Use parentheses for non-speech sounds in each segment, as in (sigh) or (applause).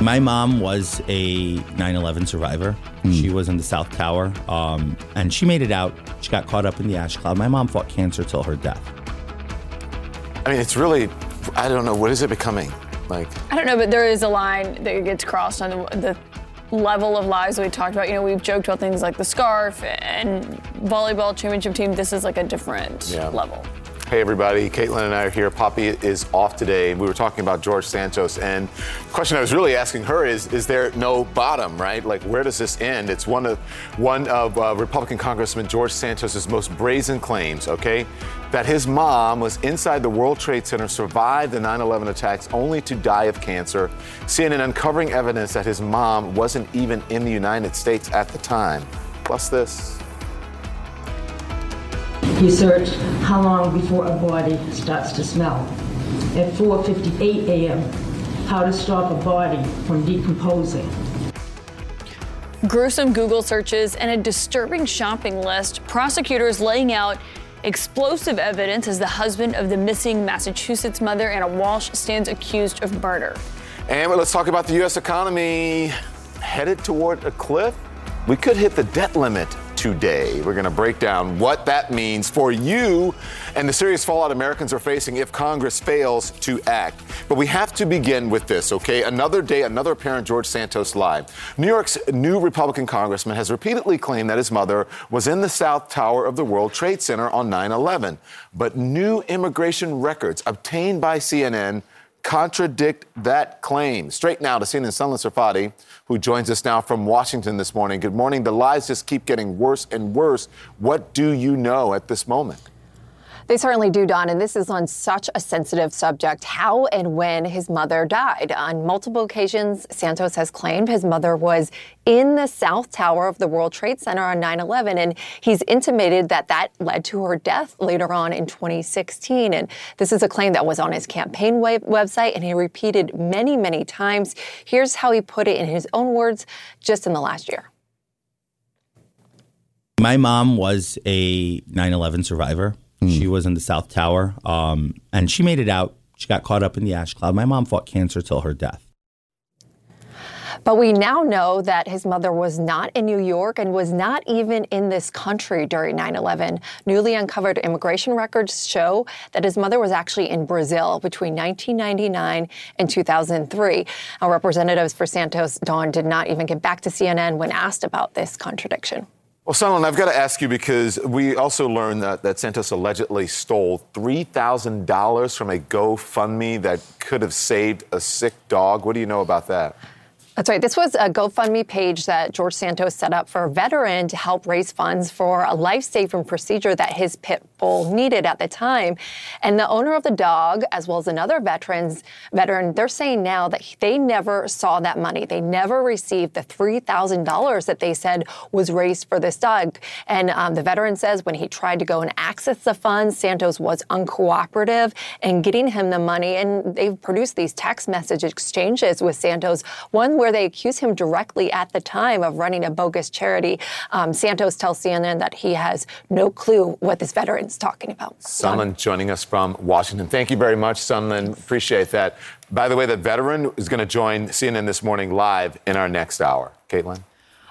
My mom was a 9 11 survivor. She was in the South Tower um, and she made it out. She got caught up in the ash cloud. My mom fought cancer till her death. I mean, it's really, I don't know, what is it becoming? Like, I don't know, but there is a line that gets crossed on the, the level of lies that we talked about. You know, we've joked about things like the scarf and volleyball championship team. This is like a different Yeah. level. Hey everybody, Kaitlan and I are here. Poppy is off today. We were talking about George Santos, and the question I was really asking her is: Is there no bottom, right? Like, where does this end? It's one of one of uh, Republican Congressman George Santos's most brazen claims. Okay, that his mom was inside the World Trade Center, survived the 9/11 attacks, only to die of cancer. CNN uncovering evidence that his mom wasn't even in the United States at the time. Plus this. Research how long before a body starts to smell. At 4:58 a.m., how to stop a body from decomposing. Gruesome Google searches and a disturbing shopping list. Prosecutors laying out explosive evidence as the husband of the missing Massachusetts mother, Ana Walshe, stands accused of murder. And let's talk about the U.S. economy headed toward a cliff. We could hit the debt limit today. We're going to break down what that means for you and the serious fallout Americans are facing if Congress fails to act. But we have to begin with this, okay? Another day, another apparent George Santos lie. New York's new Republican congressman has repeatedly claimed that his mother was in the South Tower of the World Trade Center on 9 11. But new immigration records obtained by CNN contradict that claim. Straight now to CNN Sunlen Serfaty, who joins us now from Washington this morning. Good morning. The lies just keep getting worse and worse. What do you know at this moment? They certainly do, Don, and this is on such a sensitive subject how and when his mother died. On multiple occasions, Santos has claimed his mother was in the South Tower of the World Trade Center on 9 11, and he's intimated that that led to her death later on in 2016. And this is a claim that was on his campaign web- website, and he repeated many, many times. Here's how he put it in his own words just in the last year. My mom was a 9 11 survivor. She was in the South Tower um, and she made it out. She got caught up in the ash cloud. My mom fought cancer till her death. But we now know that his mother was not in New York and was not even in this country during 9 11. Newly uncovered immigration records show that his mother was actually in Brazil between 1999 and 2003. Now, representatives for Santos Don did not even get back to CNN when asked about this contradiction. Well, Solomon, I've got to ask you because we also learned that, that Santos allegedly stole $3,000 from a GoFundMe that could have saved a sick dog. What do you know about that? That's right. This was a GoFundMe page that George Santos set up for a veteran to help raise funds for a life-saving procedure that his pit bull needed at the time. And the owner of the dog, as well as another veterans veteran, they're saying now that they never saw that money. They never received the three thousand dollars that they said was raised for this dog. And um, the veteran says when he tried to go and access the funds, Santos was uncooperative in getting him the money. And they've produced these text message exchanges with Santos, one where they accuse him directly at the time of running a bogus charity. Um, Santos tells CNN that he has no clue what this veteran's talking about. Sunlen joining us from Washington. Thank you very much, Sunlen. Appreciate that. By the way, the veteran is going to join CNN this morning live in our next hour. Kaitlan?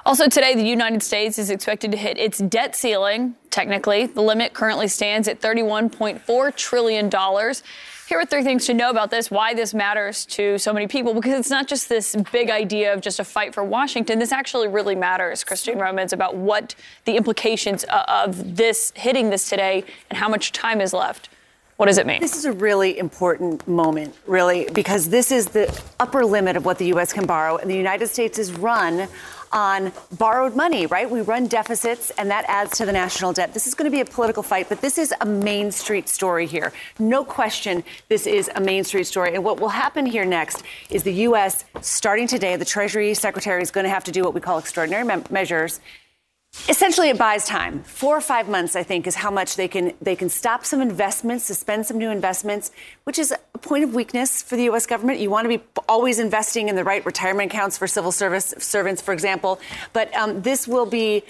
Also, today, the United States is expected to hit its debt ceiling. Technically, the limit currently stands at $31.4 trillion. Here are three things to know about this, why this matters to so many people, because it's not just this big idea of just a fight for Washington. This actually really matters, Christine Romans, about what the implications of this hitting this today and how much time is left. What does it mean? This is a really important moment, really, because this is the upper limit of what the U.S. can borrow, and the United States is run on borrowed money, right? We run deficits, and that adds to the national debt. This is going to be a political fight, but this is a Main Street story here. No question, this is a Main Street story. And what will happen here next is the U.S. starting today, the Treasury Secretary is going to have to do what we call extraordinary me- measures Essentially, it buys time. Four or five months, I think, is how much they can they can stop some investments, suspend some new investments, which is a point of weakness for the U.S. government. You want to be always investing in the right retirement accounts for civil service servants, for example. But um, this will be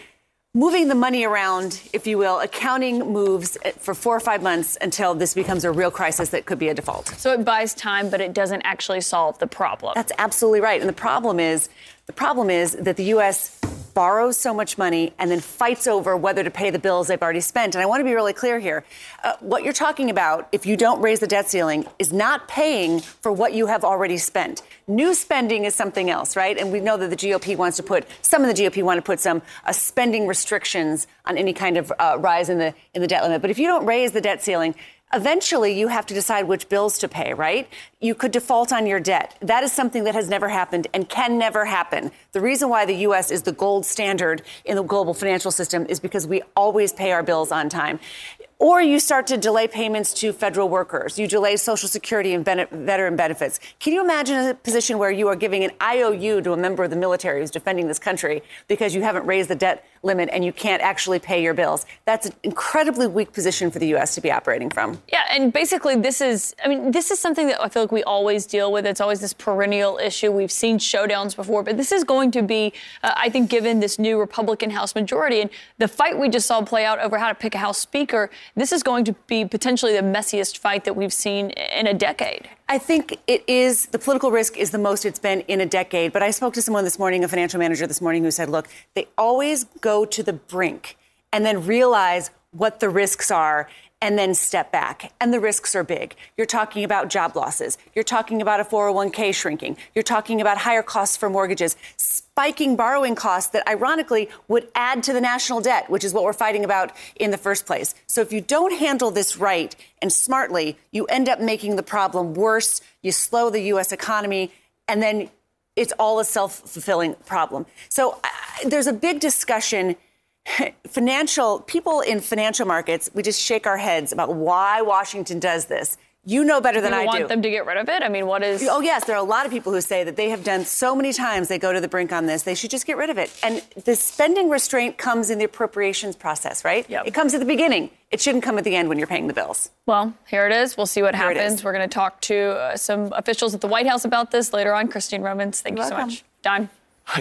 moving the money around, if you will, accounting moves for four or five months until this becomes a real crisis that could be a default. So it buys time, but it doesn't actually solve the problem. That's absolutely right. And the problem is, the problem is that the U.S borrows so much money and then fights over whether to pay the bills they've already spent. And I want to be really clear here. Uh, what you're talking about, if you don't raise the debt ceiling, is not paying for what you have already spent. New spending is something else, right? And we know that the GOP wants to put, some of the GOP want to put some uh, spending restrictions on any kind of uh, rise in the, in the debt limit. But if you don't raise the debt ceiling, Eventually, you have to decide which bills to pay, right? You could default on your debt. That is something that has never happened and can never happen. The reason why the U.S. is the gold standard in the global financial system is because we always pay our bills on time. Or you start to delay payments to federal workers. You delay Social Security and veteran benefits. Can you imagine a position where you are giving an IOU to a member of the military who's defending this country because you haven't raised the debt limit and you can't actually pay your bills? That's an incredibly weak position for the U.S. to be operating from. Yeah, and basically, this is, I mean, this is something that I feel like we always deal with. It's always this perennial issue. We've seen showdowns before, but this is going to be, uh, I think, given this new Republican House majority and the fight we just saw play out over how to pick a House Speaker this is going to be potentially the messiest fight that we've seen in a decade. I think it is the political risk is the most it's been in a decade. But I spoke to someone this morning, a financial manager this morning, who said, look, they always go to the brink and then realize what the risks are and then step back. And the risks are big. You're talking about job losses. You're talking about a 401k shrinking. You're talking about higher costs for mortgages, spiking borrowing costs that ironically would add to the national debt, which is what we're fighting about in the first place. So if you don't handle this right and smartly, you end up making the problem worse. You slow the U.S. economy, and then it's all a self fulfilling problem. So uh, there's a big discussion (laughs) financial people in financial markets, we just shake our heads about why Washington does this. You know better than you I want do. Want them to get rid of it? I mean, what is? Oh yes, there are a lot of people who say that they have done so many times. They go to the brink on this. They should just get rid of it. And the spending restraint comes in the appropriations process, right? Yep. It comes at the beginning. It shouldn't come at the end when you're paying the bills. Well, here it is. We'll see what here happens. We're going to talk to uh, some officials at the White House about this later on. Christine Romans, thank You're you welcome. so much. Don.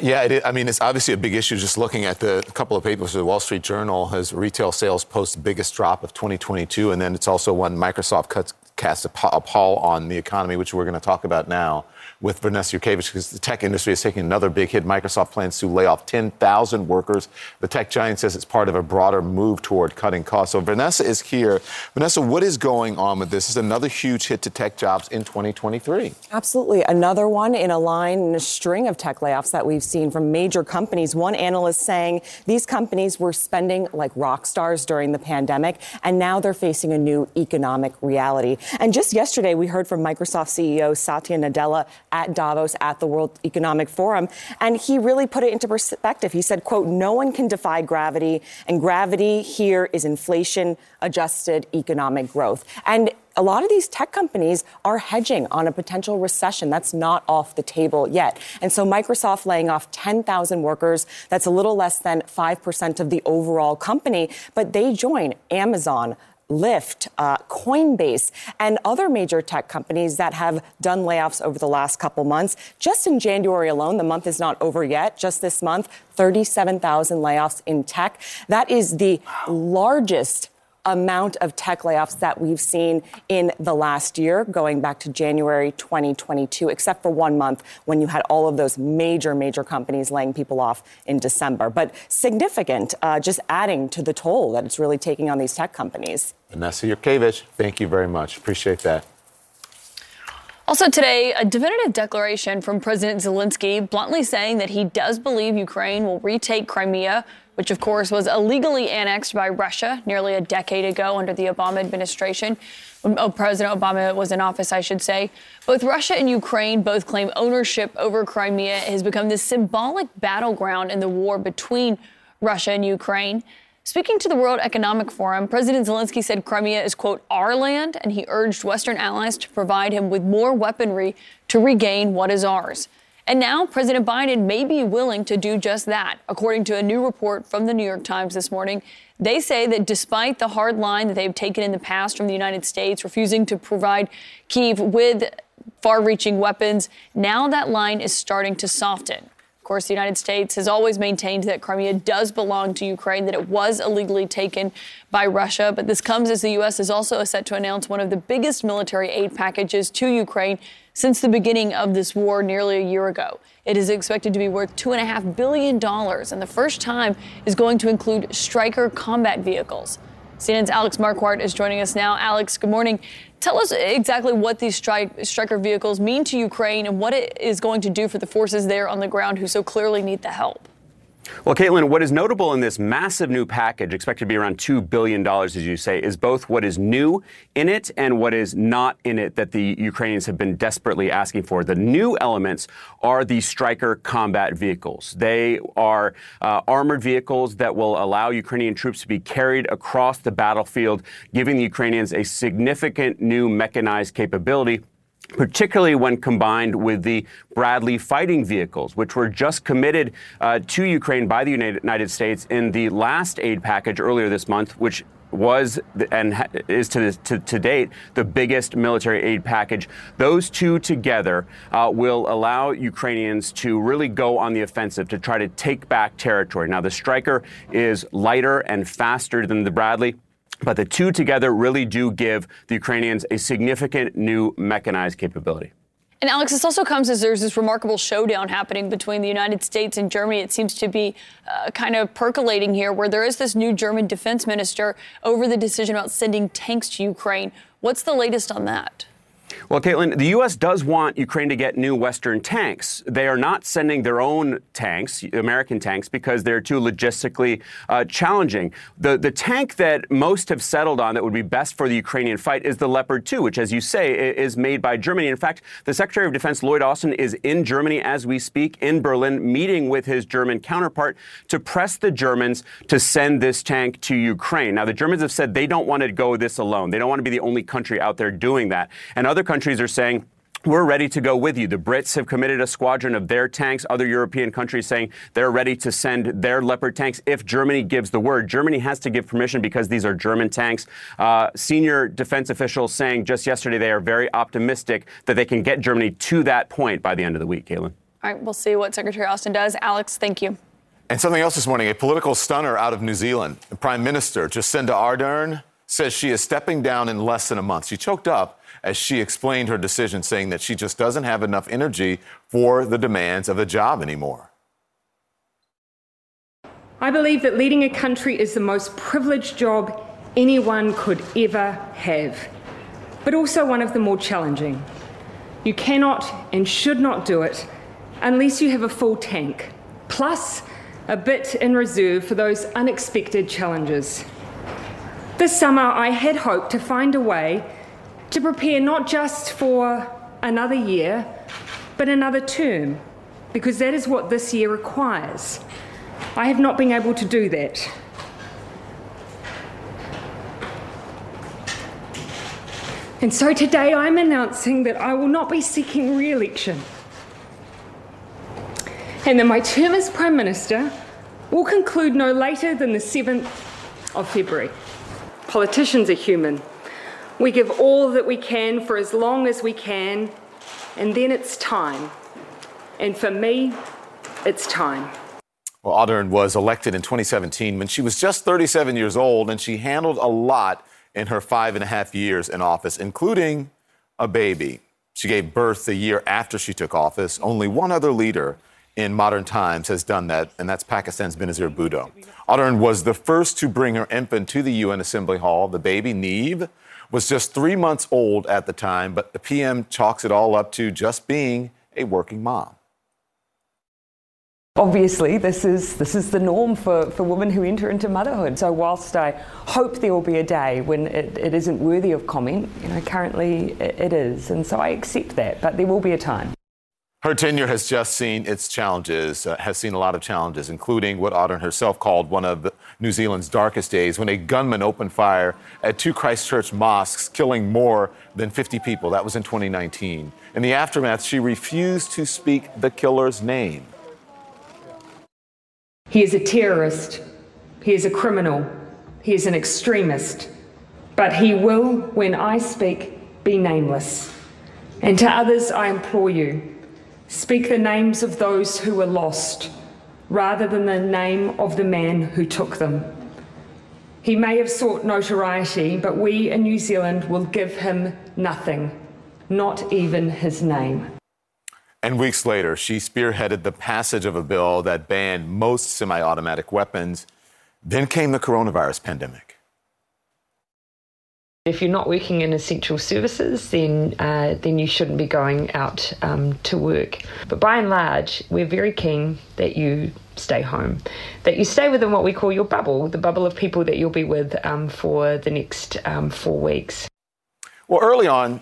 Yeah, it, I mean, it's obviously a big issue. Just looking at the couple of papers, the Wall Street Journal has retail sales post biggest drop of 2022, and then it's also one Microsoft cuts cast a pall on the economy, which we're going to talk about now with Vanessa Yurkevich because the tech industry is taking another big hit. Microsoft plans to lay off 10,000 workers. The tech giant says it's part of a broader move toward cutting costs. So Vanessa is here. Vanessa, what is going on with this? This is another huge hit to tech jobs in 2023. Absolutely. Another one in a line in a string of tech layoffs that we've seen from major companies. One analyst saying these companies were spending like rock stars during the pandemic, and now they're facing a new economic reality. And just yesterday, we heard from Microsoft CEO Satya Nadella at Davos at the World Economic Forum, and he really put it into perspective. He said, quote, no one can defy gravity, and gravity here is inflation adjusted economic growth. And a lot of these tech companies are hedging on a potential recession. That's not off the table yet. And so Microsoft laying off 10,000 workers, that's a little less than 5% of the overall company, but they join Amazon, Lyft, uh, Coinbase, and other major tech companies that have done layoffs over the last couple months. Just in January alone, the month is not over yet. Just this month, 37,000 layoffs in tech. That is the largest amount of tech layoffs that we've seen in the last year, going back to January 2022, except for one month when you had all of those major, major companies laying people off in December. But significant, uh, just adding to the toll that it's really taking on these tech companies. Vanessa Yurkevich, thank you very much. Appreciate that. Also today, a definitive declaration from President Zelensky bluntly saying that he does believe Ukraine will retake Crimea, which of course was illegally annexed by Russia nearly a decade ago under the Obama administration. Oh, President Obama was in office, I should say. Both Russia and Ukraine both claim ownership over Crimea. It has become this symbolic battleground in the war between Russia and Ukraine. Speaking to the World Economic Forum, President Zelensky said Crimea is, quote, our land, and he urged Western allies to provide him with more weaponry to regain what is ours. And now President Biden may be willing to do just that. According to a new report from the New York Times this morning, they say that despite the hard line that they've taken in the past from the United States, refusing to provide Kiev with far reaching weapons, now that line is starting to soften Of course, the United States has always maintained that Crimea does belong to Ukraine, that it was illegally taken by Russia. But this comes as the U.S. is also set to announce one of the biggest military aid packages to Ukraine since the beginning of this war nearly a year ago. It is expected to be worth $2.5 billion, and the first time is going to include Stryker combat vehicles. CNN's Alex Marquardt is joining us now. Alex, good morning. Tell us exactly what these Stryker vehicles mean to Ukraine and what it is going to do for the forces there on the ground who so clearly need the help. Well, Kaitlan, what is notable in this massive new package, expected to be around $2 billion, as you say, is both what is new in it and what is not in it that the Ukrainians have been desperately asking for. The new elements are the Stryker combat vehicles. They are uh, armored vehicles that will allow Ukrainian troops to be carried across the battlefield, giving the Ukrainians a significant new mechanized capability particularly when combined with the Bradley fighting vehicles, which were just committed uh, to Ukraine by the United States in the last aid package earlier this month, which was and is to, to, to, date the biggest military aid package. Those two together uh, will allow Ukrainians to really go on the offensive to try to take back territory. Now, the Stryker is lighter and faster than the Bradley. But the two together really do give the Ukrainians a significant new mechanized capability. And Alex, this also comes as there's this remarkable showdown happening between the United States and Germany. It seems to be uh, kind of percolating here, where there is this new German defense minister over the decision about sending tanks to Ukraine. What's the latest on that? Well, Kaitlan, the U.S. does want Ukraine to get new Western tanks. They are not sending their own tanks, American tanks, because they're too logistically uh, challenging. The, the tank that most have settled on that would be best for the Ukrainian fight is the Leopard 2, which, as you say, is made by Germany. In fact, the Secretary of Defense, Lloyd Austin, is in Germany as we speak, in Berlin, meeting with his German counterpart to press the Germans to send this tank to Ukraine. Now, the Germans have said they don't want to go this alone. They don't want to be the only country out there doing that. And other countries are saying, we're ready to go with you. The Brits have committed a squadron of their tanks. Other European countries saying they're ready to send their Leopard tanks if Germany gives the word. Germany has to give permission because these are German tanks. Uh, senior defense officials saying just yesterday they are very optimistic that they can get Germany to that point by the end of the week, Kaitlan. All right, we'll see what Secretary Austin does. Alex, thank you. And something else this morning a political stunner out of New Zealand. The Prime Minister, Jacinda Ardern, says she is stepping down in less than a month. She choked up as she explained her decision, saying that she just doesn't have enough energy for the demands of the job anymore. I believe that leading a country is the most privileged job anyone could ever have, but also one of the more challenging. You cannot and should not do it unless you have a full tank, plus a bit in reserve for those unexpected challenges. This summer, I had hoped to find a way to prepare not just for another year, but another term, because that is what this year requires. I have not been able to do that. And so today I'm announcing that I will not be seeking re election. And that my term as Prime Minister will conclude no later than the 7th of February. Politicians are human. We give all that we can for as long as we can, and then it's time. And for me, it's time. Well, Ardern was elected in 2017 when she was just 37 years old, and she handled a lot in her five and a half years in office, including a baby. She gave birth the year after she took office. Only one other leader in modern times has done that, and that's Pakistan's Benazir Bhutto. Ardern was the first to bring her infant to the UN Assembly Hall. The baby, Neve, was just three months old at the time, but the PM chalks it all up to just being a working mom. Obviously, this is this is the norm for, for women who enter into motherhood. So whilst I hope there will be a day when it, it isn't worthy of comment, you know, currently it, it is, and so I accept that. But there will be a time. Her tenure has just seen its challenges, uh, has seen a lot of challenges, including what Ardern herself called one of New Zealand's darkest days when a gunman opened fire at two Christchurch mosques, killing more than 50 people. That was in 2019. In the aftermath, she refused to speak the killer's name. He is a terrorist. He is a criminal. He is an extremist. But he will, when I speak, be nameless. And to others, I implore you Speak the names of those who were lost rather than the name of the man who took them. He may have sought notoriety, but we in New Zealand will give him nothing, not even his name. And weeks later, she spearheaded the passage of a bill that banned most semi automatic weapons. Then came the coronavirus pandemic. If you're not working in essential services, then uh, then you shouldn't be going out um, to work. But by and large, we're very keen that you stay home, that you stay within what we call your bubble, the bubble of people that you'll be with um, for the next um, four weeks. Well, early on,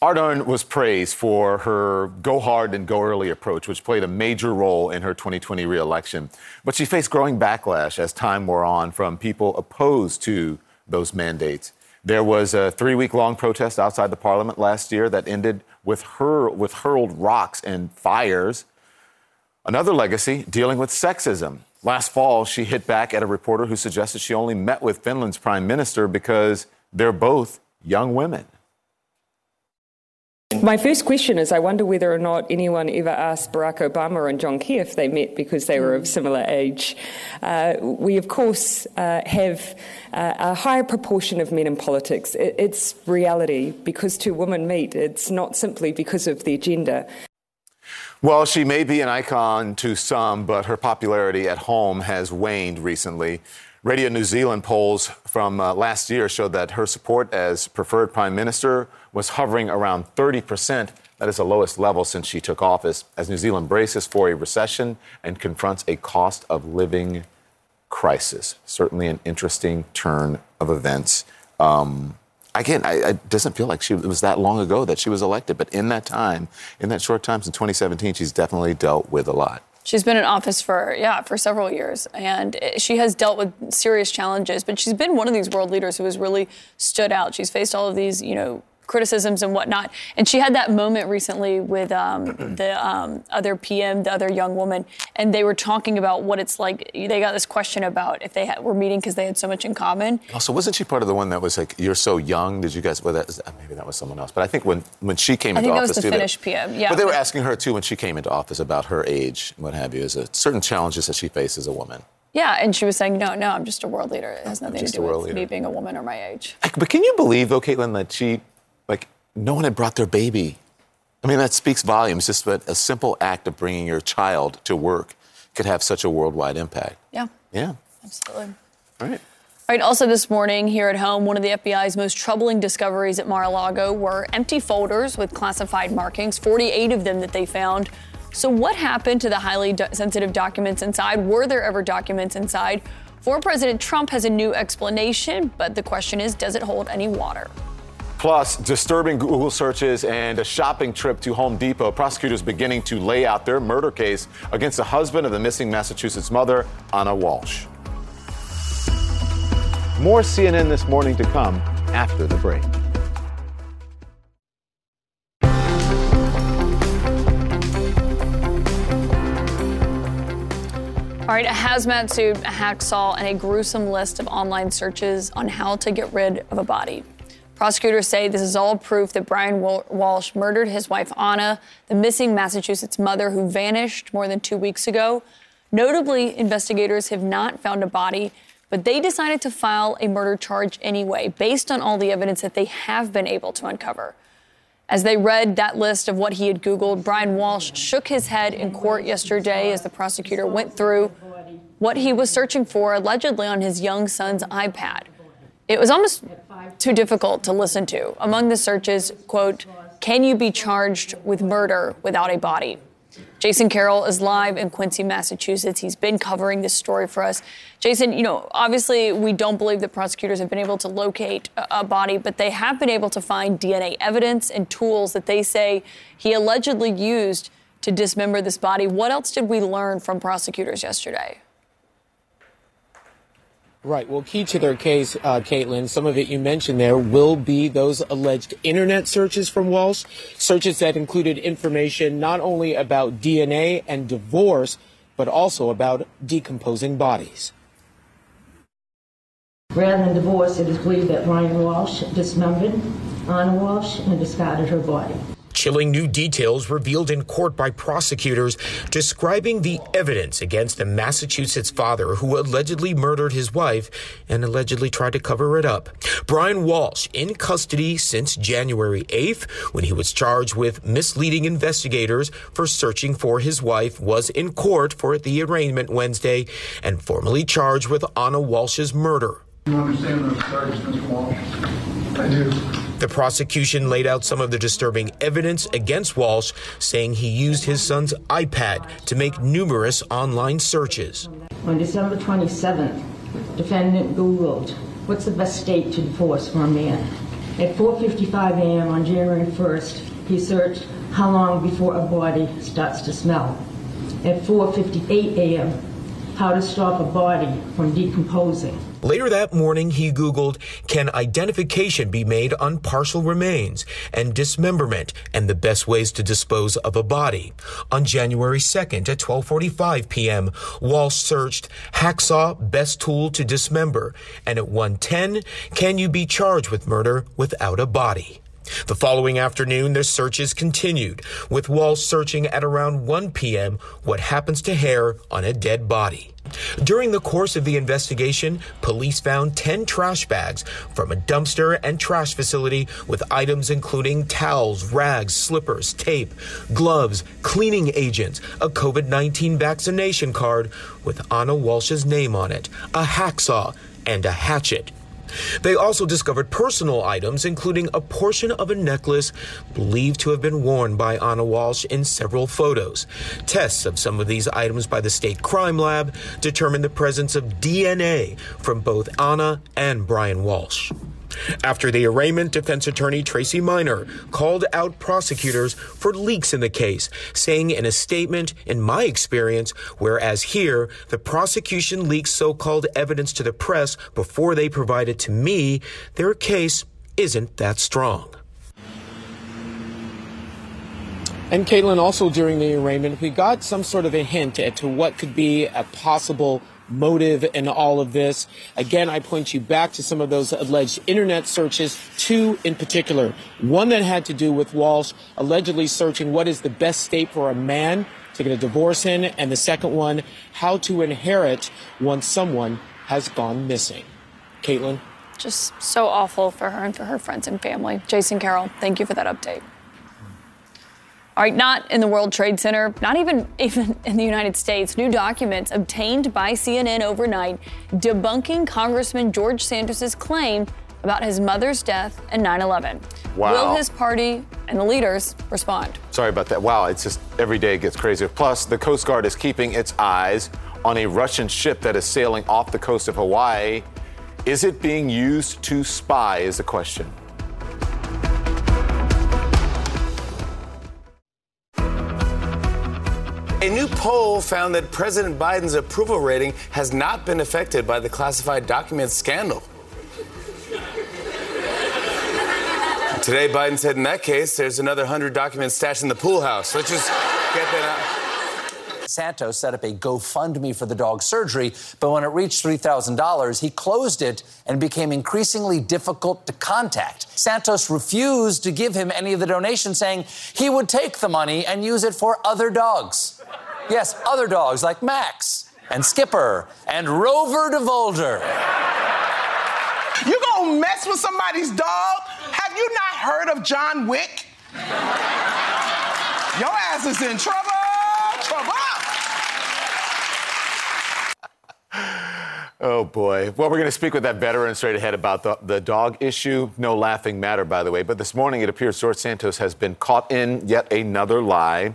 Ardern was praised for her go hard and go early approach, which played a major role in her 2020 reelection. But she faced growing backlash as time wore on from people opposed to those mandates. There was a three week long protest outside the parliament last year that ended with her with hurled rocks and fires. Another legacy dealing with sexism. Last fall, she hit back at a reporter who suggested she only met with Finland's prime minister because they're both young women. My first question is I wonder whether or not anyone ever asked Barack Obama and John Key if they met because they were of similar age. Uh, we, of course, uh, have uh, a higher proportion of men in politics. It, it's reality. Because two women meet, it's not simply because of their gender. Well, she may be an icon to some, but her popularity at home has waned recently. Radio New Zealand polls from uh, last year showed that her support as preferred prime minister was hovering around 30%. That is the lowest level since she took office, as New Zealand braces for a recession and confronts a cost of living crisis. Certainly an interesting turn of events. Um, again, I, it doesn't feel like she, it was that long ago that she was elected, but in that time, in that short time since 2017, she's definitely dealt with a lot. She's been in office for, yeah, for several years, and she has dealt with serious challenges, but she's been one of these world leaders who has really stood out. She's faced all of these, you know, criticisms and whatnot. And she had that moment recently with um, (clears throat) the um, other PM, the other young woman, and they were talking about what it's like. They got this question about if they had, were meeting because they had so much in common. Also, wasn't she part of the one that was like, "You're so young"? Did you guys? Well, that, maybe that was someone else. But I think when when she came I into office, that was the Finnish they, PM. Yeah. But they were asking her too when she came into office about her age, and what have you, is a certain challenges that she faces as a woman. Yeah, and she was saying, no, no, I'm just a world leader. It has nothing to do with leader. me being a woman or my age. But can you believe, though, Kaitlan, that she, no one had brought their baby. I mean, that speaks volumes. Just that a simple act of bringing your child to work could have such a worldwide impact. Yeah. Yeah. Absolutely. All right. All right, also this morning here at home, one of the FBI's most troubling discoveries at Mar a Lago were empty folders with classified markings, 48 of them that they found. So, what happened to the highly do- sensitive documents inside? Were there ever documents inside? Former President Trump has a new explanation, but the question is does it hold any water? Plus, disturbing Google searches and a shopping trip to Home Depot. Prosecutors beginning to lay out their murder case against the husband of the missing Massachusetts mother, Ana Walshe. More CNN this morning to come after the break. All right, a hazmat suit, a hacksaw, and a gruesome list of online searches on how to get rid of a body. Prosecutors say this is all proof that Brian Walshe murdered his wife Anna, the missing Massachusetts mother who vanished more than two weeks ago. Notably, investigators have not found a body, but they decided to file a murder charge anyway, based on all the evidence that they have been able to uncover. As they read that list of what he had Googled, Brian Walshe shook his head in court yesterday as the prosecutor went through what he was searching for allegedly on his young son's iPad. It was almost too difficult to listen to. Among the searches, quote, can you be charged with murder without a body? Jason Carroll is live in Quincy, Massachusetts. He's been covering this story for us. Jason, you know, obviously we don't believe that prosecutors have been able to locate a, a body, but they have been able to find DNA evidence and tools that they say he allegedly used to dismember this body. What else did we learn from prosecutors yesterday? Right. Well, key to their case, uh, Kaitlan, some of it you mentioned there will be those alleged internet searches from Walshe, searches that included information not only about DNA and divorce, but also about decomposing bodies. Rather than divorce, it is believed that Brian Walshe dismembered Anna Walshe and discarded her body. Chilling new details revealed in court by prosecutors describing the evidence against the Massachusetts father who allegedly murdered his wife and allegedly tried to cover it up. Brian Walshe in custody since January 8th when he was charged with misleading investigators for searching for his wife was in court for the arraignment Wednesday and formally charged with Anna Walshe's murder. You understand those charges, Mr. Walshe? I do. The prosecution laid out some of the disturbing evidence against Walshe, saying he used his son's iPad to make numerous online searches. On December 27th, defendant Googled, what's the best state to divorce for a man? At 4.55 a.m. on January 1st, he searched how long before a body starts to smell. At 4.58 a.m., how to stop a body from decomposing. Later that morning, he Googled, can identification be made on partial remains and dismemberment and the best ways to dispose of a body? On January 2nd at 1245 p.m., Walshe searched hacksaw best tool to dismember. And at 110, can you be charged with murder without a body? The following afternoon, the searches continued, with Walshe searching at around 1 p.m. what happens to hair on a dead body. During the course of the investigation, police found 10 trash bags from a dumpster and trash facility with items including towels, rags, slippers, tape, gloves, cleaning agents, a COVID 19 vaccination card with Anna Walshe's name on it, a hacksaw, and a hatchet. They also discovered personal items, including a portion of a necklace believed to have been worn by Anna Walshe in several photos. Tests of some of these items by the state crime lab determined the presence of DNA from both Anna and Brian Walshe. After the arraignment, defense attorney Tracy Miner called out prosecutors for leaks in the case, saying in a statement, in my experience, whereas here, the prosecution leaks so called evidence to the press before they provide it to me, their case isn't that strong. And Kaitlan, also during the arraignment, we got some sort of a hint as to what could be a possible motive and all of this. Again, I point you back to some of those alleged internet searches, two in particular. One that had to do with Walshe allegedly searching what is the best state for a man to get a divorce in, and the second one, how to inherit once someone has gone missing. Kaitlan? Just so awful for her and for her friends and family. Jason Carroll, thank you for that update. All right, not in the World Trade Center, not even (laughs) even in the United States. New documents obtained by CNN overnight debunking Congressman George Santos' claim about his mother's death and 9/11. Wow. Will his party and the leaders respond? Sorry about that. Wow, it's just every day it gets crazier. Plus, the Coast Guard is keeping its eyes on a Russian ship that is sailing off the coast of Hawaii. Is it being used to spy? Is the question. A new poll found that President Biden's approval rating has not been affected by the classified documents scandal. Today, Biden said in that case, there's another 100 documents stashed in the pool house. Let's just get that out. Santos set up a GoFundMe for the dog's surgery, but when it reached $3,000, he closed it and became increasingly difficult to contact. Santos refused to give him any of the donations, saying he would take the money and use it for other dogs. Yes, other dogs like Max and Skipper and Rover DeVolder. You gonna mess with somebody's dog? Have you not heard of John Wick? Your ass is in trouble. Trouble. Oh boy. Well, we're going to speak with that veteran straight ahead about the, the dog issue. No laughing matter, by the way. But this morning it appears George Santos has been caught in yet another lie.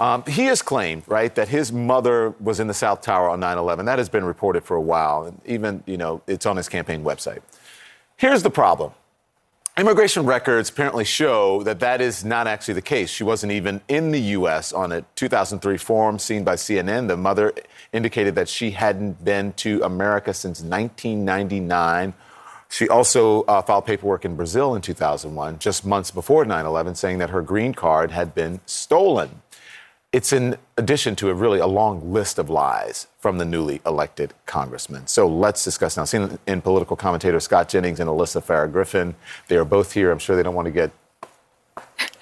Um, he has claimed, right, that his mother was in the South Tower on 9 11. That has been reported for a while. And even, you know, it's on his campaign website. Here's the problem Immigration records apparently show that that is not actually the case. She wasn't even in the U.S. on a 2003 form seen by CNN. The mother indicated that she hadn't been to America since 1999. She also uh, filed paperwork in Brazil in 2001, just months before 9 11, saying that her green card had been stolen. It's in addition to a really a long list of lies from the newly elected congressman. So let's discuss now. Seen in political commentator Scott Jennings and Alyssa Farah Griffin. They are both here. I'm sure they don't want to get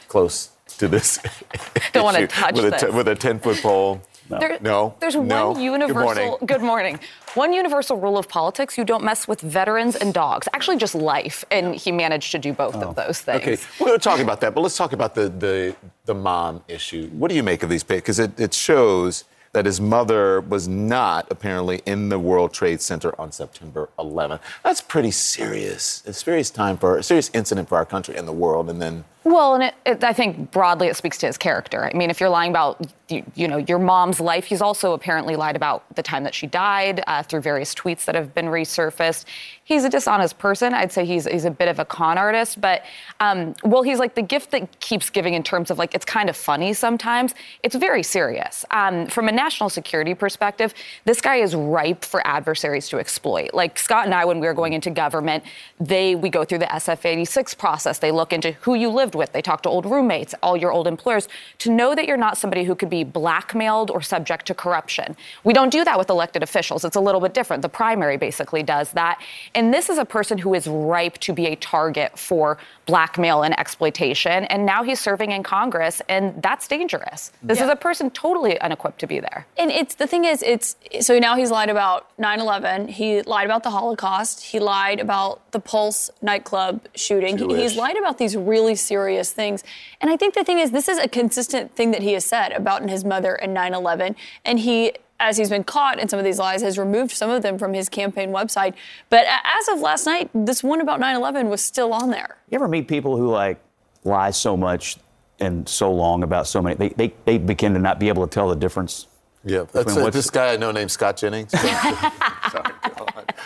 close to this. (laughs) Don't want to touch with this. A with a 10 foot pole. No. There- no. There's no. one universal. Good morning. (laughs) good morning. One universal rule of politics: you don't mess with veterans and dogs. Actually, just life, and he managed to do both of oh. those things. Okay, we're going to talk about that, but let's talk about the the, the mom issue. What do you make of these pics? Because it, it shows that his mother was not apparently in the World Trade Center on September 11th. That's pretty serious. It's a serious time for a serious incident for our country and the world. And then Well, and it, it, I think broadly it speaks to his character. I mean, if you're lying about you, you know your mom's life, he's also apparently lied about the time that she died uh, through various tweets that have been resurfaced. He's a dishonest person. I'd say he's he's a bit of a con artist, but um, well, he's like the gift that keeps giving in terms of like it's kind of funny sometimes. It's very serious. Um, from a national security perspective, this guy is ripe for adversaries to exploit. Like Scott and I, when we were going into government, they we go through the SF86 process. They look into who you lived with. They talk to old roommates, all your old employers, to know that you're not somebody who could be blackmailed or subject to corruption. We don't do that with elected officials. It's a little bit different. The primary basically does that. And this is a person who is ripe to be a target for blackmail and exploitation. And now he's serving in Congress, and that's dangerous. This Yeah. is a person totally unequipped to be there. And it's the thing is, it's so now he's lied about 9/11. He lied about the Holocaust. He lied about the Pulse nightclub shooting. He- he's lied about these really serious things. And I think the thing is, this is a consistent thing that he has said about his mother and 9/11. And he, as he's been caught in some of these lies, has removed some of them from his campaign website. But as of last night, this one about 9/11 was still on there. You ever meet people who like lie so much and so long about so many? They they, they begin to not be able to tell the difference. Yeah, that's between uh, this guy I know named Scott Jennings. (laughs) Sorry.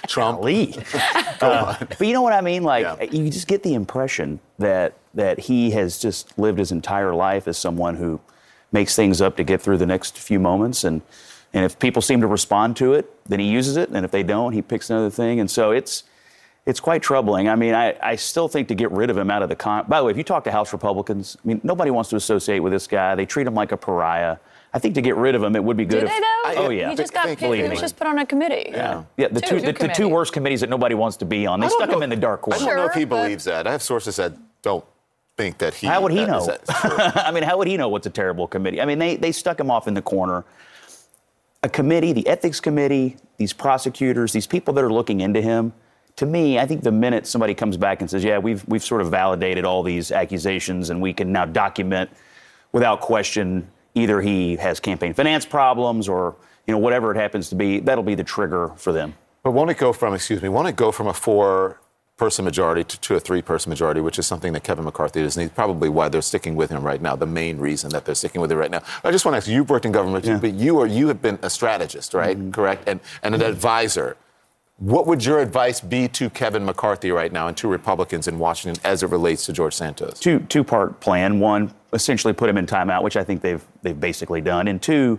Trump. Lee. Uh, but you know what I mean? Like you just get the impression that that he has just lived his entire life as someone who makes things up to get through the next few moments and and if people seem to respond to it, then he uses it, and if they don't, he picks another thing. And so it's it's quite troubling. I mean, I, I still think to get rid of him out of the con. By the way, if you talk to House Republicans, I mean, nobody wants to associate with this guy. They treat him like a pariah. I think to get rid of him, it would be good. Did if, they though? Oh yeah. He just got picked. He was just put on a committee. Yeah, yeah. The Two. two, the, Two the two worst committees that nobody wants to be on. They stuck know- him in the dark corner. I don't know if he believes that. I have sources that don't think that he. How would he that know? (laughs) I mean, how would he know what's a terrible committee? I mean, they, they stuck him off in the corner. A committee, the ethics committee, these prosecutors, these people that are looking into him, to me, I think the minute somebody comes back and says, yeah, we've, we've sort of validated all these accusations and we can now document without question either he has campaign finance problems or, you know, whatever it happens to be, that'll be the trigger for them. But won't it go from, excuse me, won't it go from a four person majority to, to a three person majority, which is something that Kevin McCarthy does need, probably why they're sticking with him right now, the main reason that they're sticking with him right now. I just want to ask you, you've worked in government, but you are you have been a strategist, right? Mm-hmm. Correct? And, and an advisor. What would your advice be to Kevin McCarthy right now and to Republicans in Washington as it relates to George Santos? two two part plan. One, essentially put him in timeout, which I think they've they've basically done. And two,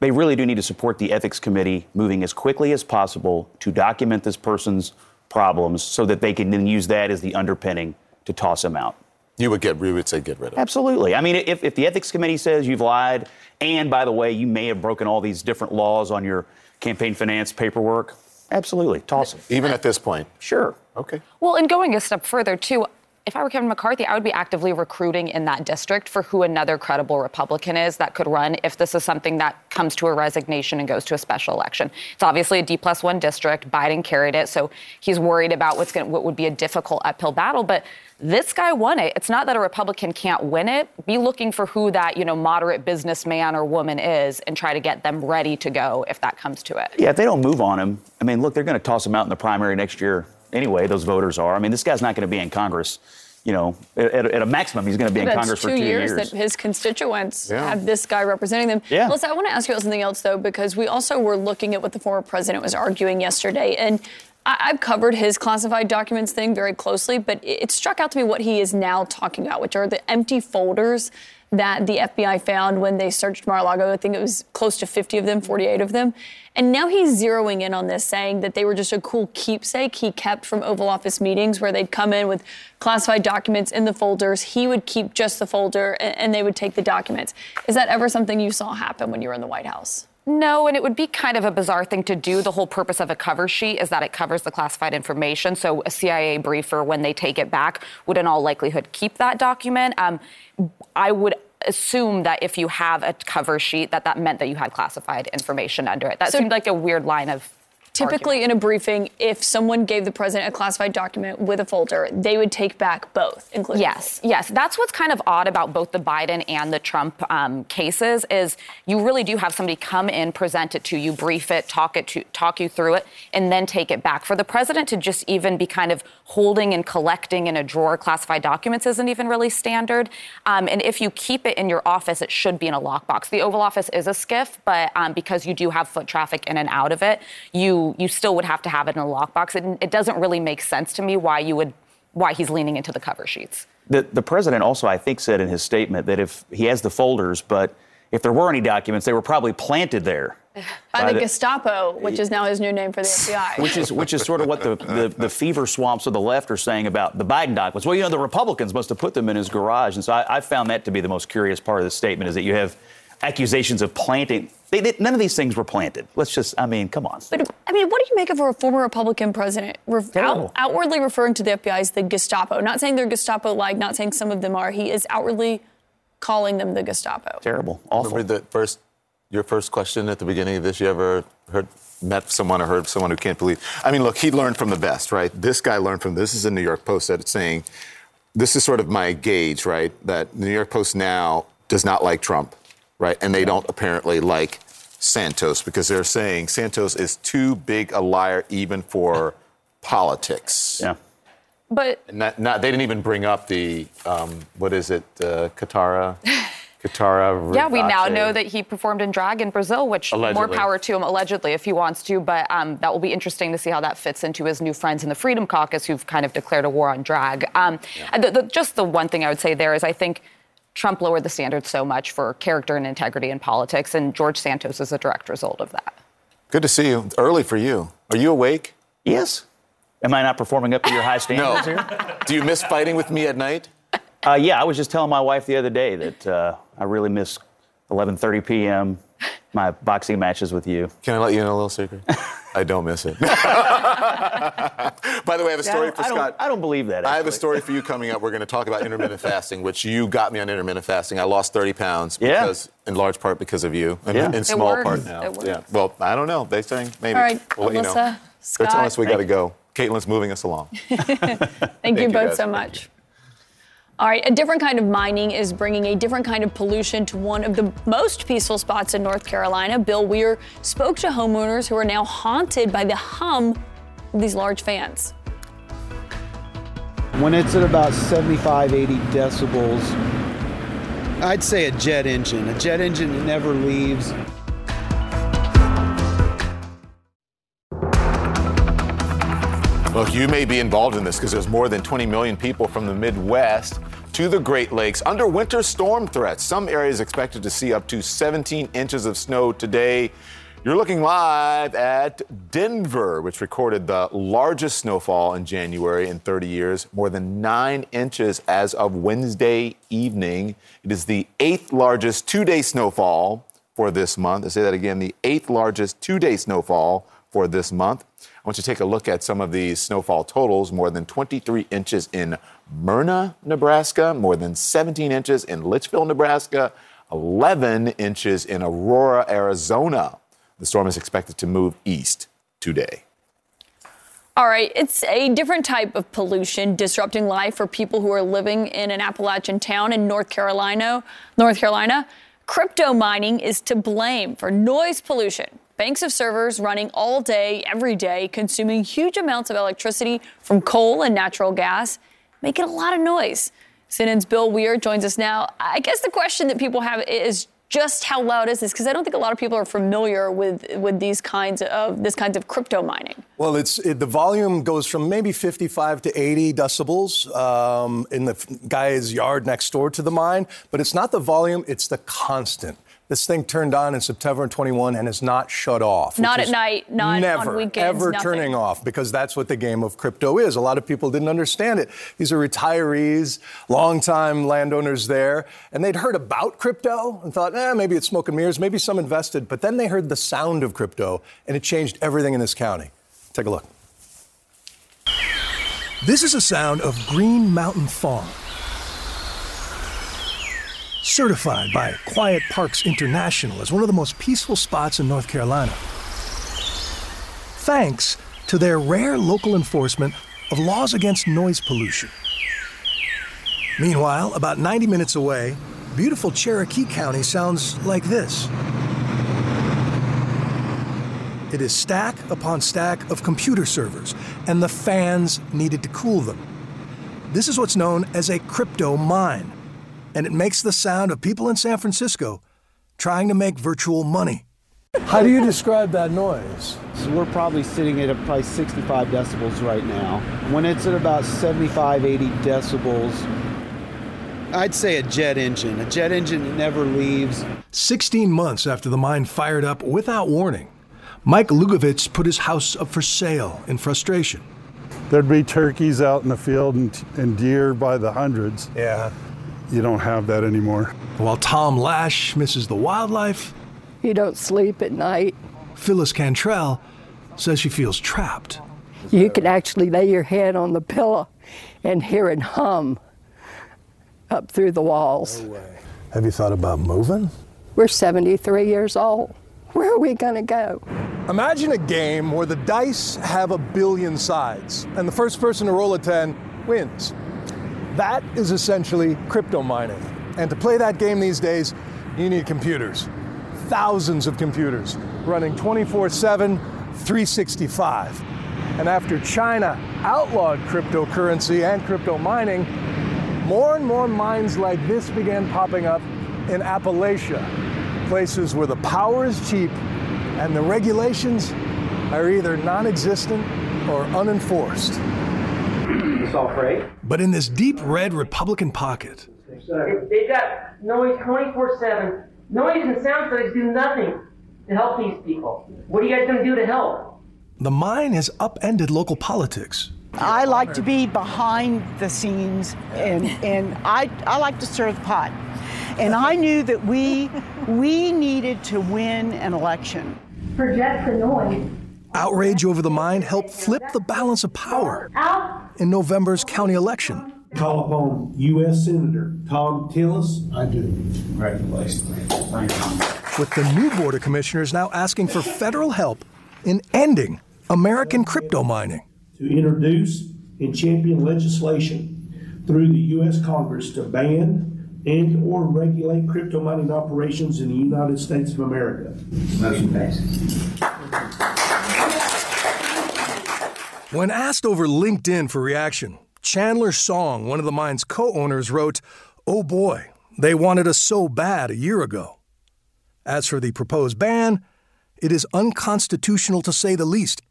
they really do need to support the ethics committee moving as quickly as possible to document this person's problems so that they can then use that as the underpinning to toss him out. You would get you would say get rid of him. Absolutely. I mean, if, if the ethics committee says you've lied, and by the way, you may have broken all these different laws on your campaign finance paperwork, absolutely, toss him. Even at this point. Sure. Okay. Well, and going a step further, too, if I were Kevin McCarthy, I would be actively recruiting in that district for who another credible Republican is that could run if this is something that comes to a resignation and goes to a special election. It's obviously a D plus one district. Biden carried it, so he's worried about what's going what would be a difficult uphill battle. But this guy won it. It's not that a Republican can't win it. Be looking for who that you know moderate businessman or woman is, and try to get them ready to go if that comes to it. Yeah, if they don't move on him, I mean, look, they're going to toss him out in the primary next year anyway. Those voters are. I mean, this guy's not going to be in Congress. You know, at, at a maximum, he's going to be in That's Congress two for two years, years. that his constituents Yeah. have this guy representing them. Yeah. Melissa, I want to ask you about something else though, because we also were looking at what the former president was arguing yesterday, and I- I've covered his classified documents thing very closely, but it it struck out to me what he is now talking about, which are the empty folders that the FBI found when they searched Mar-a-Lago. I think it was close to 50 of them, 48 of them. And now he's zeroing in on this, saying that they were just a cool keepsake he kept from Oval Office meetings where they'd come in with classified documents in the folders. He would keep just the folder and, and they would take the documents. Is that ever something you saw happen when you were in the White House? No, and it would be kind of a bizarre thing to do. The whole purpose of a cover sheet is that it covers the classified information. So a CIA briefer, when they take it back, would in all likelihood keep that document. Um, I would assume that if you have a cover sheet, that that meant that you had classified information under it. That So- seemed like a weird line of. Typically, in a briefing, if someone gave the president a classified document with a folder, they would take back both, including. Yes, yes. That's what's kind of odd about both the Biden and the Trump um, cases is you really do have somebody come in, present it to you, brief it, talk it to talk you through it, and then take it back. For the president to just even be kind of holding and collecting in a drawer classified documents isn't even really standard. Um, and if you keep it in your office, it should be in a lockbox. The Oval Office is a SCIF, but um, because you do have foot traffic in and out of it, you you still would have to have it in a lockbox. It, it doesn't really make sense to me why you would why he's leaning into the cover sheets. The, the president also, I think, said in his statement that if he has the folders, but if there were any documents, they were probably planted there. By, By the, the- Gestapo, which is now his new name for the (laughs) FBI. Which is which is sort of what the, the, the fever swamps of the left are saying about the Biden documents. Well, you know, the Republicans must have put them in his garage, and so I, I found that to be the most curious part of the statement is that you have accusations of planting. They, they, none of these things were planted. Let's just, I mean, come on. But I mean, what do you make of a former Republican president re- out, outwardly referring to the FBI as the Gestapo? Not saying they're Gestapo-like, not saying some of them are. He is outwardly calling them the Gestapo. Terrible. Awful. Remember the first, your first question at the beginning of this? You ever heard, met someone or heard someone who can't believe? I mean, look, he learned from the best, right? This guy learned from this. is a New York Post that it's saying, this is sort of my gauge, right? That the New York Post now does not like Trump, right? And they don't apparently like Santos because they're saying Santos is too big a liar even for politics. Yeah. But Not, not, they didn't even bring up the, um, what is it, uh, Kitara? (laughs) Kitara. Yeah, we now know that he performed in drag in Brazil, which more power to him, allegedly, if he wants to. But um, that will be interesting to see how that fits into his new friends in the Freedom Caucus who've kind of declared a war on drag. Um, the, the, just the one thing I would say there is I think Trump lowered the standards so much for character and integrity in politics, and George Santos is a direct result of that. Good to see you. Early for you. Are you awake? Yes. Am I not performing up to your high (laughs) standards No. here? Do you miss fighting with me at night? Uh, yeah, I was just telling my wife the other day that uh, I really miss 11:30 p.m. my boxing matches with you. Can I let you in a little secret? (laughs) I don't miss it. (laughs) By the way, I have a Yeah, I story don't- for I don't- Scott. I don't believe that. I have a story for you coming up. We're going to talk about intermittent fasting, which you got me on intermittent fasting. I lost 30 pounds Yeah. because, in large part, because of you, and Yeah. in It small works. part now. It. Yeah. Well, I don't know. They're saying maybe. All right, we'll let you know. Alyssa, They're telling us we got to go. Kaitlan's moving us along. (laughs) Thank, you you, both guys. so much. All right, a different kind of mining is bringing a different kind of pollution to one of the most peaceful spots in North Carolina. Bill Weir spoke to homeowners who are now haunted by the hum of these large fans. When it's at about 75, 80 decibels, I'd say a jet engine. A jet engine that never leaves. Look, you may be involved in this because there's more than 20 million people from the Midwest to the Great Lakes under winter storm threats. Some areas expected to see up to 17 inches of snow today. You're looking live at Denver, which recorded the largest snowfall in January in 30 years, more than nine inches as of Wednesday evening. It is the eighth largest two day snowfall for this month. I say that again the eighth largest two day snowfall for this month. Want you to take a look at some of these snowfall totals. More than 23 inches in Merna, Nebraska, more than 17 inches in Litchfield, Nebraska, 11 inches in Aurora, Arizona. The storm is expected to move east today. All right, it's a different type of pollution disrupting life for people who are living in an Appalachian town in North Carolina. North Carolina, crypto mining is to blame for noise pollution. Banks of servers running all day, every day, consuming huge amounts of electricity from coal and natural gas, making a lot of noise. CNN's Bill Weir joins us now. I guess the question that people have is just how loud is this? Because I don't think a lot of people are familiar with with these kinds of this kinds of crypto mining. Well, it's it, the volume goes from maybe 55 to 80 decibels um, in the guy's yard next door to the mine, but it's not the volume; it's the constant. This thing turned on in September 21 and is not shut off. Not at night, not never, on weekends. ever nothing. turning off because that's what the game of crypto is. A lot of people didn't understand it. These are retirees, longtime landowners there, and they'd heard about crypto and thought, eh, maybe it's smoke and mirrors, maybe some invested. But then they heard the sound of crypto, and it changed everything in this county. Take a look. This is a sound of Green Mountain Farm. Certified by Quiet Parks International as one of the most peaceful spots in North Carolina. Thanks to their rare local enforcement of laws against noise pollution. Meanwhile, about 90 minutes away, beautiful Cherokee County sounds like this. It is stack upon stack of computer servers, and the fans needed to cool them. This is what's known as a crypto mine, and it makes the sound of people in San Francisco trying to make virtual money. How do you describe that noise? So we're probably sitting at a, probably 65 decibels right now. When it's at about 75, 80 decibels, I'd say a jet engine. A jet engine that never leaves. 16 months after the mine fired up without warning, Mike Lugovitz put his house up for sale in frustration. There'd be turkeys out in the field and, and deer by the hundreds. Yeah. You don't have that anymore. While Tom Lash misses the wildlife, You don't sleep at night. Phyllis Cantrell says she feels trapped. You can actually lay your head on the pillow and hear it hum up through the walls. Have you thought about moving? We're 73 years old. Where are we going to go? Imagine a game where the dice have a billion sides, and the first person to roll a 10 wins. That is essentially crypto mining. And to play that game these days, you need computers. Thousands of computers running 24 7, 365. And after China outlawed cryptocurrency and crypto mining, more and more mines like this began popping up in Appalachia, places where the power is cheap and the regulations are either non existent or unenforced. It's. But in this deep red Republican pocket, They've got noise 24 7. Noise and sound studies do nothing to help these people. What are you guys going to do to help? the mine has upended local politics. I like to be behind the scenes and, and I, I like to stir the pot. And I knew that we, we needed to win an election. Project the noise. Outrage over the mine helped flip the balance of power in November's county election. Call upon U.S. Senator Thom Tillis. I do. Congratulations. Thank you. with the new Board of Commissioners now asking for federal help in ending American crypto mining. To introduce and champion legislation through the U.S. Congress to ban and or regulate crypto mining operations in the United States of America. Motion passes. When asked over LinkedIn for reaction, Chandler Song, one of the mine's co owners, wrote, Oh boy, they wanted us so bad a year ago. As for the proposed ban, it is unconstitutional to say the least.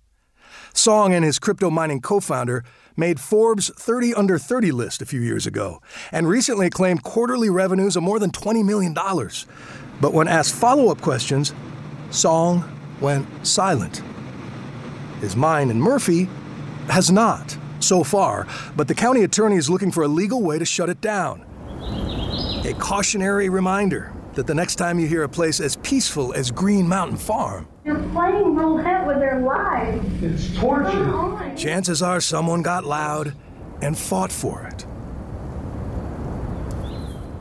Song and his crypto mining co founder made Forbes 30 under 30 list a few years ago and recently claimed quarterly revenues of more than $20 million. But when asked follow up questions, Song went silent. His mine in Murphy has not so far, but the county attorney is looking for a legal way to shut it down. A cautionary reminder that the next time you hear a place as peaceful as Green Mountain Farm, You're playing roulette with their lives. It's torture. Oh chances are someone got loud and fought for it.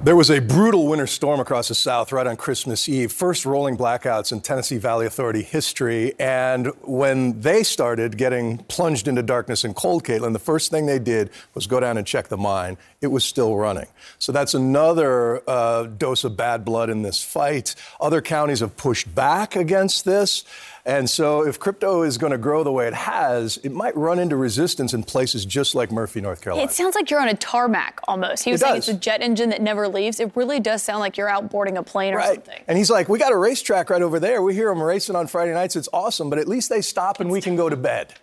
There was a brutal winter storm across the South right on Christmas Eve, first rolling blackouts in Tennessee Valley Authority history. And when they started getting plunged into darkness and cold, Kaitlan, the first thing they did was go down and check the mine. It was still running. So that's another uh, dose of bad blood in this fight. Other counties have pushed back against this. And so, if crypto is going to grow the way it has, it might run into resistance in places just like Murphy, North Carolina. It sounds like you're on a tarmac almost. He It saying does. it's a jet engine that never leaves. It really does sound like you're out boarding a plane or something. And he's like, We got a racetrack right over there. We hear them racing on Friday nights. It's awesome, but at least they stop and we can go to bed.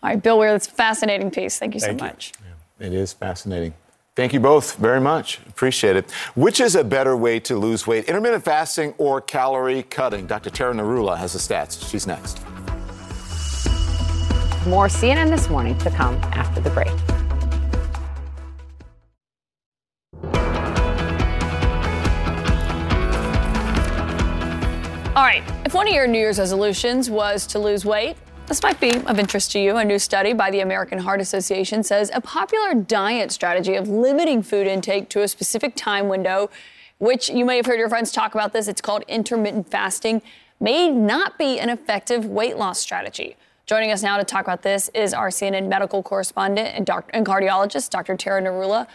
All right, Bill Weir, that's a fascinating piece. Thank you Thank so you. much. It is fascinating. Thank you both very much. Appreciate it. Which is a better way to lose weight, intermittent fasting or calorie cutting? Dr. Tara Narula has the stats. She's next. More CNN this morning to come after the break. All right, if one of your New Year's resolutions was to lose weight, this might be of interest to you. A new study by the American Heart Association says a popular diet strategy of limiting food intake to a specific time window, which you may have heard your friends talk about this, it's called intermittent fasting, may not be an effective weight loss strategy. Joining us now to talk about this is our CNN medical correspondent and, doc- and cardiologist, Dr. Tara Narula.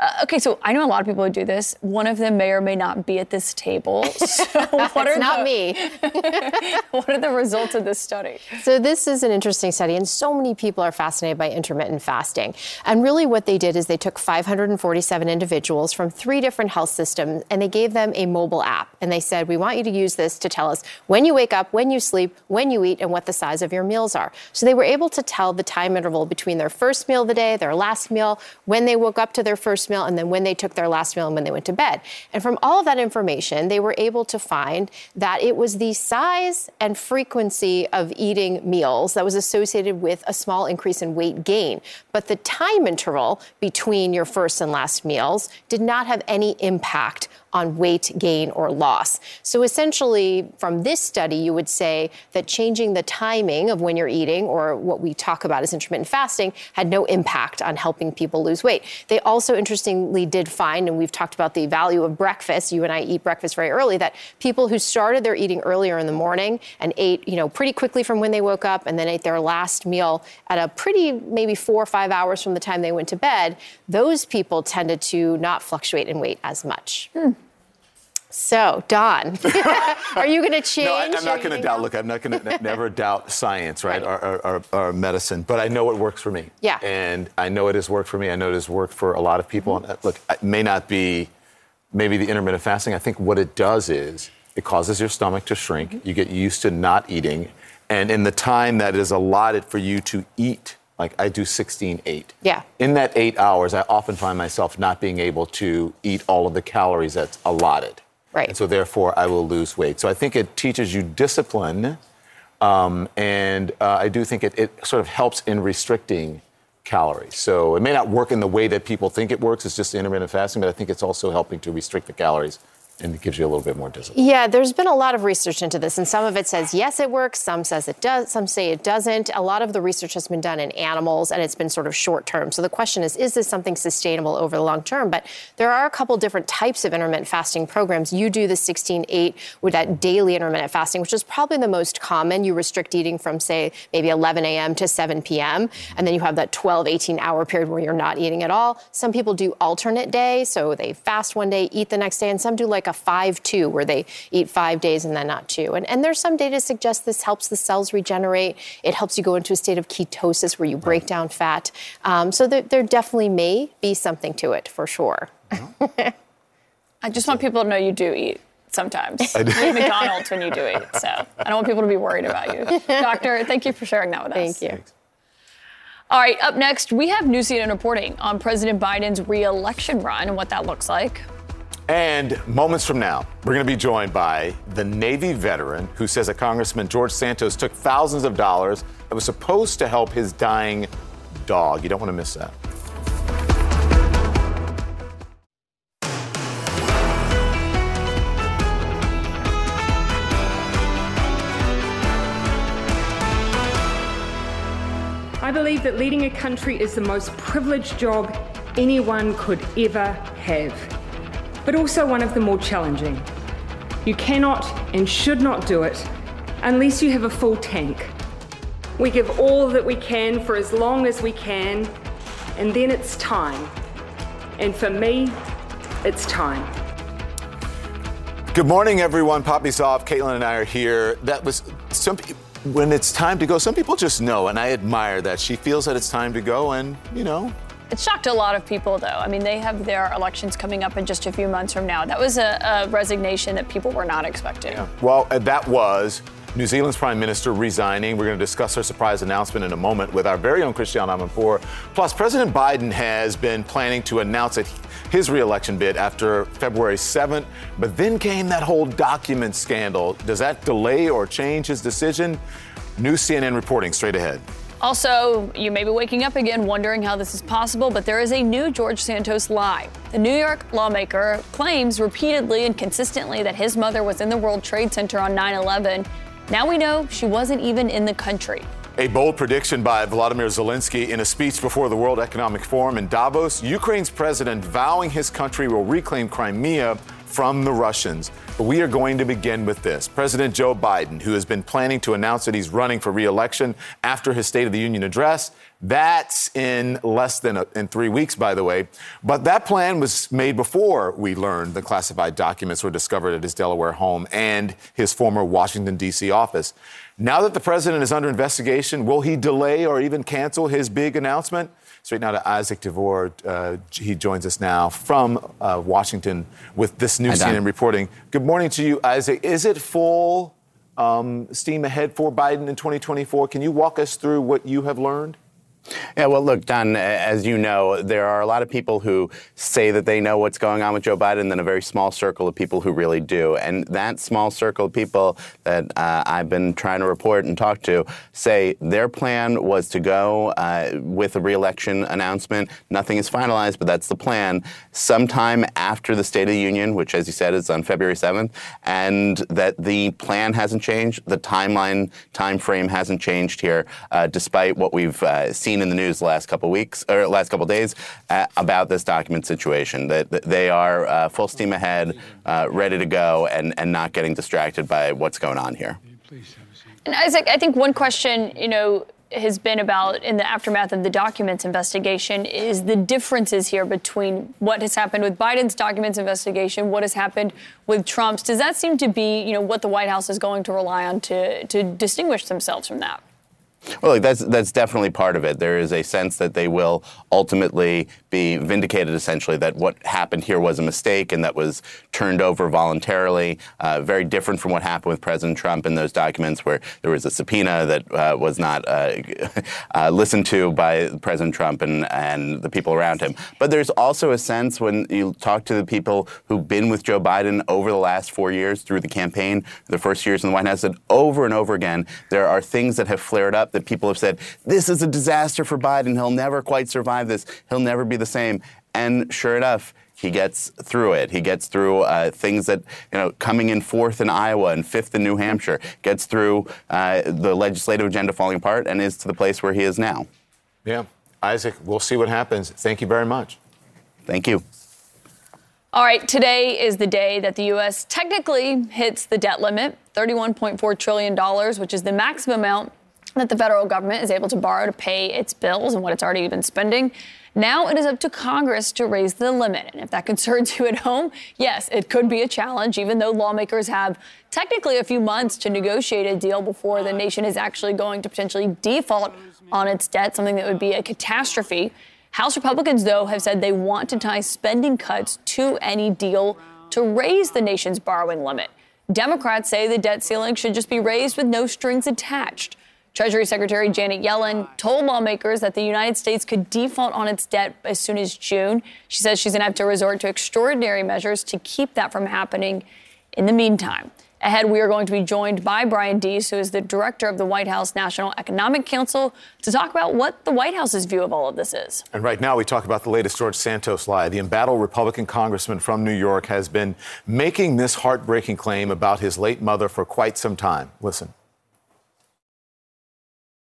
Uh, okay, so I know a lot of people who do this. One of them may or may not be at this table. (laughs) So what It's are not the- me. (laughs) what are the results of this study? So this is an interesting study, and so many people are fascinated by intermittent fasting. And really, what they did is they took 547 individuals from three different health systems, and they gave them a mobile app. And they said, "We want you to use this to tell us when you wake up, when you sleep, when you eat, and what the size of your meals are." So they were able to tell the time interval between their first meal of the day, their last meal, when they woke up to their first meal, and then when they took their last meal and when they went to bed. And from all of that information, they were able to find that it was the size and frequency of eating meals that was associated with a small increase in weight gain. But the time interval between your first and last meals did not have any impact on weight gain or loss. So essentially, from this study, you would say that changing the timing of when you're eating, or what we talk about as intermittent fasting, had no impact on helping people lose weight. They also interestingly did find, and we've talked about the value of breakfast. You and I eat breakfast very early. That people who started their eating earlier in the morning and ate, you know, pretty quickly from when they woke up, and then ate their last meal at a pretty maybe four or five hours from the time they went to bed, those people tended to not fluctuate in weight as much. Hmm. So, Don, (laughs) are you going to change? No, I, am not going to doubt. else? Look, I'm not going to never doubt science, right, Or, or, or, or medicine. But I know it works for me. Yeah. And I know it has worked for me. I know it has worked for a lot of people. And uh, look, it may not be maybe the intermittent fasting. I think what it does is it causes your stomach to shrink. You get used to not eating, and in the time that is allotted for you to eat, like I do 16-8. Yeah. In that eight hours, I often find myself not being able to eat all of the calories that's allotted. Right. And so therefore, I will lose weight. So I think it teaches you discipline, um, and uh, I do think it, it sort of helps in restricting calories. So it may not work in the way that people think it works. It's just intermittent fasting, but I think it's also helping to restrict the calories, and it gives you a little bit more discipline. Yeah, there's been a lot of research into this, and some of it says yes, it works. Some says it does. Some say it doesn't. A lot of the research has been done in animals, and it's been sort of short term. So the question is, is this something sustainable over the long term? But there are a couple different types of intermittent fasting programs. You do the 16-8 with that daily intermittent fasting, which is probably the most common. You restrict eating from say maybe 11 a.m. to 7 p.m., and then you have that 12, 18 hour period where you're not eating at all. Some people do alternate day, so they fast one day, eat the next day, and some do like a 5-2 where they eat five days and then not two. And, and there's some data suggests this helps the cells regenerate. It helps you go into a state of ketosis where you break down fat. Um, so there, there definitely may be something to it for sure. (laughs) I just want people to know you do eat sometimes. I do. You eat McDonald's when you do eat. So I don't want people to be worried about you. Doctor, thank you for sharing that with us. Thank you. All right, up next, we have new CNN reporting on President Biden's reelection run and what that looks like. And moments from now, we're going to be joined by the Navy veteran who says that Congressman George Santos took thousands of dollars that was supposed to help his dying dog. You don't want to miss that. I believe that leading a country is the most privileged job anyone could ever have but also one of the more challenging. You cannot and should not do it unless you have a full tank. We give all that we can for as long as we can, and then it's time. And for me, it's time. Good morning, everyone. Poppy Soft, Kaitlan, and I are here. That was some. When it's time to go, some people just know, and I admire that. She feels that it's time to go, and you know, It shocked a lot of people, though. I mean, they have their elections coming up in just a few months from now. That was a, a resignation that people were not expecting. Well, uh, that was New Zealand's Prime Minister resigning. We're going to discuss her surprise announcement in a moment with our very own Christiane Amanpour. Plus, President Biden has been planning to announce his reelection bid after February 7th, but then came that whole document scandal. Does that delay or change his decision? New CNN reporting straight ahead. Also, you may be waking up again wondering how this is possible, but there is a new George Santos lie. The New York lawmaker claims repeatedly and consistently that his mother was in the World Trade Center on 9 11. Now we know she wasn't even in the country. A bold prediction by Vladimir Zelensky in a speech before the World Economic Forum in Davos. Ukraine's president vowing his country will reclaim Crimea from the Russians. But we are going to begin with this. President Joe Biden, who has been planning to announce that he's running for re-election after his State of the Union address, that's in less than a, in three weeks, by the way. But that plan was made before we learned the classified documents were discovered at his Delaware home and his former Washington, D.C. office. Now that the president is under investigation, will he delay or even cancel his big announcement? Straight now to Isaac Dovere. Uh, he joins us now from uh, Washington with this new. CNN reporting. Good morning to you, Isaac. Is it full um, steam ahead for Biden in 2024? Can you walk us through what you have learned? Yeah, well, look, Don, as you know, there are a lot of people who say that they know what's going on with Joe Biden, and then a very small circle of people who really do. And that small circle of people that uh, I've been trying to report and talk to say their plan was to go uh, with a reelection announcement. Nothing is finalized, but that's the plan. Sometime after the State of the Union, which, as you said, is on February 7th, and that the plan hasn't changed, the timeline, time frame hasn't changed here, uh, despite what we've uh, in the news the last couple weeks or last couple days uh, about this document situation. That, that they are uh, full steam ahead, uh, ready to go, and, and not getting distracted by what's going on here. And Isaac, I think one question, you know, has been about in the aftermath of the documents investigation is the differences here between what has happened with Biden's documents investigation, what has happened with Trump's. Does that seem to be, you know, what the White House is going to rely on to to distinguish themselves from that? Well, look, that's that's definitely part of it. There is a sense that they will ultimately be vindicated, essentially, that what happened here was a mistake and that was turned over voluntarily. Uh, very different from what happened with President Trump in those documents, where there was a subpoena that uh, was not uh, (laughs) uh, listened to by President Trump and and the people around him. But there's also a sense when you talk to the people who've been with Joe Biden over the last four years through the campaign, the first years in the White House, that over and over again there are things that have flared up that people have said, this is a disaster for Biden. He'll never quite survive this. He'll never be the same. And sure enough, he gets through it. He gets through uh, things that, you know, coming in fourth in Iowa and fifth in New Hampshire, gets through uh, the legislative agenda falling apart and is to the place where he is now. Yeah. Isaac, we'll see what happens. Thank you very much. Thank you. All right, today is the day that the U.S. technically hits the debt limit, $31.4 trillion, which is the maximum amount that the federal government is able to borrow to pay its bills and what it's already been spending. Now it is up to Congress to raise the limit. And if that concerns (laughs) you at home, yes, it could be a challenge, even though lawmakers have technically a few months to negotiate a deal before the nation is actually going to potentially default on its debt, something that would be a catastrophe. House Republicans, though, have said they want to tie spending cuts to any deal to raise the nation's borrowing limit. Democrats say the debt ceiling should just be raised with no strings attached. Treasury Secretary Janet Yellen told lawmakers that the United States could default on its debt as soon as June. She says she's going to have to resort to extraordinary measures to keep that from happening in the meantime. Ahead, we are going to be joined by Brian Deese, who is the director of the White House National Economic Council, to talk about what the White House's view of all of this is. And right now, we talk about the latest George Santos lie. The embattled Republican congressman from New York has been making this heartbreaking claim about his late mother for quite some time. Listen.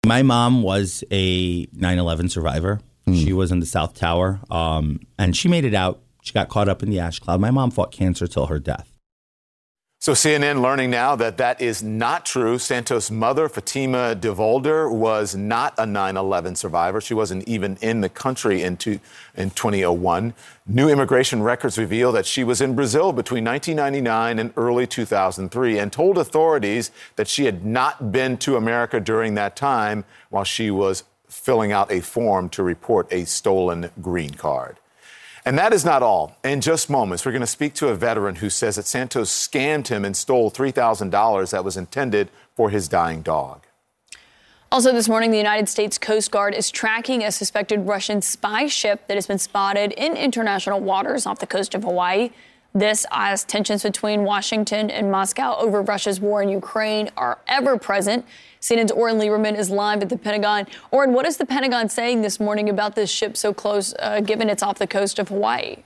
My mom was a 9 11 survivor. She was in the South Tower, um, and she made it out. She got caught up in the ash cloud. My mom fought cancer till her death. So CNN learning now that that is not true. Santos' mother, Fatima DeVolder, was not a 9/11 survivor. She wasn't even in the country in, two, in 2001. New immigration records reveal that she was in Brazil between 1999 and early 2003 and told authorities that she had not been to America during that time while she was filling out a form to report a stolen green card. And that is not all. In just moments, we're going to speak to a veteran who says that Santos scammed him and stole $3,000 that was intended for his dying dog. Also, this morning, the United States Coast Guard is tracking a suspected Russian spy ship that has been spotted in international waters off the coast of Hawaii. This as tensions between Washington and Moscow over Russia's war in Ukraine are ever present. CNN's Oren Liebermann is live at the Pentagon. Oren, what is the Pentagon saying this morning about this ship so close, uh, given it's off the coast of Hawaii?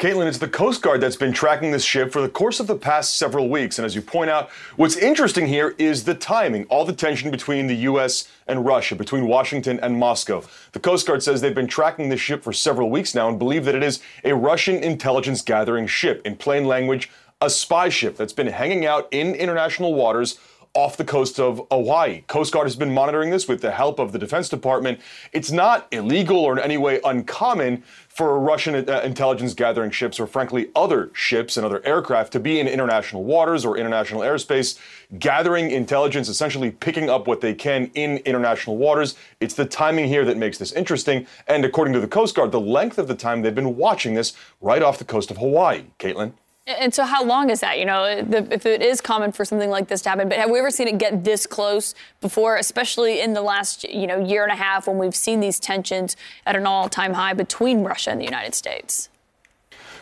Kaitlan, it's the Coast Guard that's been tracking this ship for the course of the past several weeks. And as you point out, what's interesting here is the timing, all the tension between the U.S. and Russia, between Washington and Moscow. The Coast Guard says they've been tracking this ship for several weeks now and believe that it is a Russian intelligence gathering ship. In plain language, a spy ship that's been hanging out in international waters off the coast of Hawaii. Coast Guard has been monitoring this with the help of the Defense Department. It's not illegal or in any way uncommon for Russian uh, intelligence gathering ships or, frankly, other ships and other aircraft to be in international waters or international airspace, gathering intelligence, essentially picking up what they can in international waters. It's the timing here that makes this interesting. And according to the Coast Guard, the length of the time they've been watching this right off the coast of Hawaii. Kaitlan? And so, how long is that? You know, the, if it is common for something like this to happen, but have we ever seen it get this close before, especially in the last, you know, year and a half when we've seen these tensions at an all-time high between Russia and the United States?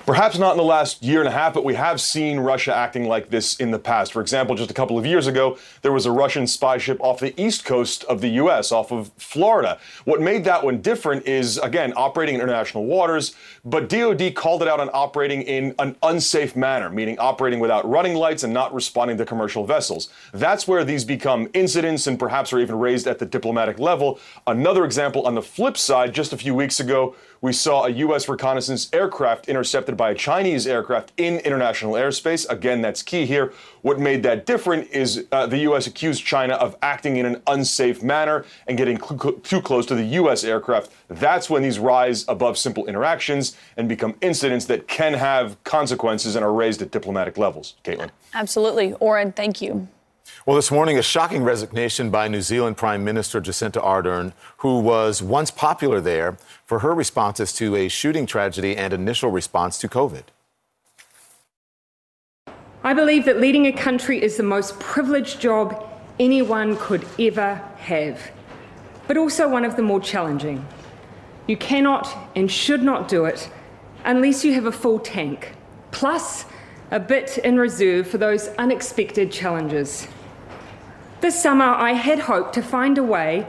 Perhaps not in the last year and a half, but we have seen Russia acting like this in the past. For example, just a couple of years ago, there was a Russian spy ship off the east coast of the U.S., off of Florida. What made that one different is, again, operating in international waters, but DoD called it out on operating in an unsafe manner, meaning operating without running lights and not responding to commercial vessels. That's where these become incidents and perhaps are even raised at the diplomatic level. Another example on the flip side, just a few weeks ago, we saw a U.S. reconnaissance aircraft intercepted by a Chinese aircraft in international airspace. Again, that's key here. What made that different is uh, the U.S. accused China of acting in an unsafe manner and getting cl- too close to the U.S. aircraft. That's when these rise above simple interactions and become incidents that can have consequences and are raised at diplomatic levels. Kaitlan. Absolutely. Oren, thank you. Well, this morning, a shocking resignation by New Zealand Prime Minister Jacinda Ardern, who was once popular there for her responses to a shooting tragedy and initial response to COVID. I believe that leading a country is the most privileged job anyone could ever have, but also one of the more challenging. You cannot and should not do it unless you have a full tank, plus a bit in reserve for those unexpected challenges. This summer, I had hoped to find a way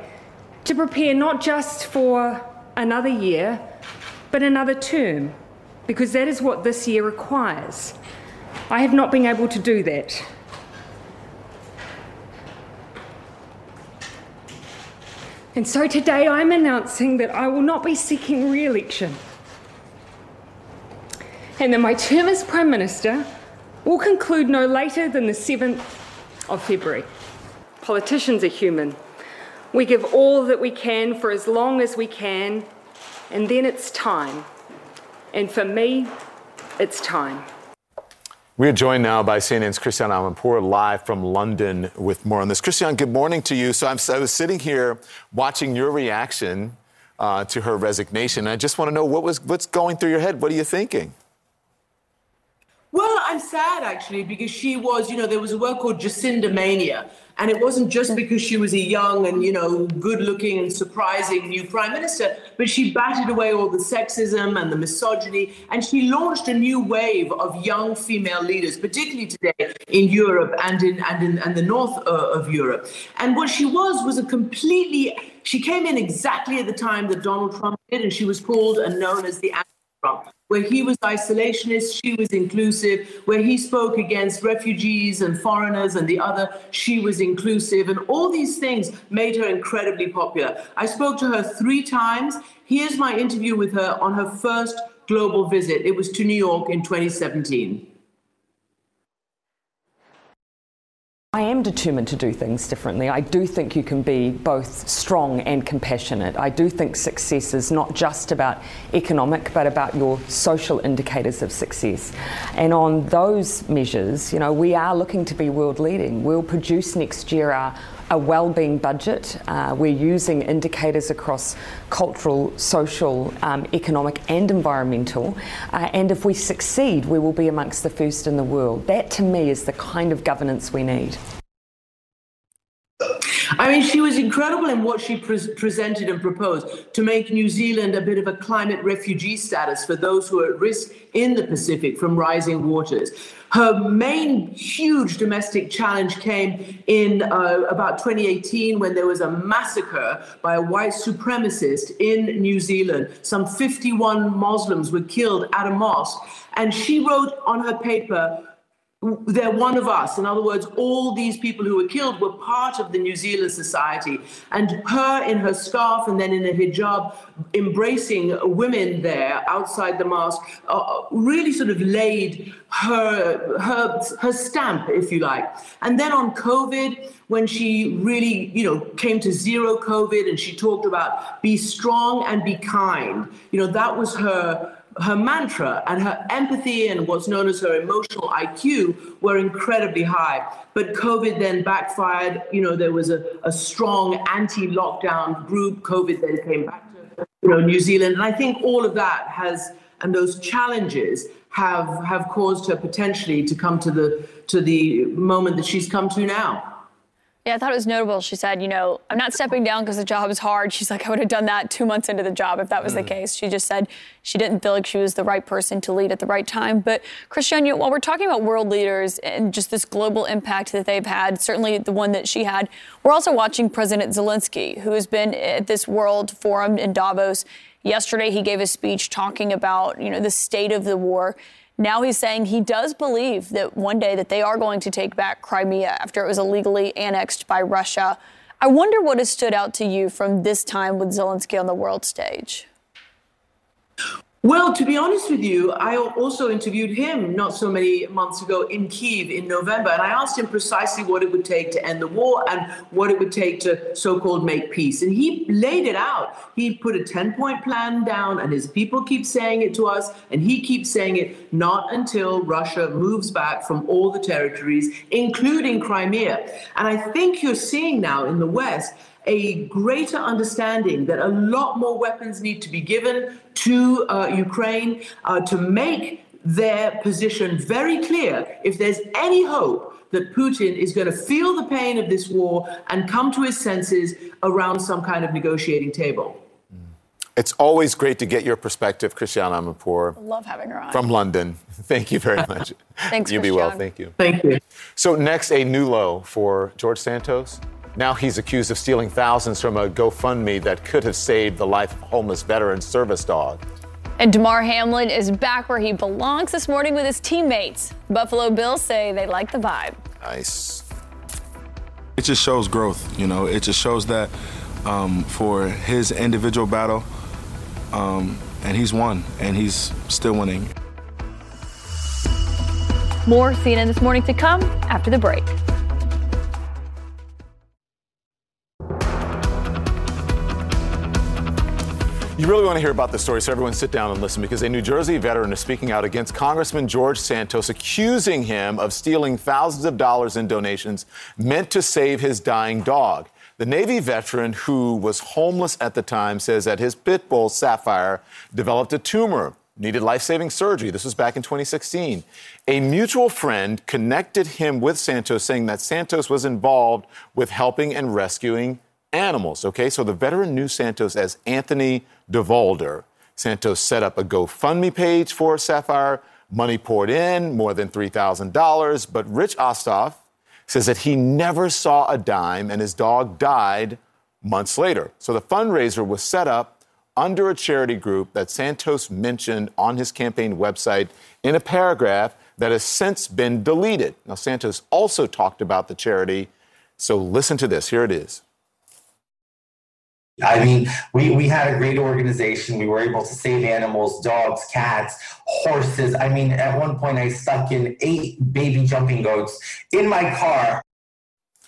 to prepare not just for another year, but another term, because that is what this year requires. I have not been able to do that. And so today I'm announcing that I will not be seeking re election. And that my term as Prime Minister will conclude no later than the 7th of February. Politicians are human. We give all that we can for as long as we can, and then it's time. And for me, it's time. We are joined now by CNN's Christiane Amanpour live from London with more on this. Christiane, good morning to you. So I'm, i was sitting here watching your reaction uh, to her resignation. I just want to know what was what's going through your head. What are you thinking? Well, I'm sad actually because she was, you know, there was a word called Jacinda Mania. And it wasn't just because she was a young and, you know, good looking and surprising new prime minister, but she batted away all the sexism and the misogyny. And she launched a new wave of young female leaders, particularly today in Europe and in, and in and the north uh, of Europe. And what she was was a completely, she came in exactly at the time that Donald Trump did, and she was called and known as the from. Where he was isolationist, she was inclusive. Where he spoke against refugees and foreigners and the other, she was inclusive. And all these things made her incredibly popular. I spoke to her three times. Here's my interview with her on her first global visit. It was to New York in 2017. I am determined to do things differently. I do think you can be both strong and compassionate. I do think success is not just about economic, but about your social indicators of success. And on those measures, you know, we are looking to be world leading. We'll produce next year our a well-being budget. Uh, we're using indicators across cultural, social, um, economic, and environmental. Uh, and if we succeed, we will be amongst the first in the world. That, to me, is the kind of governance we need. I mean, she was incredible in what she pre- presented and proposed to make New Zealand a bit of a climate refugee status for those who are at risk in the Pacific from rising waters. Her main huge domestic challenge came in uh, about 2018 when there was a massacre by a white supremacist in New Zealand. Some 51 Muslims were killed at a mosque. And she wrote on her paper, they're one of us. In other words, all these people who were killed were part of the New Zealand society. And her in her scarf and then in a hijab, embracing women there outside the mosque, uh, really sort of laid her, her, her stamp, if you like. And then on COVID, when she really, you know, came to zero COVID and she talked about be strong and be kind, you know, that was her her mantra and her empathy and what's known as her emotional IQ were incredibly high. But COVID then backfired. You know, there was a, a strong anti-lockdown group. COVID then came back to you know New Zealand, and I think all of that has and those challenges have have caused her potentially to come to the to the moment that she's come to now. Yeah, I thought it was notable. She said, you know, I'm not stepping down because the job is hard. She's like, I would have done that two months into the job if that was mm. the case. She just said she didn't feel like she was the right person to lead at the right time. But Christiane, while we're talking about world leaders and just this global impact that they've had, certainly the one that she had, we're also watching President Zelensky, who has been at this World Forum in Davos. Yesterday, he gave a speech talking about, you know, the state of the war. Now he's saying he does believe that one day that they are going to take back Crimea after it was illegally annexed by Russia. I wonder what has stood out to you from this time with Zelensky on the world stage. Well, to be honest with you, I also interviewed him not so many months ago in Kiev in November, and I asked him precisely what it would take to end the war and what it would take to so called make peace. And he laid it out. He put a 10 point plan down, and his people keep saying it to us, and he keeps saying it not until Russia moves back from all the territories, including Crimea. And I think you're seeing now in the West a greater understanding that a lot more weapons need to be given to uh, Ukraine uh, to make their position very clear. If there's any hope that Putin is going to feel the pain of this war and come to his senses around some kind of negotiating table. It's always great to get your perspective, Christiane Amanpour. Love having her on. From London. (laughs) Thank you very (laughs) much. Thanks, You be well. Thank you. Thank you. So next, a new low for George Santos. Now he's accused of stealing thousands from a GoFundMe that could have saved the life of a homeless veteran service dog. And Damar Hamlin is back where he belongs this morning with his teammates. Buffalo Bills say they like the vibe. Nice. It just shows growth, you know. It just shows that um, for his individual battle, um, and he's won, and he's still winning. More CNN this morning to come after the break. You really want to hear about this story, so everyone sit down and listen because a New Jersey veteran is speaking out against Congressman George Santos, accusing him of stealing thousands of dollars in donations meant to save his dying dog. The Navy veteran, who was homeless at the time, says that his pit bull, Sapphire, developed a tumor, needed life saving surgery. This was back in 2016. A mutual friend connected him with Santos, saying that Santos was involved with helping and rescuing animals. Okay, so the veteran knew Santos as Anthony DeVolder. Santos set up a GoFundMe page for Sapphire. Money poured in, more than $3,000. But Rich Osthoff says that he never saw a dime and his dog died months later. So the fundraiser was set up under a charity group that Santos mentioned on his campaign website in a paragraph that has since been deleted. Now, Santos also talked about the charity, so listen to this. Here it is. I mean, we, we had a great organization. We were able to save animals, dogs, cats, horses. I mean, at one point, I stuck in eight baby jumping goats in my car.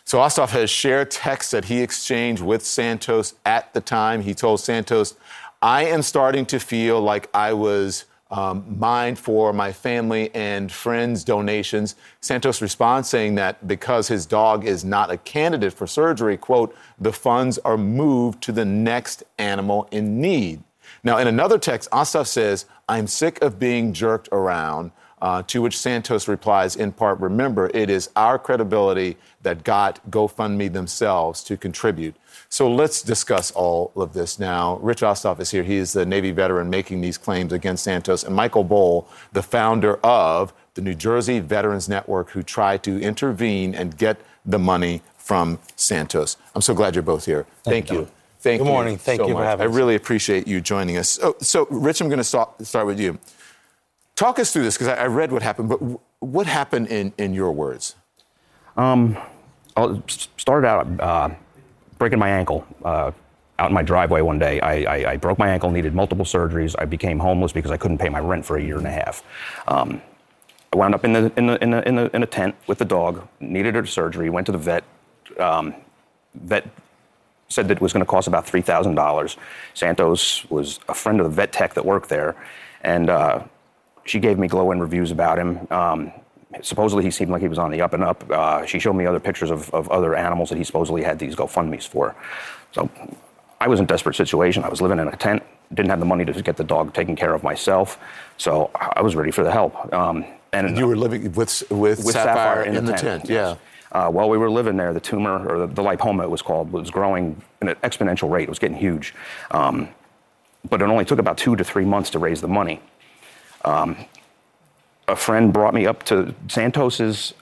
So Osthoff has shared texts that he exchanged with Santos at the time. He told Santos, I am starting to feel like I was um, mined for my family and friends' donations. Santos responds saying that because his dog is not a candidate for surgery, quote, the funds are moved to the next animal in need. Now, in another text, Osthoff says, I'm sick of being jerked around. Uh, to which Santos replies, in part, remember, it is our credibility that got GoFundMe themselves to contribute. So let's discuss all of this now. Rich Osthoff is here. He is the Navy veteran making these claims against Santos, and Michael Boll, the founder of the New Jersey Veterans Network, who tried to intervene and get the money from Santos. I'm so glad you're both here. Thank, you. Thank you. Thank Good you. morning. Thank so you for much. having I really appreciate you joining us. So, so Rich, I'm going to start, start with you. Talk us through this because I, I read what happened, but w- what happened in, in your words? Um, I s- started out uh, breaking my ankle uh, out in my driveway one day. I, I, I broke my ankle, needed multiple surgeries. I became homeless because I couldn't pay my rent for a year and a half. Um, I wound up in the, in, the, in, the, in, the, in a tent with the dog, needed a surgery, went to the vet. Um, vet said that it was going to cost about $3,000. Santos was a friend of the vet tech that worked there, and uh, she gave me glowing reviews about him. Um, supposedly, he seemed like he was on the up and up. Uh, she showed me other pictures of, of other animals that he supposedly had these GoFundMe's for. So I was in a desperate situation. I was living in a tent, didn't have the money to get the dog taken care of myself, so I was ready for the help. Um, and you were living with with, Sapphire, in, the tent. Yeah. Uh, while we were living there, the tumor, or the, the lipoma it was called, was growing at an exponential rate. It was getting huge. Um, but it only took about two to three months to raise the money. Um, a friend brought me up to Santos's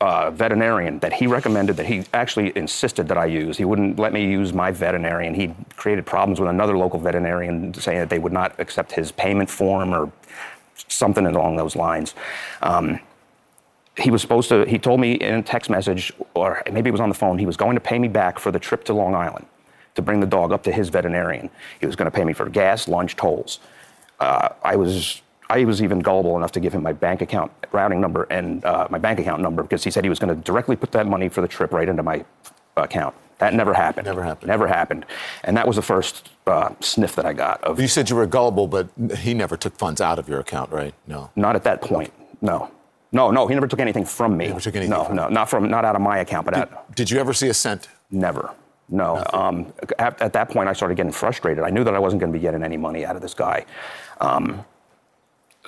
uh, veterinarian that he recommended that he actually insisted that I use. He wouldn't let me use my veterinarian. He created problems with another local veterinarian saying that they would not accept his payment form or something along those lines. Um, he was supposed to, he told me in a text message, or maybe it was on the phone, he was going to pay me back for the trip to Long Island to bring the dog up to his veterinarian. He was going to pay me for gas, lunch, tolls. Uh, I was I was even gullible enough to give him my bank account routing number and uh, my bank account number because he said he was going to directly put that money for the trip right into my account. That never happened. Never happened. Never happened. And that was the first uh, sniff that I got of. You said you were gullible, but he never took funds out of your account, right? No. Not at that point. No. No, no, he never took anything from me. never took anything no, no, not from, not out of my account, but out. Did you ever see a cent? Never. No. Um, at, at, that point, I started getting frustrated. I knew that I wasn't going to be getting any money out of this guy. Um,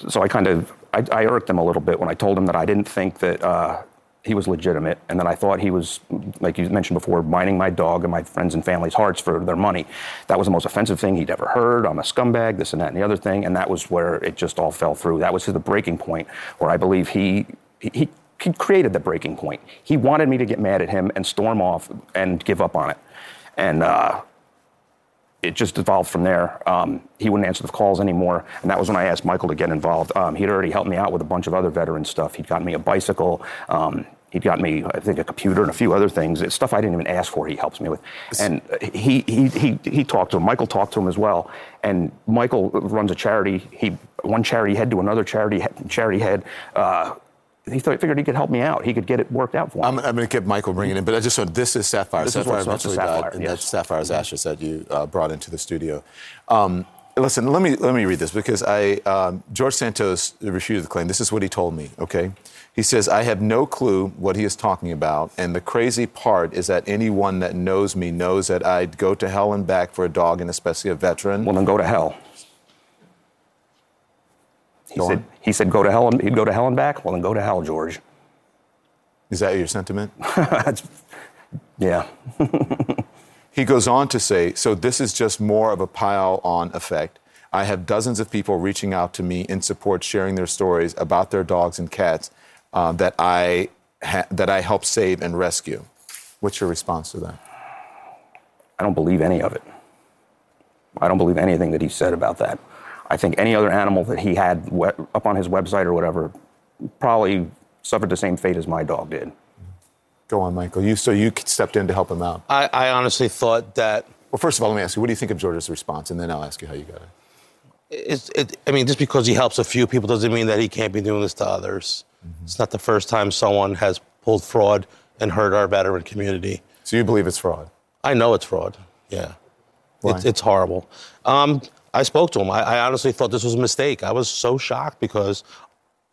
so I kind of, I, I, irked him a little bit when I told him that I didn't think that uh, he was legitimate, and that I thought he was, like you mentioned before, mining my dog and my friends and family's hearts for their money. That was the most offensive thing he'd ever heard. I'm a scumbag, this and that and the other thing, and that was where it just all fell through. That was the breaking point where I believe he he, he created the breaking point. He wanted me to get mad at him and storm off and give up on it, and. Uh, it just evolved from there. Um, he wouldn't answer the calls anymore, and that was when I asked Michael to get involved. Um, he'd already helped me out with a bunch of other veteran stuff. He'd gotten me a bicycle. Um, he'd gotten me, I think, a computer and a few other things. It's stuff I didn't even ask for. He helps me with, and he he he he talked to him. Michael talked to him as well. And Michael runs a charity. He one charity head to another charity charity head. Uh, he figured he could help me out. He could get it worked out for me. I'm, I'm going to keep Michael bringing in, but I just want this is Sapphire. This is Sapphire what's eventually Sapphire, died, and yes. that's Sapphire's ashes that you uh, brought into the studio. Um, listen, let me let me read this because I um, George Santos refuted the claim. This is what he told me. Okay, he says I have no clue what he is talking about, and the crazy part is that anyone that knows me knows that I'd go to hell and back for a dog, and especially a veteran. Well, then go to hell. He Go said, on. he said, go to hell and he'd go to hell and back. Well, then go to hell, George. Is that your sentiment? (laughs) yeah. (laughs) he goes on to say, so this is just more of a pile on effect. I have dozens of people reaching out to me in support, sharing their stories about their dogs and cats uh, that I ha- that I help save and rescue. What's your response to that? I don't believe any of it. I don't believe anything that he said about that. I think any other animal that he had up on his website or whatever probably suffered the same fate as my dog did. Go on, Michael. You so you stepped in to help him out. I, I honestly thought that. Well, first of all, let me ask you, what do you think of George's response, and then I'll ask you how you got it. It's, it, I mean, just because he helps a few people doesn't mean that he can't be doing this to others. It's not the first time someone has pulled fraud and hurt our veteran community. So you believe it's fraud? I know it's fraud. Yeah. Why? It's, it's horrible. Um, I spoke to him. I, I honestly thought this was a mistake. I was so shocked because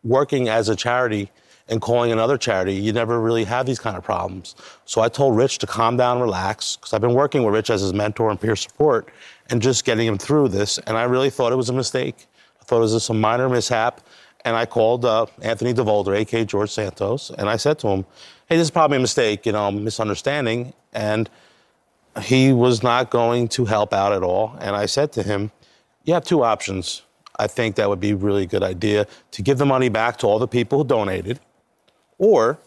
working as a charity and calling another charity, you never really have these kind of problems. So I told Rich to calm down relax because I've been working with Rich as his mentor and peer support and just getting him through this. And I really thought it was a mistake. I thought it was just a minor mishap. And I called uh, Anthony DeVolder, aka George Santos, and I said to him, hey, this is probably a mistake, you know, misunderstanding. And he was not going to help out at all. And I said to him, you have two options. I think that would be a really good idea to give the money back to all the people who donated, or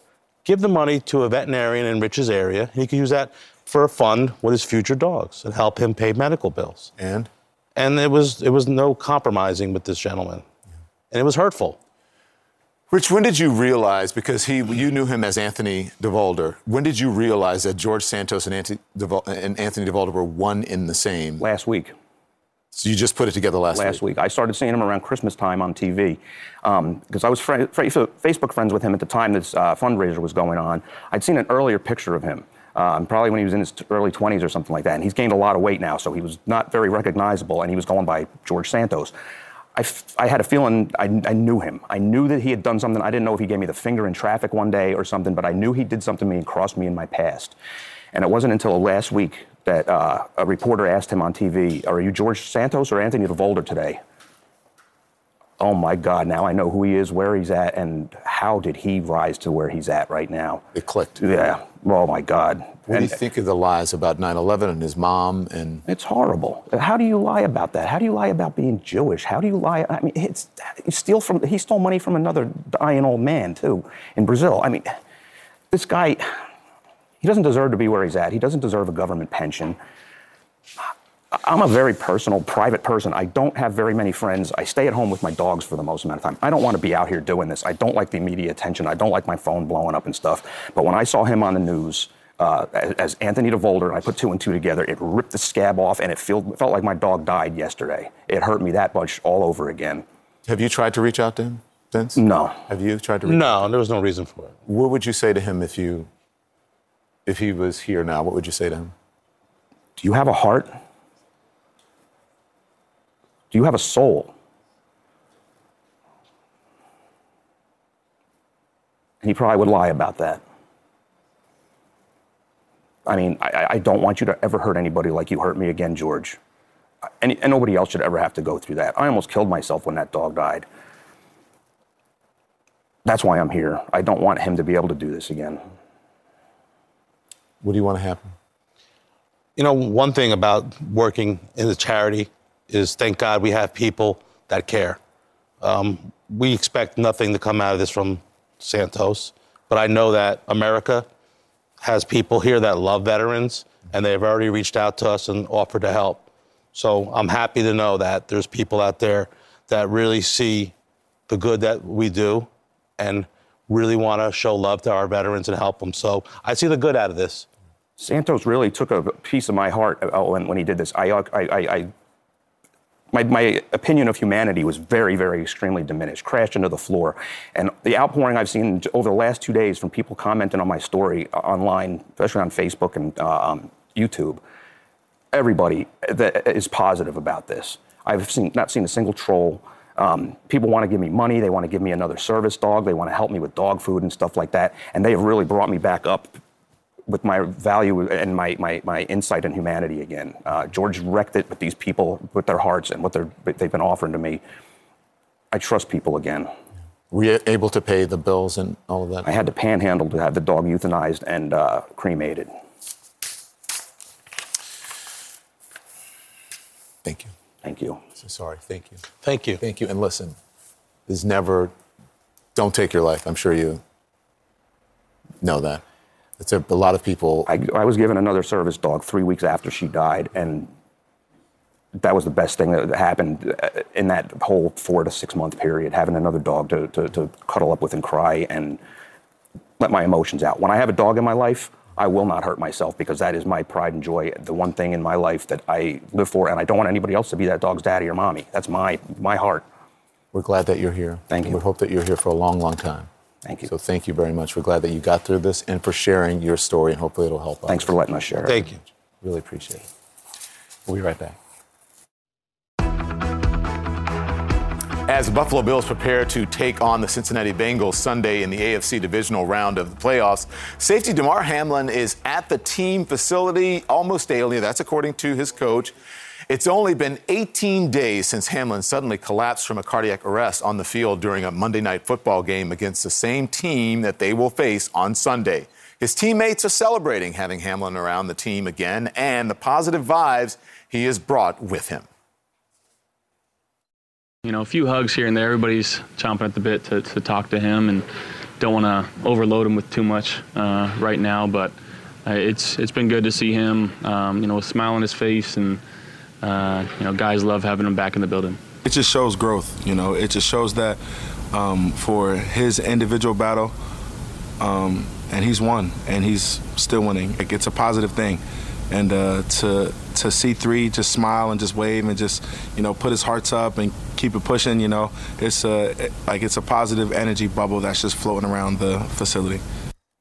give the money to a veterinarian in Rich's area. He could use that for a fund with his future dogs and help him pay medical bills. And? And it was it was no compromising with this gentleman. And it was hurtful. Rich, when did you realize, because he, you knew him as Anthony DeVolder, when did you realize that George Santos and Anthony, DeVol- and Anthony DeVolder were one in the same? Last week. So you just put it together last, last week. I started seeing him around Christmas time on TV because I was fri- fri- Facebook friends with him at the time this uh, fundraiser was going on. I'd seen an earlier picture of him, um, probably when he was in his t- early 20s or something like that. And he's gained a lot of weight now, so he was not very recognizable, and he was going by George Santos. I, f- I had a feeling I, I knew him. I knew that he had done something. I didn't know if he gave me the finger in traffic one day or something, but I knew he did something to me and crossed me in my past. And it wasn't until last week that uh, a reporter asked him on TV, Are you George Santos or Anthony DeVolder today? Oh my God, now I know who he is, where he's at, and how did he rise to where he's at right now? It clicked. Yeah. Oh my God. What do you think of the lies about 9 11 and his mom? And it's horrible. How do you lie about that? How do you lie about being Jewish? How do you lie? I mean, it's you steal from. He stole money from another dying old man too in Brazil. I mean, this guy. He doesn't deserve to be where he's at. He doesn't deserve a government pension. I'm a very personal, private person. I don't have very many friends. I stay at home with my dogs for the most amount of time. I don't want to be out here doing this. I don't like the media attention. I don't like my phone blowing up and stuff. But when I saw him on the news uh, as, as Anthony DeVolder, and I put two and two together, it ripped the scab off, and it felt, felt like my dog died yesterday. It hurt me that much all over again. Have you tried to reach out to him since? No. Have you tried to reach No, there was no reason for it. What would you say to him if you, if he was here now? What would you say to him? Do you have a heart? Do you have a soul? And he probably would lie about that. I mean, I, I don't want you to ever hurt anybody like you hurt me again, George. And, and nobody else should ever have to go through that. I almost killed myself when that dog died. That's why I'm here. I don't want him to be able to do this again. What do you want to happen? You know, one thing about working in the charity is thank God we have people that care. Um, we expect nothing to come out of this from Santos, but I know that America has people here that love veterans, and they've already reached out to us and offered to help. So I'm happy to know that there's people out there that really see the good that we do and really want to show love to our veterans and help them. So I see the good out of this. Santos really took a piece of my heart uh, when, when he did this. I, I, I, my, my opinion of humanity was very, very extremely diminished, crashed into the floor. And the outpouring I've seen over the last two days from people commenting on my story uh, online, especially on Facebook and uh, um, YouTube, everybody that is positive about this. I've seen, not seen a single troll. Um, people want to give me money. They want to give me another service dog. They want to help me with dog food and stuff like that. And they have really brought me back up with my value and my, my, my insight in humanity again. Uh, George wrecked it with these people, with their hearts and what they're, they've been offering to me. I trust people again. Were you able to pay the bills and all of that? I had to panhandle to have the dog euthanized and uh, cremated. Thank you. Thank you. So sorry. Thank you. Thank you. Thank you. And listen, there's never, don't take your life. I'm sure you know that. It's a, a lot of people. I, I was given another service dog three weeks after she died, and that was the best thing that happened uh, in that whole four to six month period. Having another dog to, to, to cuddle up with and cry and let my emotions out. When I have a dog in my life, I will not hurt myself because that is my pride and joy. The one thing in my life that I live for, and I don't want anybody else to be that dog's daddy or mommy. That's my my heart. We're glad that you're here. Thank you. We hope that you're here for a long, long time. Thank you. So thank you very much. We're glad that you got through this and for sharing your story, and hopefully it'll help. Thanks others. for letting us share. Thank you. Really appreciate it. We'll be right back. As the Buffalo Bills prepare to take on the Cincinnati Bengals Sunday in the AFC divisional round of the playoffs, safety Damar Hamlin is at the team facility almost daily. That's according to his coach. It's only been 18 days since Hamlin suddenly collapsed from a cardiac arrest on the field during a Monday night football game against the same team that they will face on Sunday. His teammates are celebrating having Hamlin around the team again and the positive vibes he has brought with him. You know, a few hugs here and there. Everybody's chomping at the bit to, to talk to him and don't want to overload him with too much uh, right now. But uh, it's it's been good to see him, um, you know, a smile on his face. And, uh, you know, guys love having him back in the building. It just shows growth, you know. It just shows that um, for his individual battle, um, and he's won, and he's still winning. It's a positive thing, and uh, to to see three just smile and just wave and just you know put his hearts up and keep it pushing. You know, it's a like it's a positive energy bubble that's just floating around the facility.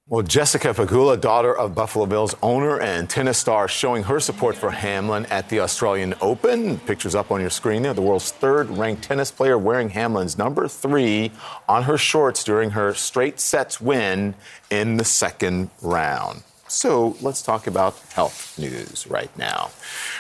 Well, Jessica Pegula, daughter of Buffalo Bills owner and tennis star, showing her support for Hamlin at the Australian Open. Pictures up on your screen there. The world's third ranked tennis player wearing Hamlin's number three on her shorts during her straight sets win in the second round. So let's talk about health news right now.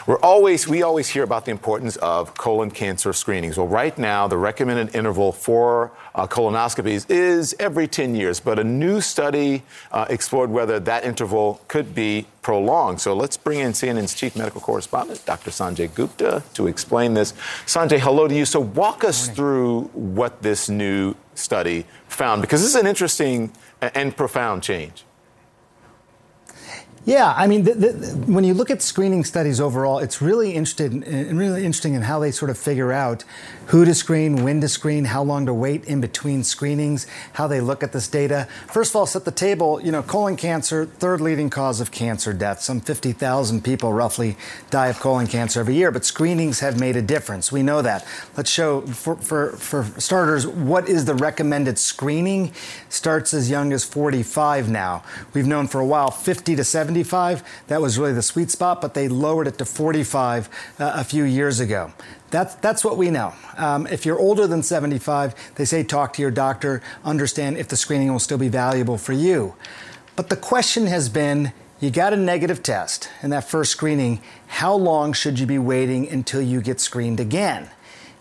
We're always, we always hear about the importance of colon cancer screenings. Well, right now, the recommended interval for uh, colonoscopies is every 10 years, but a new study uh, explored whether that interval could be prolonged. So let's bring in CNN's chief medical correspondent, Dr. Sanjay Gupta, to explain this. Sanjay, hello to you. So walk us through what this new study found, because this is an interesting and profound change. Yeah, I mean, the, the, when you look at screening studies overall, it's really interested in, really interesting in how they sort of figure out who to screen, when to screen, how long to wait in between screenings, how they look at this data. First of all, set the table. You know, colon cancer, third leading cause of cancer death. Some 50,000 people roughly die of colon cancer every year, but screenings have made a difference. We know that. Let's show, for, for, for starters, what is the recommended screening? Starts as young as 45 now. We've known for a while 50 to 75. That was really the sweet spot, but they lowered it to 45 uh, a few years ago. That's, that's what we know. Um, if you're older than 75, they say talk to your doctor, understand if the screening will still be valuable for you. But the question has been you got a negative test in that first screening. How long should you be waiting until you get screened again?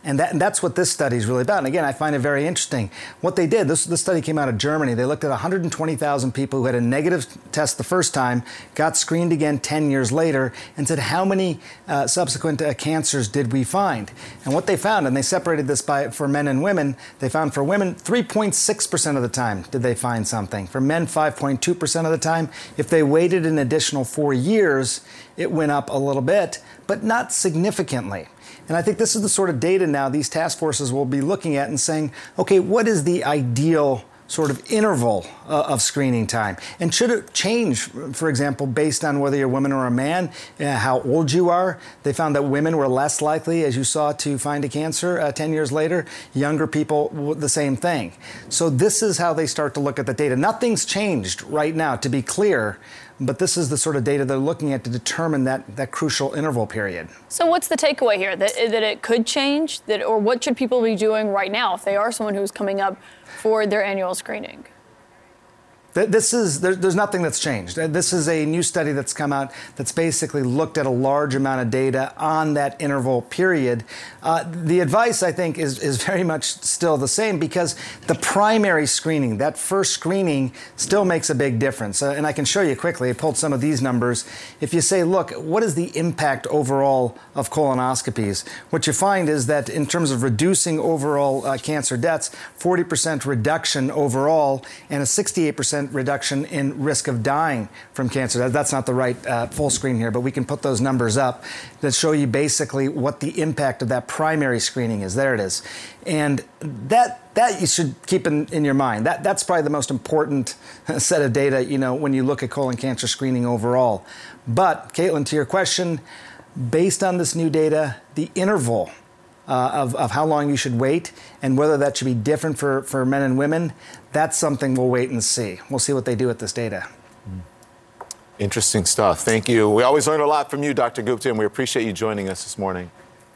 And, that, and, that's what this study is really about. And again, I find it very interesting. What they did, this, this study came out of Germany. They looked at 120,000 people who had a negative test the first time, got screened again 10 years later, and said, how many uh, subsequent uh, cancers did we find? And what they found, and they separated this by for men and women, they found for women 3.6% of the time did they find something. For men, 5.2% of the time. If they waited an additional four years, it went up a little bit, but not significantly. And I think this is the sort of data now these task forces will be looking at and saying, okay, what is the ideal sort of interval uh, of screening time? And should it change, for example, based on whether you're a woman or a man, uh, how old you are? They found that women were less likely, as you saw, to find a cancer uh, 10 years later. Younger people, the same thing. So this is how they start to look at the data. Nothing's changed right now, to be clear. But this is the sort of data they're looking at to determine that, that crucial interval period. So, what's the takeaway here? That, that it could change? That, or what should people be doing right now if they are someone who's coming up for their annual screening? This is there's nothing that's changed. This is a new study that's come out that's basically looked at a large amount of data on that interval period. Uh, the advice I think is is very much still the same because the primary screening, that first screening, still makes a big difference. Uh, and I can show you quickly. I pulled some of these numbers. If you say, look, what is the impact overall of colonoscopies? What you find is that in terms of reducing overall uh, cancer deaths, 40% reduction overall, and a 68% 50% reduction in risk of dying from cancer. That's not the right uh, full screen here, but we can put those numbers up that show you basically what the impact of that primary screening is. There it is. And that, that you should keep in, in your mind. That, that's probably the most important (laughs) set of data, you know, when you look at colon cancer screening overall. But, Kaitlan, to your question, based on this new data, the interval uh, of, of how long you should wait and whether that should be different for, for men and women, that's something we'll wait and see. We'll see what they do with this data. Interesting stuff. Thank you. We always learn a lot from you, Dr. Gupta, and we appreciate you joining us this morning.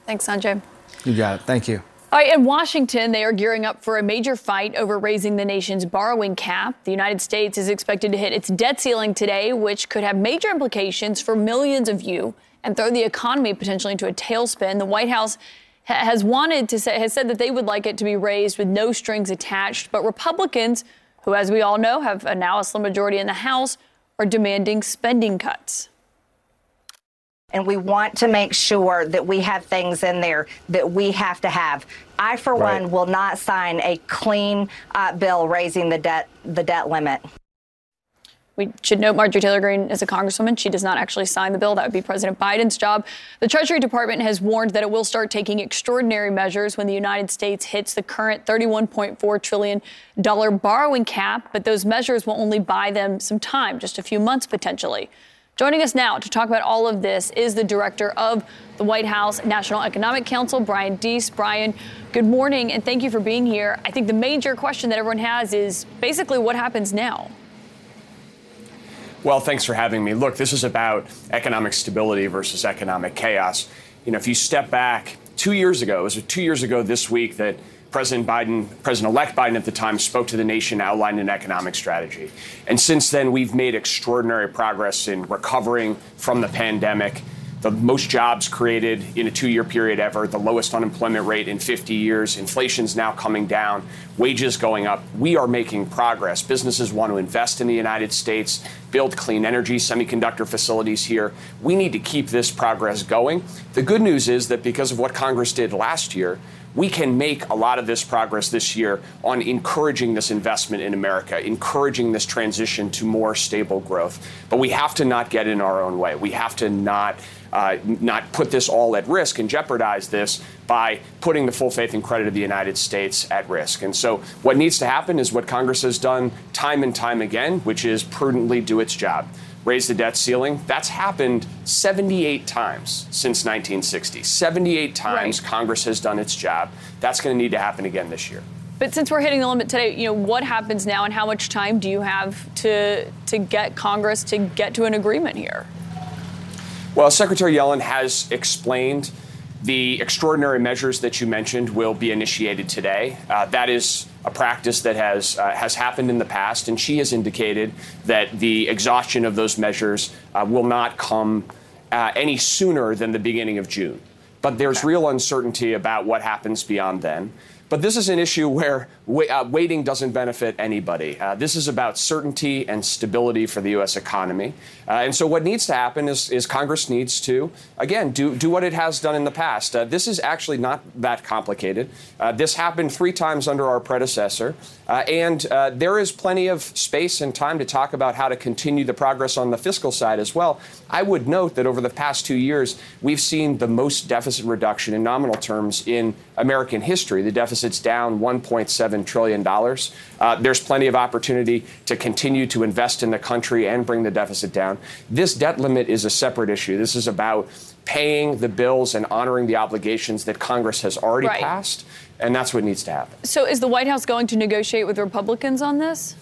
Thanks, Sanjay. You got it. Thank you. All right, in Washington, they are gearing up for a major fight over raising the nation's borrowing cap. The United States is expected to hit its debt ceiling today, which could have major implications for millions of you and throw the economy potentially into a tailspin. The White House has wanted to say, has said that they would like it to be raised with no strings attached, but Republicans, who, as we all know, have a now a slim majority in the House, are demanding spending cuts. And we want to make sure that we have things in there that we have to have. I, for right. one, will not sign a clean uh, bill raising the debt the debt limit. We should note Marjorie Taylor Greene is a congresswoman. She does not actually sign the bill. That would be President Biden's job. The Treasury Department has warned that it will start taking extraordinary measures when the United States hits the current $31.4 trillion borrowing cap, but those measures will only buy them some time, just a few months potentially. Joining us now to talk about all of this is the director of the White House National Economic Council, Brian Deese. Brian, good morning and thank you for being here. I think the major question that everyone has is basically what happens now? Well, thanks for having me. Look, this is about economic stability versus economic chaos. You know, if you step back two years ago, it was two years ago this week that President Biden, President elect Biden at the time, spoke to the nation, outlined an economic strategy. And since then, we've made extraordinary progress in recovering from the pandemic the most jobs created in a two year period ever, the lowest unemployment rate in 50 years. Inflation's now coming down, wages going up. We are making progress. Businesses want to invest in the United States, build clean energy, semiconductor facilities here. We need to keep this progress going. The good news is that because of what Congress did last year, we can make a lot of this progress this year on encouraging this investment in America, encouraging this transition to more stable growth. But we have to not get in our own way. We have to not uh, not put this all at risk and jeopardize this by putting the full faith and credit of the United States at risk. And so, what needs to happen is what Congress has done time and time again, which is prudently do its job. Raise the debt ceiling. That's happened 78 times since 1960. 78 times right. Congress has done its job. That's going to need to happen again this year. But since we're hitting the limit today, you know, what happens now and how much time do you have to to get Congress to get to an agreement here? Well, Secretary Yellen has explained the extraordinary measures that you mentioned will be initiated today. Uh, that is a practice that has uh, has happened in the past, and she has indicated that the exhaustion of those measures uh, will not come uh, any sooner than the beginning of June. But there's real uncertainty about what happens beyond then. But this is an issue where uh, waiting doesn't benefit anybody. Uh, this is about certainty and stability for the U.S. economy. Uh, and so, what needs to happen is, is, Congress needs to, again, do, do what it has done in the past. Uh, this is actually not that complicated. Uh, this happened three times under our predecessor. Uh, and there is plenty of space and time to talk about how to continue the progress on the fiscal side as well. I would note that over the past two years, we've seen the most deficit reduction in nominal terms in American history. The deficit's down 1.7 trillion dollars. Uh, there's plenty of opportunity to continue to invest in the country and bring the deficit down. This debt limit is a separate issue. This is about paying the bills and honoring the obligations that Congress has already right. passed, and that's what needs to happen. So, is the White House going to negotiate with Republicans on this?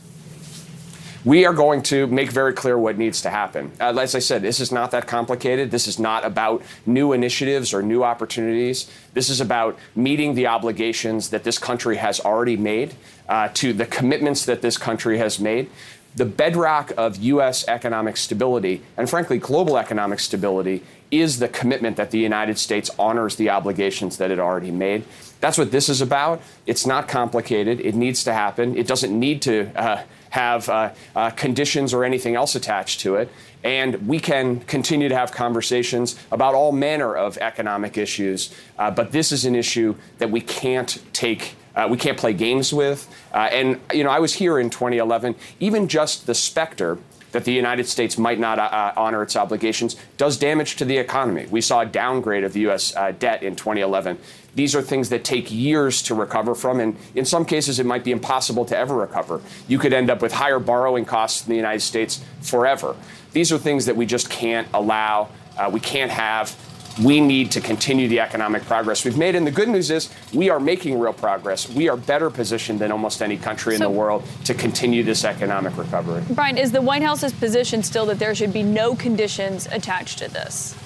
we are going to make very clear what needs to happen. Uh, as I said, this is not that complicated. This is not about new initiatives or new opportunities. This is about meeting the obligations that this country has already made, uh, to the commitments that this country has made. The bedrock of U.S. economic stability, and frankly, global economic stability, is the commitment that the United States honors the obligations that it already made. That's what this is about. It's not complicated. It needs to happen. It doesn't need to uh, have uh, uh, conditions or anything else attached to it. And we can continue to have conversations about all manner of economic issues. Uh, but this is an issue that we can't take uh, we can't play games with. Uh, and you know, I was here in 2011. Even just the specter that the United States might not uh, uh, honor its obligations does damage to the economy. We saw a downgrade of the U.S. Uh, debt in 2011. These are things that take years to recover from, and in some cases, it might be impossible to ever recover. You could end up with higher borrowing costs in the United States forever. These are things that we just can't allow, uh, we can't have. We need to continue the economic progress we've made. And the good news is we are making real progress. We are better positioned than almost any country in the world to continue this economic recovery. Brian, is the White House's position still that there should be no conditions attached to this?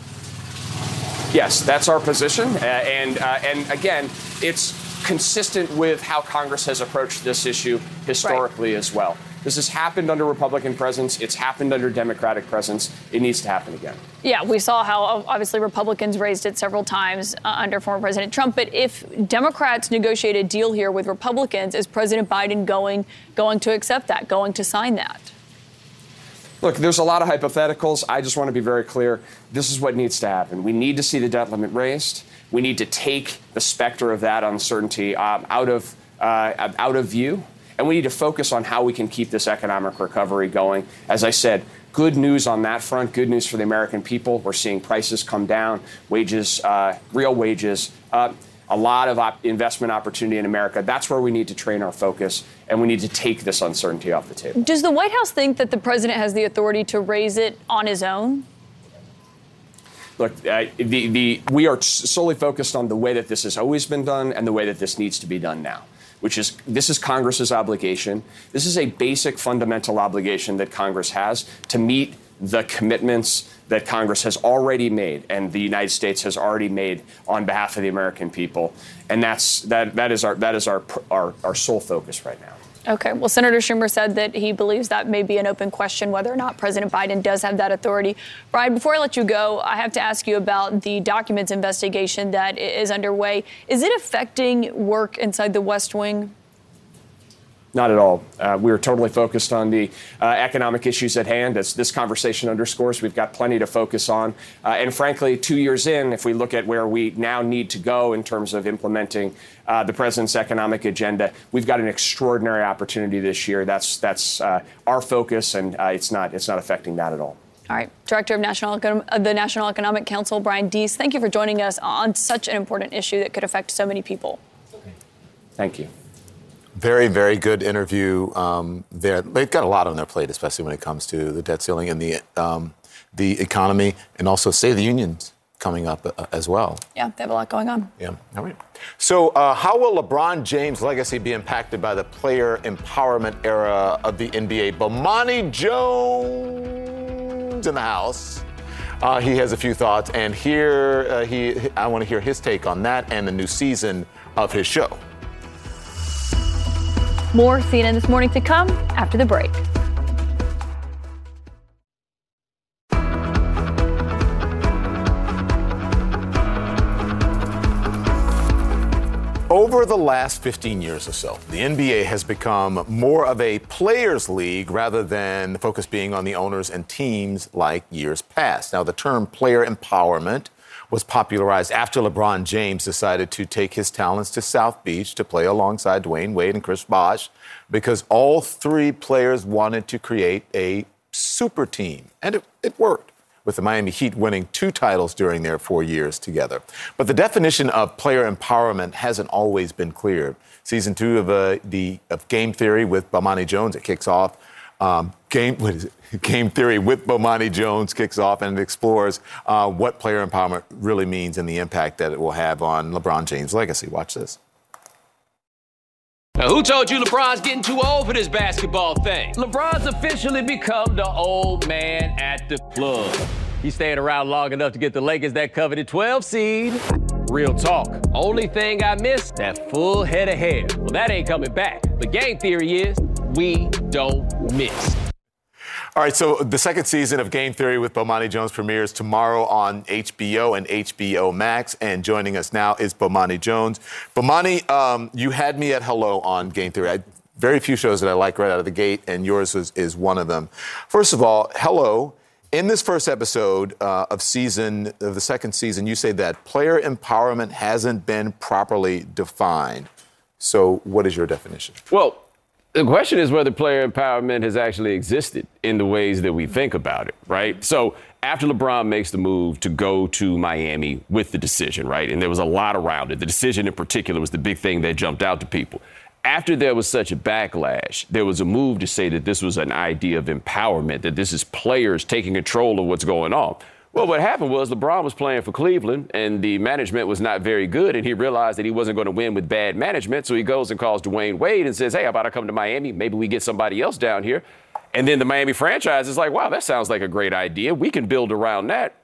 Yes, that's our position, uh, and uh, and again, it's consistent with how Congress has approached this issue historically as well. This has happened under Republican presidents. It's happened under Democratic presidents. It needs to happen again. Yeah, we saw how obviously Republicans raised it several times uh, under former President Trump. But if Democrats negotiate a deal here with Republicans, is President Biden going going to accept that, going to sign that? Look, there's a lot of hypotheticals. I just want to be very clear. This is what needs to happen. We need to see the debt limit raised. We need to take the specter of that uncertainty um, out of uh, out of view, and we need to focus on how we can keep this economic recovery going. As I said, good news on that front. Good news for the American people. We're seeing prices come down, wages, uh, real wages. up. a lot of op- investment opportunity in America. That's where we need to train our focus, and we need to take this uncertainty off the table. Does the White House think that the president has the authority to raise it on his own? Look, uh, the, the, we are solely focused on the way that this has always been done and the way that this needs to be done now, which is this is Congress's obligation. This is a basic fundamental obligation that Congress has to meet the commitments that Congress has already made and the United States has already made on behalf of the American people. And that's, that, that is, our, that is our, our, our sole focus right now. Okay. Well, Senator Schumer said that he believes that may be an open question whether or not President Biden does have that authority. Brian, before I let you go, I have to ask you about the documents investigation that is underway. Is it affecting work inside the West Wing? Not at all. Uh, we are totally focused on the uh, economic issues at hand, as this conversation underscores. We've got plenty to focus on. Uh, and frankly, two years in, if we look at where we now need to go in terms of implementing uh, the president's economic agenda, we've got an extraordinary opportunity this year. That's that's uh, our focus, and uh, it's not it's not affecting that at all. All right. Director of National Econ- of the National Economic Council, Brian Deese, thank you for joining us on such an important issue that could affect so many people. Thank you. Very, very good interview um, there. They've got a lot on their plate, especially when it comes to the debt ceiling and the um, the economy, and also State of the Unions coming up uh, as well. Yeah, they have a lot going on. Yeah. All right. So, uh, how will LeBron James' legacy be impacted by the player empowerment era of the NBA? Bomani Jones in the house. Uh, he has a few thoughts, and here uh, he. I want to hear his take on that and the new season of his show. More CNN this morning to come after the break. Over the last 15 years or so, the NBA has become more of a players' league rather than the focus being on the owners and teams like years past. Now, the term player empowerment was popularized after LeBron James decided to take his talents to South Beach to play alongside Dwyane Wade and Chris Bosh because all three players wanted to create a super team. And it, it worked with the Miami Heat winning two titles during their four years together. But the definition of player empowerment hasn't always been clear. Season two of, uh, the, of Game Theory with Bomani Jones, it kicks off. Um, game, what is it? (laughs) Game Theory with Bomani Jones kicks off and it explores uh, what player empowerment really means and the impact that it will have on LeBron James' legacy. Watch this. Now, who told you LeBron's getting too old for this basketball thing? LeBron's officially become the old man at the club. He stayed around long enough to get the Lakers that coveted 12 seed. Real talk. Only thing I missed, that full head of hair. Well, that ain't coming back. But game theory is we don't miss. All right, so the second season of Game Theory with Bomani Jones premieres tomorrow on HBO and HBO Max. And joining us now is Bomani Jones. Bomani, um, you had me at hello on Game Theory. I, very few shows that I like right out of the gate, and yours is, is one of them. First of all, hello. In this first episode uh, of season of the second season, you say that player empowerment hasn't been properly defined. So, what is your definition? Well, the question is whether player empowerment has actually existed in the ways that we think about it, right? Mm-hmm. So after LeBron makes the move to go to Miami with the decision, right? And there was a lot around it. The decision in particular was the big thing that jumped out to people. After there was such a backlash, there was a move to say that this was an idea of empowerment, that this is players taking control of what's going on. Well, what happened was LeBron was playing for Cleveland, and the management was not very good, and he realized that he wasn't going to win with bad management. So he goes and calls Dwyane Wade and says, "Hey, how about I come to Miami? Maybe we get somebody else down here." And then the Miami franchise is like, "Wow, that sounds like a great idea. We can build around that."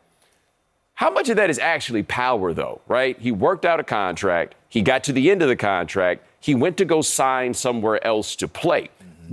How much of that is actually power, though, right? He worked out a contract. He got to the end of the contract. He went to go sign somewhere else to play.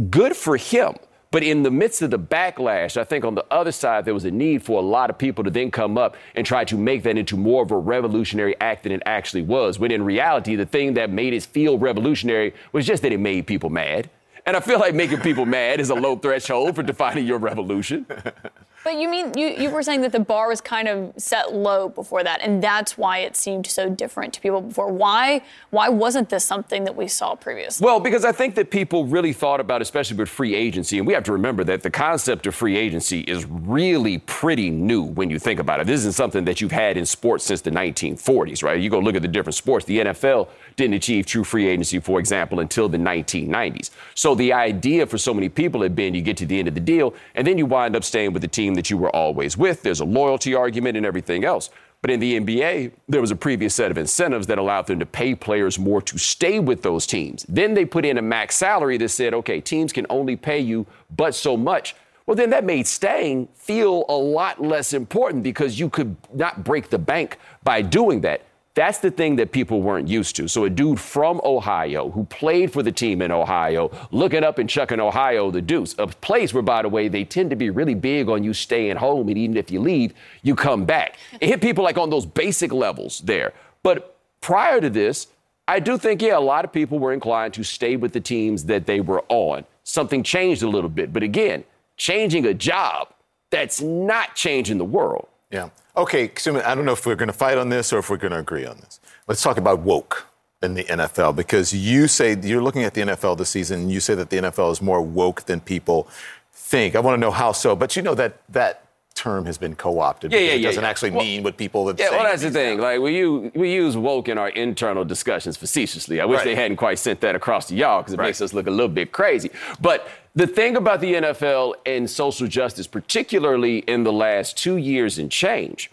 Good for him. But in the midst of the backlash, I think on the other side, there was a need for a lot of people to then come up and try to make that into more of a revolutionary act than it actually was. When in reality, the thing that made it feel revolutionary was just that it made people mad. And I feel like making people mad is a low threshold for defining your revolution. (laughs) But you mean you, you were saying that the bar was kind of set low before that, and that's why it seemed so different to people before. Why why wasn't this something that we saw previously? Well, because I think that people really thought about, especially with free agency, and we have to remember that the concept of free agency is really pretty new when you think about it. This isn't something that you've had in sports since the 1940s, right? You go look at the different sports. The NFL didn't achieve true free agency, for example, until the 1990s. So the idea for so many people had been you get to the end of the deal, and then you wind up staying with the team that you were always with. There's a loyalty argument and everything else. But in the NBA, there was a previous set of incentives that allowed them to pay players more to stay with those teams. Then they put in a max salary that said, okay, teams can only pay you but so much. Well, then that made staying feel a lot less important because you could not break the bank by doing that. That's the thing that people weren't used to. So a dude from Ohio who played for the team in Ohio, looking up and chucking Ohio the deuce, a place where, by the way, they tend to be really big on you staying home, and even if you leave, you come back. It hit people like on those basic levels there. But prior to this, I do think, yeah, a lot of people were inclined to stay with the teams that they were on. Something changed a little bit. But again, changing a job, that's not changing the world. Yeah. Okay, Sumit, I don't know if we're going to fight on this or if we're going to agree on this. Let's talk about woke in the NFL because you say you're looking at the NFL this season and you say that the NFL is more woke than people think. I want to know how so, but you know that that term has been co-opted. Yeah, yeah, It doesn't yeah. actually Well- mean what people have Yeah, said. well, that's the thing. Like we use we use woke in our internal discussions facetiously. I wish Right. they hadn't quite sent that across to y'all because it makes us look a little bit crazy. But the thing about the NFL and social justice, particularly in the last two years and change,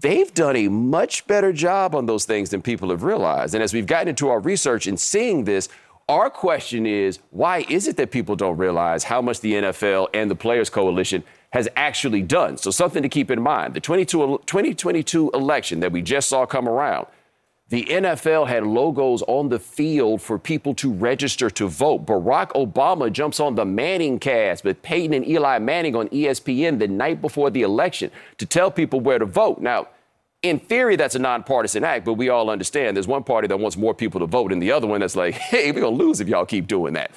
they've done a much better job on those things than people have realized. And as we've gotten into our research and seeing this, our question is why is it that people don't realize how much the NFL and the Players Coalition has actually done? So, something to keep in mind the 2022 election that we just saw come around, the NFL had logos on the field for people to register to vote. Barack Obama jumps on the Manning cast with Peyton and Eli Manning on ESPN the night before the election to tell people where to vote. Now, in theory, that's a nonpartisan act, but we all understand there's one party that wants more people to vote, and the other one that's like, (laughs) hey, we're going to lose if y'all keep doing that.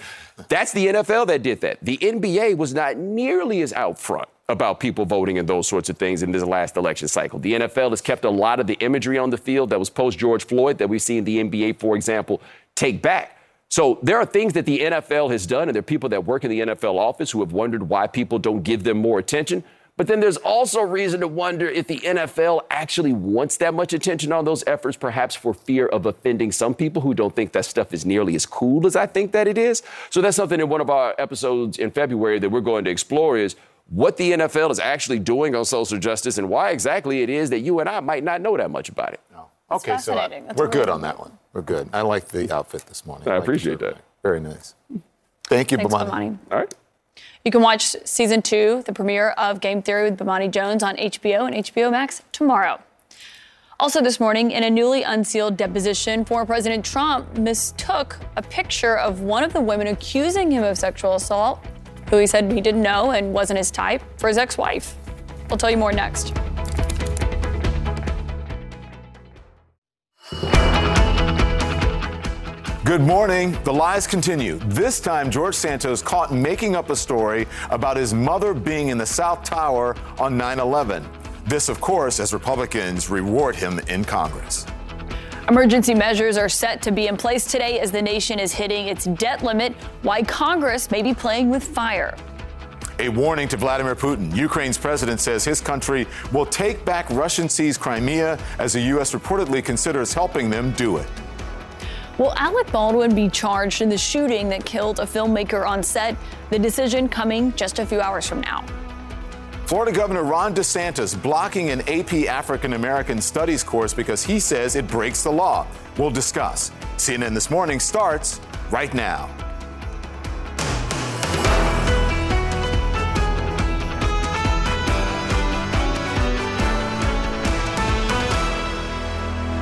That's the NFL that did that. The NBA was not nearly as out front about people voting and those sorts of things in this last election cycle. The NFL has kept a lot of the imagery on the field that was post George Floyd that we've seen the NBA, for example, take back. So there are things that the NFL has done, and there are people that work in the NFL office who have wondered why people don't give them more attention. But then there's also reason to wonder if the NFL actually wants that much attention on those efforts, perhaps for fear of offending some people who don't think that stuff is nearly as cool as I think that it is. So that's something in one of our episodes in February that we're going to explore is what the NFL is actually doing on social justice and why exactly it is that you and I might not know that much about it. No. Okay, so uh, fascinating. That's we're really good on that one. We're good. I like the outfit this morning. I like appreciate that. Very nice. Thank you, Thanks, Bomani. Bomani. All right. You can watch season two, the premiere of Game Theory with Bomani Jones on HBO and HBO Max tomorrow. Also, this morning, in a newly unsealed deposition, former President Trump mistook a picture of one of the women accusing him of sexual assault, who he said he didn't know and wasn't his type, for his ex wife. We'll tell you more next. Good morning. The lies continue. This time, George Santos caught making up a story about his mother being in the South Tower on 9 11. This, of course, as Republicans reward him in Congress. Emergency measures are set to be in place today as the nation is hitting its debt limit, why Congress may be playing with fire. A warning to Vladimir Putin. Ukraine's president says his country will take back Russian seized Crimea as the U.S. reportedly considers helping them do it. Will Alec Baldwin be charged in the shooting that killed a filmmaker on set? The decision coming just a few hours from now. Florida Governor Ron DeSantis blocking an AP African American Studies course because he says it breaks the law. We'll discuss. CNN This Morning starts right now.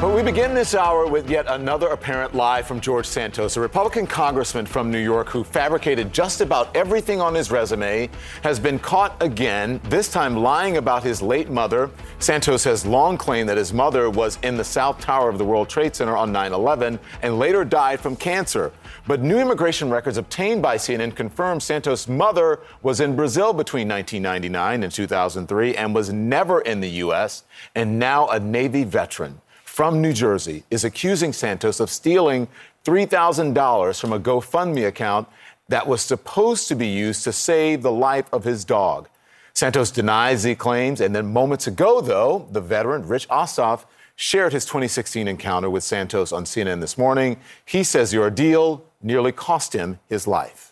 But we begin this hour with yet another apparent lie from George Santos, a Republican congressman from New York who fabricated just about everything on his resume, has been caught again, this time lying about his late mother. Santos has long claimed that his mother was in the South Tower of the World Trade Center on 9 11 and later died from cancer. But new immigration records obtained by CNN confirm Santos' mother was in Brazil between 1999 and 2003 and was never in the U.S., and now a Navy veteran from New Jersey is accusing Santos of stealing $3,000 from a GoFundMe account that was supposed to be used to save the life of his dog. Santos denies the claims, and then moments ago, though, the veteran Rich Osthoff shared his 2016 encounter with Santos on CNN this morning. He says the ordeal nearly cost him his life.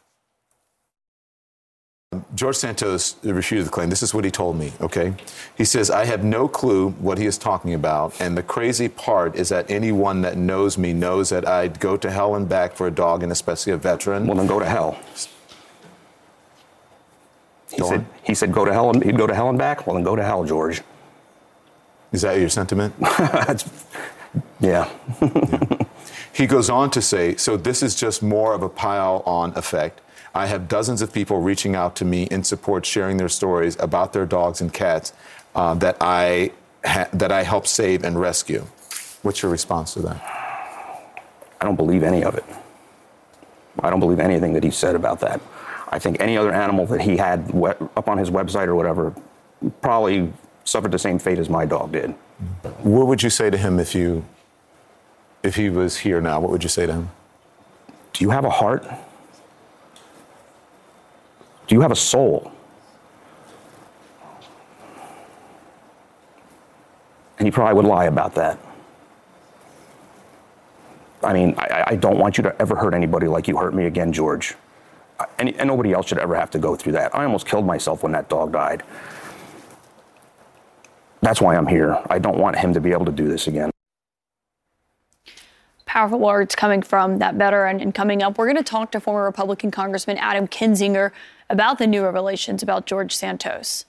George Santos refuted the claim. This is what he told me, okay? He says, I have no clue what he is talking about. And the crazy part is that anyone that knows me knows that I'd go to hell and back for a dog, and especially a veteran. Well, then go to hell. He said, he said, go to hell and he'd go to hell and back. Well, then go to hell, George. Is that your sentiment? (laughs) yeah. (laughs) yeah. He goes on to say, so this is just more of a pile on effect. I have dozens of people reaching out to me in support, sharing their stories about their dogs and cats uh, that I ha- that I help save and rescue. What's your response to that? I don't believe any of it. I don't believe anything that he said about that. I think any other animal that he had up on his website or whatever probably suffered the same fate as my dog did. What would you say to him if you if he was here now? What would you say to him? Do you have a heart? Do you have a soul? And he probably would lie about that. I mean, I, I, don't want you to ever hurt anybody like you hurt me again, George. And, and nobody else should ever have to go through that. I almost killed myself when that dog died. That's why I'm here. I don't want him to be able to do this again powerful words coming from that veteran. And coming up, we're going to talk to former Republican Congressman Adam Kinzinger about the new revelations about George Santos.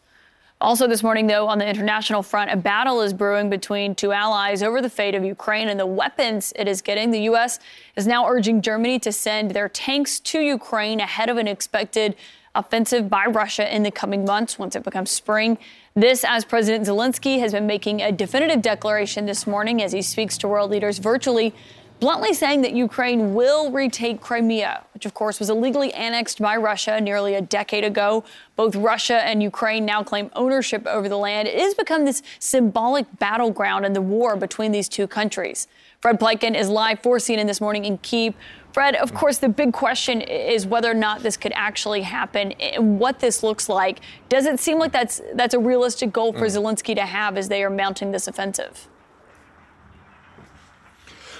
Also, this morning, though, on the international front, a battle is brewing between two allies over the fate of Ukraine and the weapons it is getting. The U.S. is now urging Germany to send their tanks to Ukraine ahead of an expected offensive by Russia in the coming months once it becomes spring. This, as President Zelensky has been making a definitive declaration this morning as he speaks to world leaders virtually bluntly saying that Ukraine will retake Crimea, which of course was illegally annexed by Russia nearly a decade ago. Both Russia and Ukraine now claim ownership over the land. It has become this symbolic battleground in the war between these two countries. Fred Pleitgen is live for CNN this morning in Kiev. Fred, of course, the big question is whether or not this could actually happen and what this looks like. Does it seem like that's that's a realistic goal for mm. Zelensky to have as they are mounting this offensive?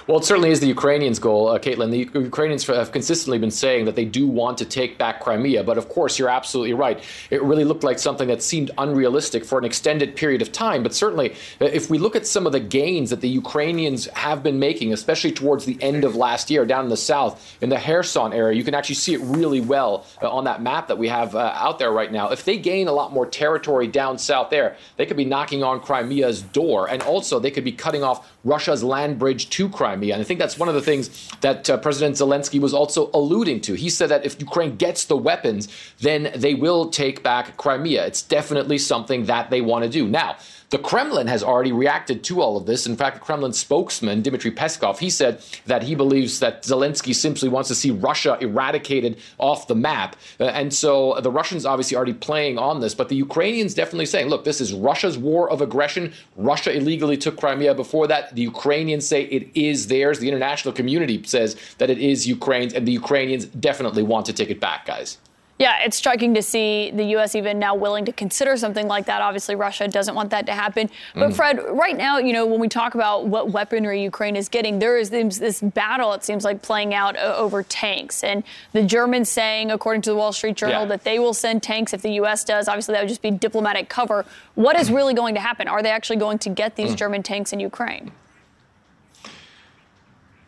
Well, it certainly is the Ukrainians' goal, uh, Kaitlan. The Ukrainians have consistently been saying that they do want to take back Crimea. But of course, you're absolutely right. It really looked like something that seemed unrealistic for an extended period of time. But certainly, uh, if we look at some of the gains that the Ukrainians have been making, especially towards the end of last year down in the south, in the Kherson area, you can actually see it really well uh, on that map that we have uh, out there right now. If they gain a lot more territory down south there, they could be knocking on Crimea's door. And also, they could be cutting off Russia's land bridge to Crimea. Crimea. And I think that's one of the things that uh, President Zelensky was also alluding to. He said that if Ukraine gets the weapons, then they will take back Crimea. It's definitely something that they want to do. Now, The Kremlin has already reacted to all of this. In fact, the Kremlin spokesman, Dmitry Peskov, he said that he believes that Zelensky simply wants to see Russia eradicated off the map. Uh, and so the Russians obviously already playing on this, but the Ukrainians definitely saying, look, this is Russia's war of aggression. Russia illegally took Crimea before that. The Ukrainians say it is theirs. The international community says that it is Ukraine's, and the Ukrainians definitely want to take it back, guys. Yeah, it's striking to see the U.S. even now willing to consider something like that. Obviously, Russia doesn't want that to happen. But, mm. Fred, right now, you know, when we talk about what weaponry Ukraine is getting, there is this battle, it seems like, playing out over tanks. And the Germans saying, according to the Wall Street Journal, yeah. that they will send tanks if the U.S. does. Obviously, that would just be diplomatic cover. What is really going to happen? Are they actually going to get these mm. German tanks in Ukraine?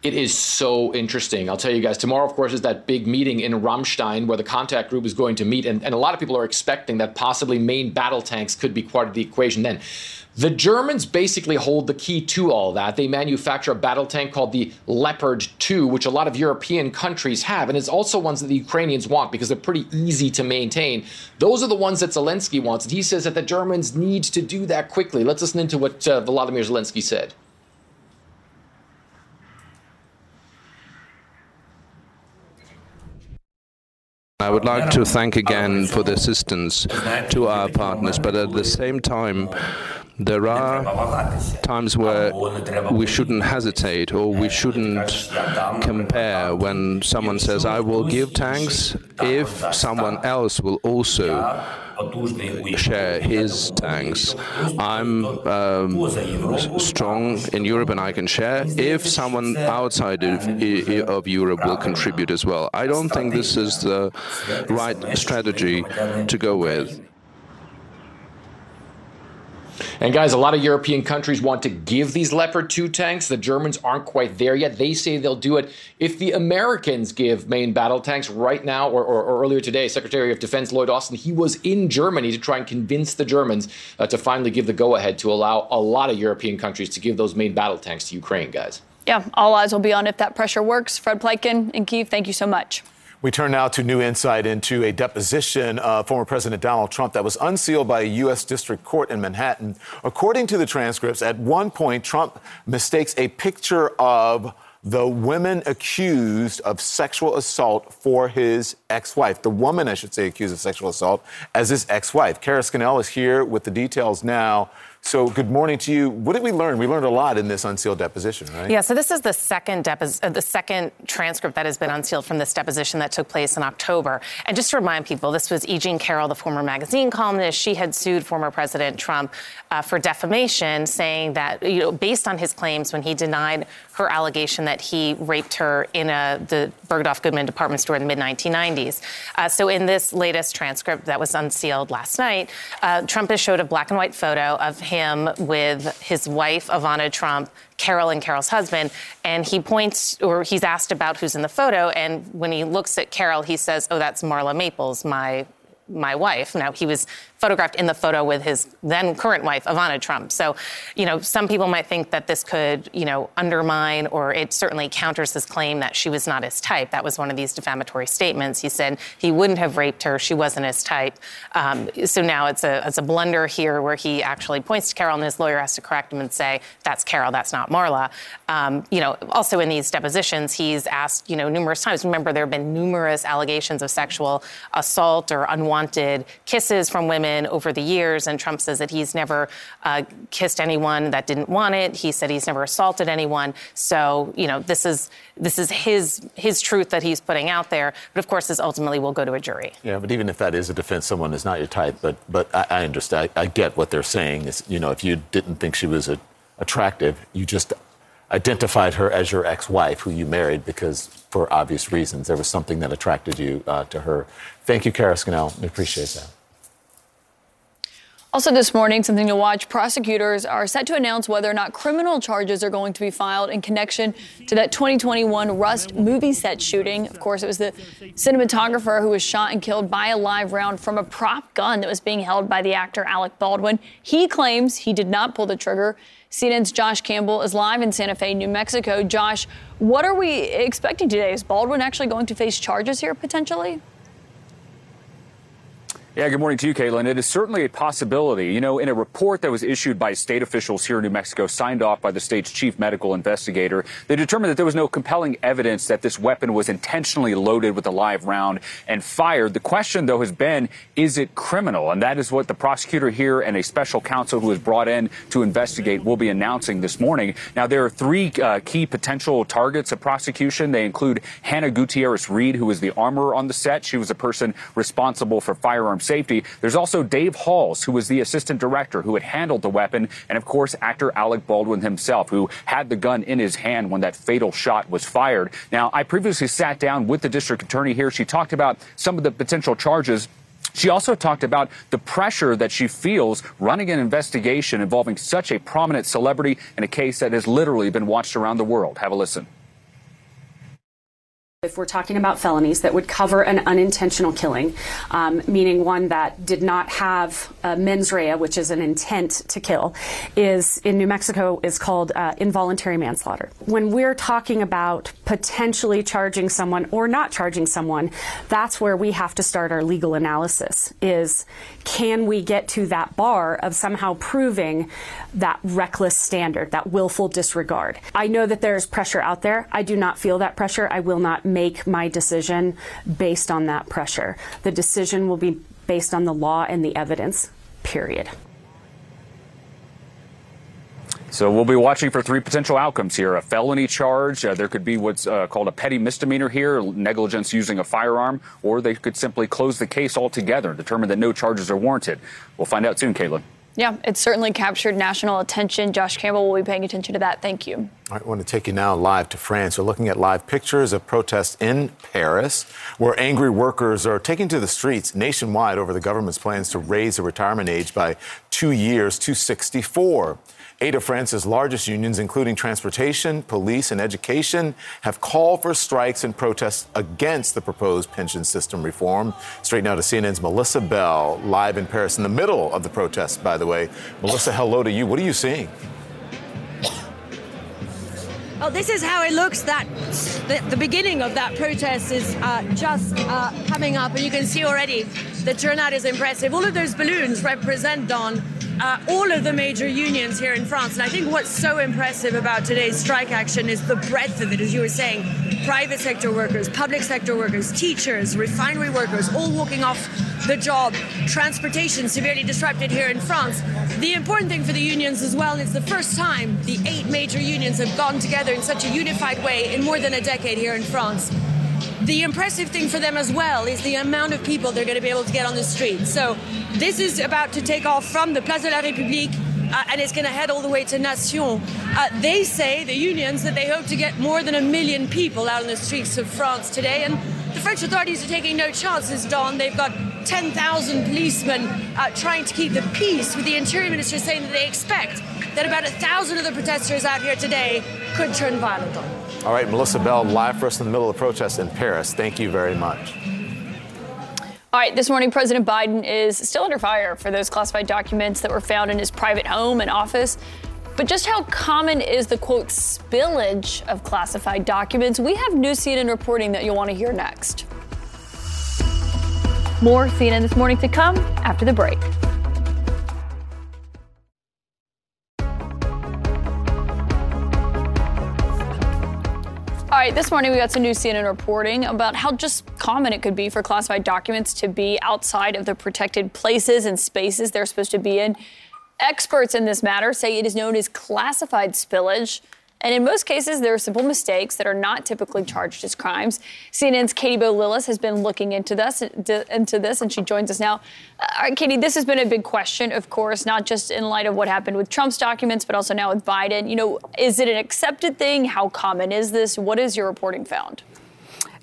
It is so interesting. I'll tell you guys, tomorrow, of course, is that big meeting in Ramstein where the contact group is going to meet. And, and a lot of people are expecting that possibly main battle tanks could be part of the equation then. The Germans basically hold the key to all that. They manufacture a battle tank called the Leopard 2, which a lot of European countries have, and it's also ones that the Ukrainians want because they're pretty easy to maintain. Those are the ones that Zelensky wants, and he says that the Germans need to do that quickly. Let's listen into what uh, Volodymyr Zelensky said. I would like to thank again for the assistance to our partners, but at the same time, there are times where we shouldn't hesitate or we shouldn't compare when someone says, I will give tanks if someone else will also share his tanks. I'm um, strong in Europe and I can share if someone outside of, of Europe will contribute as well. I don't think this is the right strategy to go with. And guys, a lot of European countries want to give these Leopard 2 tanks. The Germans aren't quite there yet. They say they'll do it if the Americans give main battle tanks right now or, or, or earlier today. Secretary of Defense Lloyd Austin, he was in Germany to try and convince the Germans uh, to finally give the go ahead to allow a lot of European countries to give those main battle tanks to Ukraine, guys. Yeah, all eyes will be on if that pressure works. Fred Pleitgen in Kiev, thank you so much. We turn now to new insight into a deposition of former President Donald Trump that was unsealed by a U.S. District Court in Manhattan. According to the transcripts, at one point, Trump mistakes a picture of the women accused of sexual assault for his ex-wife. The woman, I should say, accused of sexual assault as his ex-wife. Kara Scannell is here with the details now. So, good morning to you. What did we learn? We learned a lot in this unsealed deposition, right? Yeah. So this is the second depos- uh, the second transcript that has been unsealed from this deposition that took place in October. And just to remind people, this was E. Jean Carroll, the former magazine columnist. She had sued former President Trump uh, for defamation, saying that you know, based on his claims when he denied her allegation that he raped her in a, the Bergdorf Goodman department store in the mid 1990s. Uh, so in this latest transcript that was unsealed last night, uh, Trump has showed a black and white photo of him with his wife, Ivana Trump, Carroll and Carroll's husband, and he points or he's asked about who's in the photo, and when he looks at Carroll, he says, "Oh, that's Marla Maples, my my wife. Now, he was photographed in the photo with his then current wife, Ivana Trump. So, you know, some people might think that this could, you know, undermine or it certainly counters his claim that she was not his type. That was one of these defamatory statements. He said he wouldn't have raped her. She wasn't his type. Um, so now it's a, it's a blunder here where he actually points to Carroll and his lawyer has to correct him and say, that's Carroll, that's not Marla. Um, you know, also in these depositions, he's asked, you know, numerous times. Remember, there have been numerous allegations of sexual assault or unwanted kisses from women over the years, and Trump says that he's never uh, kissed anyone that didn't want it. He said he's never assaulted anyone. So you know this is this is his his truth that he's putting out there. But of course, this ultimately will go to a jury. Yeah, but even if that is a defense, someone is not your type. But but I, I understand. I, I, get what they're saying. Is you know if you didn't think she was a, attractive, you just identified her as your ex-wife, who you married because for obvious reasons there was something that attracted you uh, to her. Thank you, Kara Scannell. We appreciate that. Also, this morning, something to watch. Prosecutors are set to announce whether or not criminal charges are going to be filed in connection to that 2021 Rust movie set shooting. Of course, it was the cinematographer who was shot and killed by a live round from a prop gun that was being held by the actor Alec Baldwin. He claims he did not pull the trigger. CNN's Josh Campbell is live in Santa Fe, New Mexico. Josh, what are we expecting today? Is Baldwin actually going to face charges here potentially? Yeah, good morning to you, Kaitlan. It is certainly a possibility. You know, in a report that was issued by state officials here in New Mexico, signed off by the state's chief medical investigator, they determined that there was no compelling evidence that this weapon was intentionally loaded with a live round and fired. The question, though, has been, is it criminal? And that is what the prosecutor here and a special counsel who was brought in to investigate will be announcing this morning. Now, there are three uh, key potential targets of prosecution. They include Hannah Gutierrez Reed, who was the armorer on the set. She was a person responsible for firearms safety. There's also Dave Halls, who was the assistant director who had handled the weapon, and of course, actor Alec Baldwin himself, who had the gun in his hand when that fatal shot was fired. Now, I previously sat down with the district attorney here. She talked about some of the potential charges. She also talked about the pressure that she feels running an investigation involving such a prominent celebrity in a case that has literally been watched around the world. Have a listen. If we're talking about felonies that would cover an unintentional killing, um, meaning one that did not have a mens rea, which is an intent to kill, is in New Mexico is called uh, involuntary manslaughter. When we're talking about potentially charging someone or not charging someone, that's where we have to start our legal analysis. Is can we get to that bar of somehow proving that reckless standard, that willful disregard? I know that there's pressure out there. I do not feel that pressure. I will not make my decision based on that pressure. The decision will be based on the law and the evidence, period. So we'll be watching for three potential outcomes here: a felony charge. Uh, there could be what's uh, called a petty misdemeanor here, negligence using a firearm, or they could simply close the case altogether and determine that no charges are warranted. We'll find out soon, Kaitlan. Yeah, it certainly captured national attention. Josh Campbell will be paying attention to that. Thank you. I want to take you now live to France. We're looking at live pictures of protests in Paris, where angry workers are taking to the streets nationwide over the government's plans to raise the retirement age by two years to 64. Eight of France's largest unions, including transportation, police, and education, have called for strikes and protests against the proposed pension system reform. Straight now to CNN's Melissa Bell, live in Paris, in the middle of the protests, by the way. Melissa, hello to you. What are you seeing? Oh, this is how it looks. That the, the beginning of that protest is uh, just uh, coming up, and you can see already the turnout is impressive. All of those balloons represent Don. Uh, all of the major unions here in France. And I think what's so impressive about today's strike action is the breadth of it, as you were saying. Private sector workers, public sector workers, teachers, refinery workers, all walking off the job. Transportation severely disrupted here in France. The important thing for the unions as well, is the first time the eight major unions have gone together in such a unified way in more than a decade here in France. The impressive thing for them as well is the amount of people they're going to be able to get on the street. So this is about to take off from the Place de la République uh, and it's going to head all the way to Nation. Uh, they say, the unions, that they hope to get more than a million people out on the streets of France today. And the French authorities are taking no chances, Don. They've got 10,000 policemen uh, trying to keep the peace, with the Interior Minister saying that they expect that about a thousand of the protesters out here today could turn violent. All right, Melissa Bell, live for us in the middle of the protest in Paris. Thank you very much. All right, this morning, President Biden is still under fire for those classified documents that were found in his private home and office. But just how common is the quote spillage of classified documents? We have new CNN reporting that you'll want to hear next. More CNN this morning to come after the break. All right, this morning we got some new CNN reporting about how just common it could be for classified documents to be outside of the protected places and spaces they're supposed to be in. Experts in this matter say it is known as classified spillage. And in most cases, there are simple mistakes that are not typically charged as crimes. CNN's Katie Bo Lillis has been looking into this, into this, and she joins us now. Uh, all right, Katie, this has been a big question, of course, not just in light of what happened with Trump's documents, but also now with Biden. You know, is it an accepted thing? How common is this? What has your reporting found?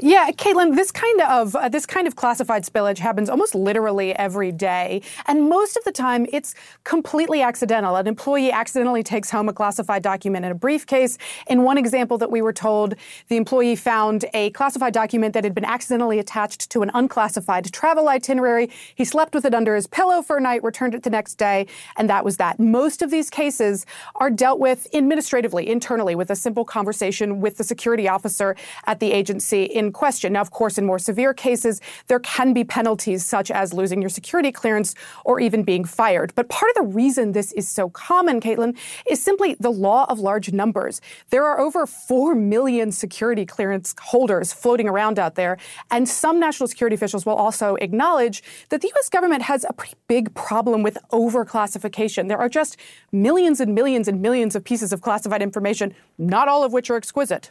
Yeah, Kaitlan, this kind of uh, this kind of classified spillage happens almost literally every day, and most of the time it's completely accidental. An employee accidentally takes home a classified document in a briefcase. In one example that we were told, the employee found a classified document that had been accidentally attached to an unclassified travel itinerary. He slept with it under his pillow for a night, returned it the next day, and that was that. Most of these cases are dealt with administratively, internally, with a simple conversation with the security officer at the agency in question. Now, of course, in more severe cases, there can be penalties such as losing your security clearance or even being fired. But part of the reason this is so common, Kaitlan, is simply the law of large numbers. There are over 4 million security clearance holders floating around out there, and some national security officials will also acknowledge that the U.S. government has a pretty big problem with overclassification. There are just millions and millions and millions of pieces of classified information, not all of which are exquisite.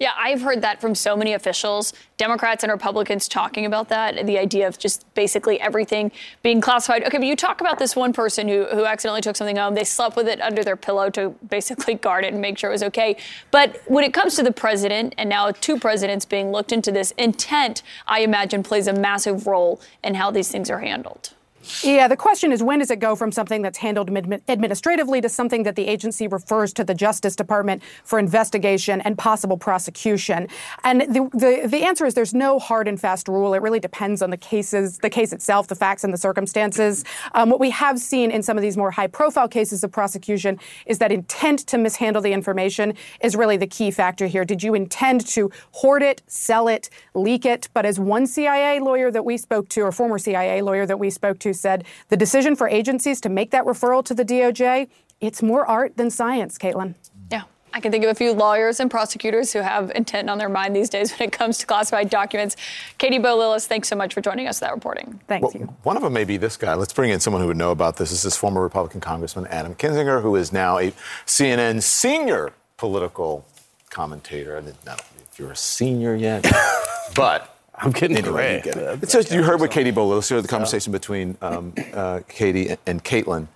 Yeah, I've heard that from so many officials, Democrats and Republicans talking about that, the idea of just basically everything being classified. Okay, but you talk about this one person who, who accidentally took something home. They slept with it under their pillow to basically (laughs) guard it and make sure it was okay. But when it comes to the president, and now two presidents being looked into this, intent, I imagine, plays a massive role in how these things are handled. Yeah, the question is when does it go from something that's handled administratively to something that the agency refers to the Justice Department for investigation and possible prosecution? And the, the, the answer is there's no hard and fast rule. It really depends on the cases, the case itself, the facts and the circumstances. Um, what we have seen in some of these more high profile cases of prosecution is that intent to mishandle the information is really the key factor here. Did you intend to hoard it, sell it, leak it? But as one CIA lawyer that we spoke to, or former CIA lawyer that we spoke to, said the decision for agencies to make that referral to the DOJ, it's more art than science, Kaitlan. Yeah. I can think of a few lawyers and prosecutors who have intent on their mind these days when it comes to classified documents. Katie Bo Lillis, thanks so much for joining us for that reporting. Thank well, you. One of them may be this guy. Let's bring in someone who would know about this. This is former Republican Congressman Adam Kinzinger, who is now a CNN senior political commentator. I didn't know if you're a senior yet, (laughs) but I'm getting anyway, great. You, it. it's just, you heard what Katie Bo Lillis, the conversation yeah. between um, uh, Katie and Kaitlan.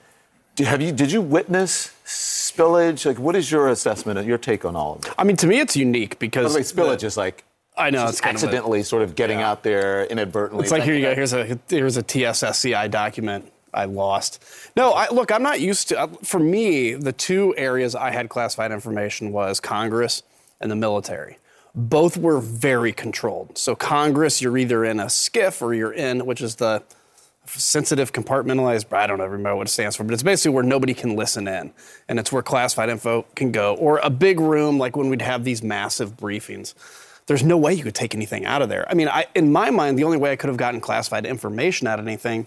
Do, have you, did you witness spillage? Like, what is your assessment, your take on all of it? I mean, to me, it's unique because. By the way, spillage the, is like. I know it's accidentally of a, sort of getting yeah. out there inadvertently. It's like here you go. Here's a here's a TSSCI document I lost. No, I, look, I'm not used to. Uh, for me, the two areas I had classified information was Congress and the military both were very controlled. So Congress, you're either in a SCIF or you're in, which is the sensitive compartmentalized, I don't remember what it stands for, but it's basically where nobody can listen in. And it's where classified info can go. Or a big room, like when we'd have these massive briefings. There's no way you could take anything out of there. I mean, I, in my mind, the only way I could have gotten classified information out of anything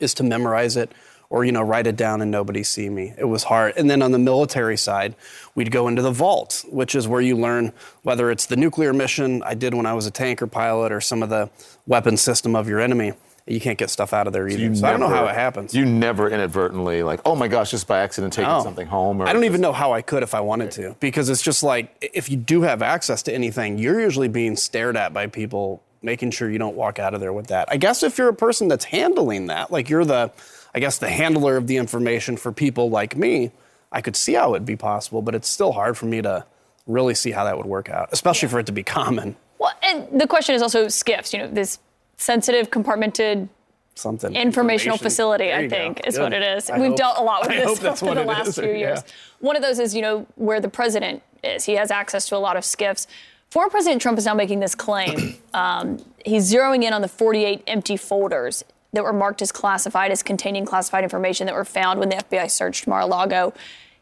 is to memorize it or you know write it down and nobody see me it was hard and then on the military side we'd go into the vault which is where you learn whether it's the nuclear mission i did when i was a tanker pilot or some of the weapon system of your enemy you can't get stuff out of there either. So, so never, I don't know how it happens. You never inadvertently like, oh my gosh, just by accident taking no. something home. I don't even know how I could if I wanted to, because it's just like if you do have access to anything, you're usually being stared at by people, making sure you don't walk out of there with that. I guess if you're a person that's handling that, like you're the I guess, the handler of the information for people like me, I could see how it'd be possible, but it's still hard for me to really see how that would work out, especially for it to be common. Well, and the question is also SCIFs, you know, this sensitive compartmented something informational facility i think go. is Good. what it is I we've hope, dealt a lot (laughs) with I this over the last is. few years yeah. one of those is you know where the president is he has access to a lot of SCIFs former president trump is now making this claim (clears throat) um, he's zeroing in on the 48 empty folders that were marked as classified as containing classified information that were found when the FBI searched Mar-a-Lago.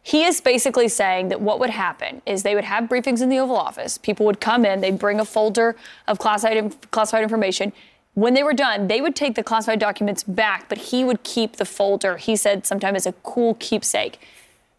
He is basically saying that what would happen is they would have briefings in the Oval Office. People would come in, they'd bring a folder of classified, classified information. When they were done, they would take the classified documents back, but he would keep the folder, he said, sometimes as a cool keepsake.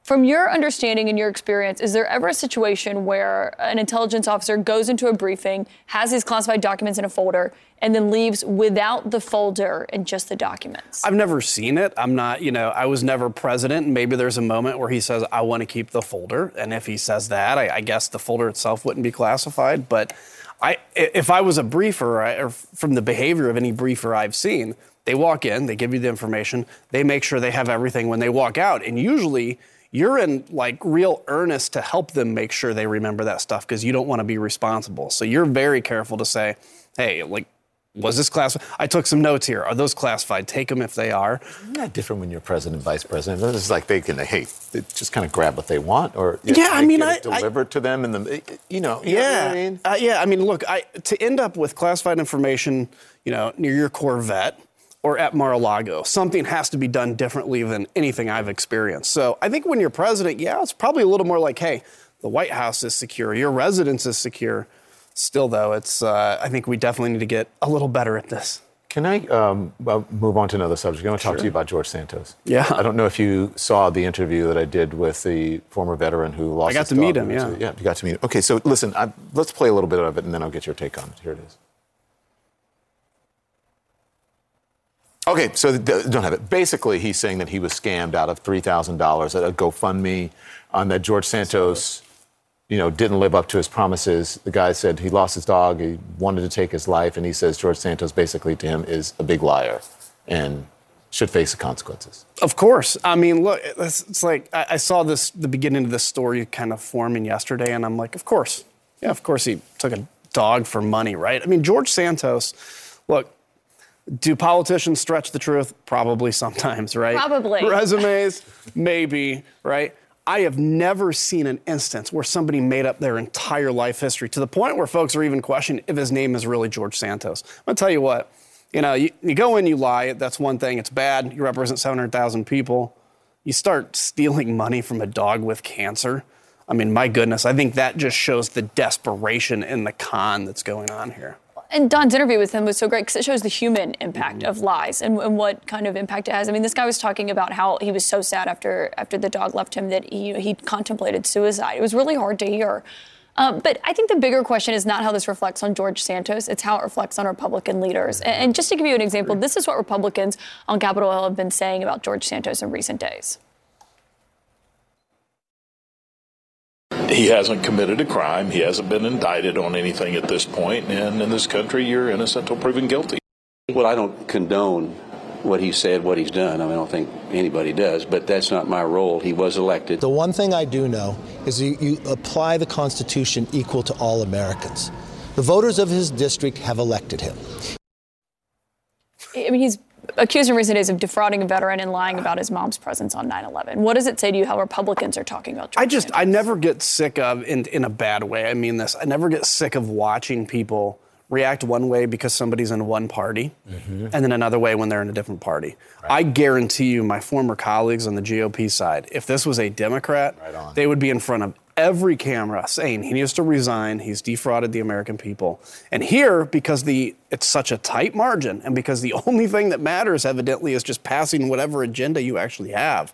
From your understanding and your experience, is there ever a situation where an intelligence officer goes into a briefing, has these classified documents in a folder, and then leaves without the folder and just the documents? I've never seen it. I'm not, you know, I was never president. Maybe there's a moment where he says, I want to keep the folder. And if he says that, I, I guess the folder itself wouldn't be classified. But I, if I was a briefer, or from the behavior of any briefer I've seen, they walk in, they give you the information, they make sure they have everything when they walk out. And usually, you're in like real earnest to help them make sure they remember that stuff because you don't want to be responsible. So you're very careful to say, hey, like, was this classified? I took some notes here. Are those classified? Take them if they are. Isn't that different when you're president, vice president? It's like they can, hey, they just kind of grab what they want, or yeah, I mean, I deliver it to them, and the, you know, you yeah, know I mean, uh, yeah. I mean, look, I to end up with classified information, you know, near your Corvette or at Mar-a-Lago. Something has to be done differently than anything I've experienced. So I think when you're president, yeah, it's probably a little more like, hey, the White House is secure, your residence is secure. Still, though, it's. Uh, I think we definitely need to get a little better at this. Can I um, move on to another subject? I want to talk Sure. to you about George Santos. Yeah. I don't know if you saw the interview that I did with the former veteran who lost. I got his to meet him, yeah. Yeah, you got to meet him. Okay, so listen, I, let's play a little bit of it, and then I'll get your take on it. Here it is. Okay, so the, don't have it. Basically, he's saying that he was scammed out of three thousand dollars at a GoFundMe, on that George Santos, you know, didn't live up to his promises. The guy said he lost his dog, he wanted to take his life, and he says George Santos basically to him is a big liar, and should face the consequences. Of course. I mean, look, it's, it's like I, I saw this the beginning of this story kind of forming yesterday, and I'm like, of course, yeah, of course he took a dog for money, right? I mean, George Santos, look. Do politicians stretch the truth? Probably sometimes, right? Probably. (laughs) Resumes, maybe, right? I have never seen an instance where somebody made up their entire life history to the point where folks are even questioning if his name is really George Santos. I'm gonna tell you what, you know, you, you go in, you lie, that's one thing, it's bad. You represent 700,000 people. You start stealing money from a dog with cancer. I mean, my goodness, I think that just shows the desperation and the con that's going on here. And Don's interview with him was so great because it shows the human impact of lies and, and what kind of impact it has. I mean, this guy was talking about how he was so sad after after the dog left him that he he contemplated suicide. It was really hard to hear. Um, but I think the bigger question is not how this reflects on George Santos, it's how it reflects on Republican leaders. And, and just to give you an example, this is what Republicans on Capitol Hill have been saying about George Santos in recent days. He hasn't committed a crime. He hasn't been indicted on anything at this point. And in this country, you're innocent until proven guilty. Well, I don't condone what he said, what he's done. I mean, I don't think anybody does, but that's not my role. He was elected. The one thing I do know is you, you apply the Constitution equal to all Americans. The voters of his district have elected him. I mean, he's accused in recent days of defrauding a veteran and lying about his mom's presence on 9 11. What does it say to you how Republicans are talking about George I just, I never get sick of, in, in a bad way, I mean this, I never get sick of watching people react one way because somebody's in one party and then another way when they're in a different party. I guarantee you, my former colleagues on the GOP side, if this was a Democrat, they would be in front of every camera saying he needs to resign, he's defrauded the American people. And here, because the it's such a tight margin and because the (laughs) only thing that matters evidently is just passing whatever agenda you actually have,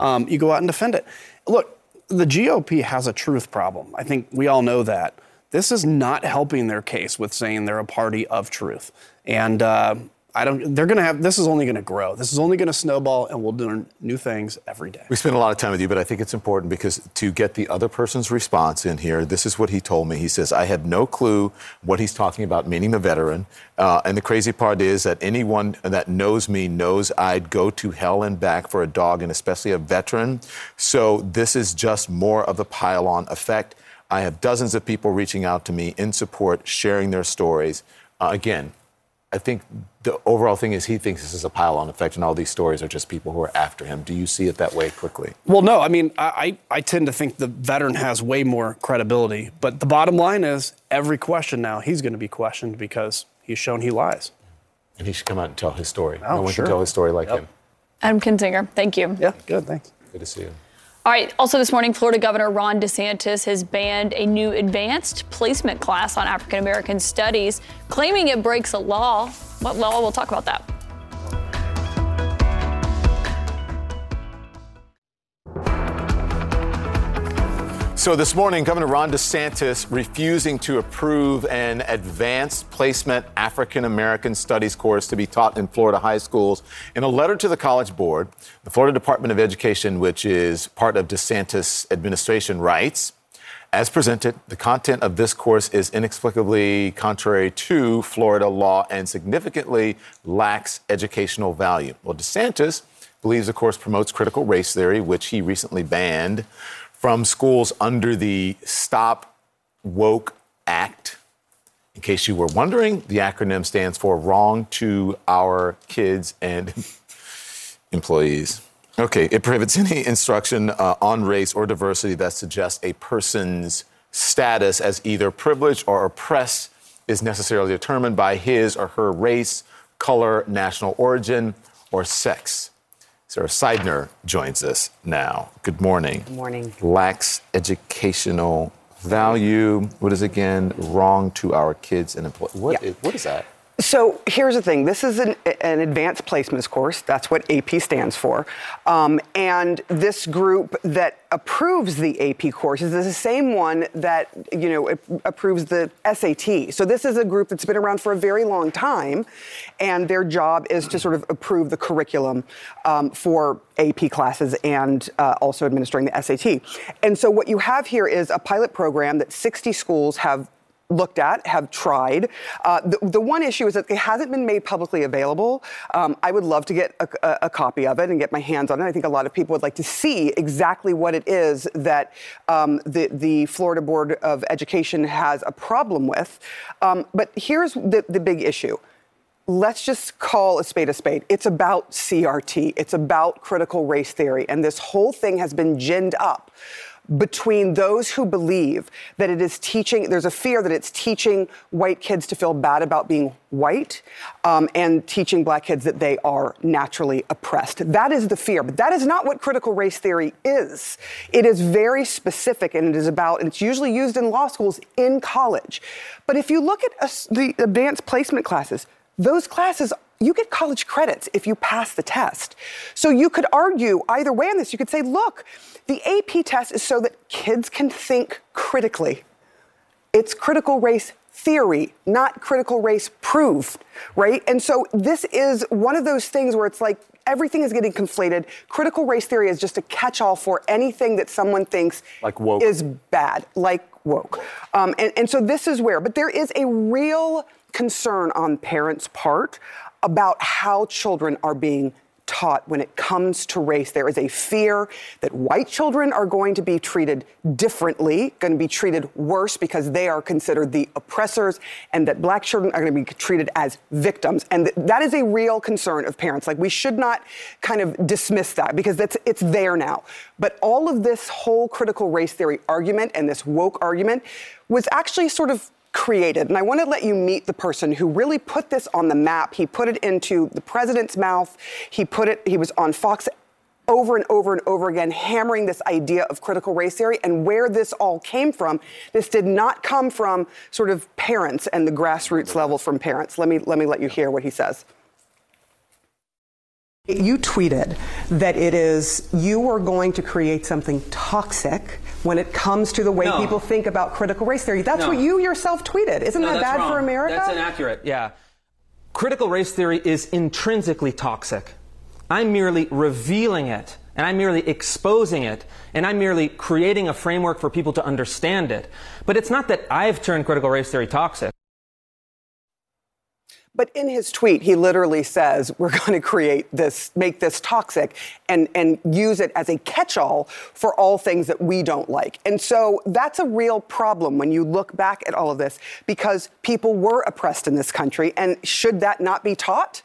um, you go out and defend it. Look, the GOP has a truth problem. I think we all know that. This is not helping their case with saying they're a party of truth. And uh, I don't. They're going to have. This is only going to grow. This is only going to snowball, and we'll learn new things every day. We spent a lot of time with you, but I think it's important because to get the other person's response in here, this is what he told me. He says, I have no clue what he's talking about, meaning the veteran. Uh, and the crazy part is that anyone that knows me knows I'd go to hell and back for a dog, and especially a veteran. So this is just more of the pile on effect. I have dozens of people reaching out to me in support, sharing their stories. Uh, again, I think the overall thing is he thinks this is a pile on effect, and all these stories are just people who are after him. Do you see it that way quickly? Well, no. I mean, I, I, I tend to think the veteran has way more credibility. But the bottom line is every question now, he's going to be questioned because he's shown he lies. And he should come out and tell his story. Oh, no one sure. can tell his story like Yep. him. Adam Kinzinger, thank you. Yeah, good. Thanks. Good to see you. All right. Also, this morning, Florida Governor Ron DeSantis has banned a new advanced placement class on African American studies, claiming it breaks a law. What law? We'll talk about that. So this morning, Governor Ron DeSantis refusing to approve an advanced placement African American studies course to be taught in Florida high schools. In a letter to the College Board, the Florida Department of Education, which is part of DeSantis' administration, writes. As presented, the content of this course is inexplicably contrary to Florida law and significantly lacks educational value. Well, DeSantis believes the course promotes critical race theory, which he recently banned from schools under the Stop Woke Act. In case you were wondering, the acronym stands for Wrong to Our Kids and (laughs) Employees. Okay, it prohibits any instruction uh, on race or diversity that suggests a person's status as either privileged or oppressed is necessarily determined by his or her race, color, national origin, or sex. Sara Sidner joins us now. Good morning. Good morning. Lacks educational value, what is again wrong to our kids and employees? What, is, what is that? So here's the thing this is an, an advanced placements course. That's what AP stands for. Um, and this group that approves the AP courses is the same one that, you know, approves the SAT. So this is a group that's been around for a very long time. And their job is to sort of approve the curriculum um, for AP classes and uh, also administering the SAT. And so what you have here is a pilot program that 60 schools have looked at, have tried. Uh, the, the, one issue is that it hasn't been made publicly available. Um, I would love to get a, a, a, copy of it and get my hands on it. I think a lot of people would like to see exactly what it is that um, the, the Florida Board of Education has a problem with. Um, but here's the, the big issue let's just call a spade a spade. It's about CRT, it's about critical race theory, and this whole thing has been ginned up between those who believe that it is teaching, there's a fear that it's teaching white kids to feel bad about being white um, and teaching black kids that they are naturally oppressed. That is the fear, but that is not what critical race theory is. It is very specific and it is about, and it's usually used in law schools in college. But if you look at the advanced placement classes, those classes you get college credits if you pass the test. So you could argue either way on this. You could say, look, the AP test is so that kids can think critically. It's critical race theory, not critical race proof, right? And so this is one of those things where it's like everything is getting conflated. Critical race theory is just a catch all for anything that someone thinks like woke. is bad, like woke. Um, and, and so this is where, but there is a real concern on parents' part about how children are being taught when it comes to race. There is a fear that white children are going to be treated differently, going to be treated worse because they are considered the oppressors, and that black children are going to be treated as victims. And th- that is a real concern of parents. Like we should not kind of dismiss that because that's it's there now. But all of this whole critical race theory argument and this woke argument was actually sort of created. And I want to let you meet the person who really put this on the map. He put it into the president's mouth. He put it, he was on Fox over and over and over again, hammering this idea of critical race theory and where this all came from. This did not come from sort of parents and the grassroots level from parents. Let me, let me let you hear what he says. You tweeted that it is you are going to create something toxic when it comes to the way no. people think about critical race theory. That's no. what you yourself tweeted. Isn't no, that bad wrong. for America? That's inaccurate. Yeah. Critical race theory is intrinsically toxic. I'm merely revealing it and I'm merely exposing it, and I'm merely creating a framework for people to understand it. But it's not that I've turned critical race theory toxic. But in his tweet, he literally says, we're going to create this, make this toxic and, and use it as a catch all for all things that we don't like. And so that's a real problem when you look back at all of this because people were oppressed in this country. And should that not be taught?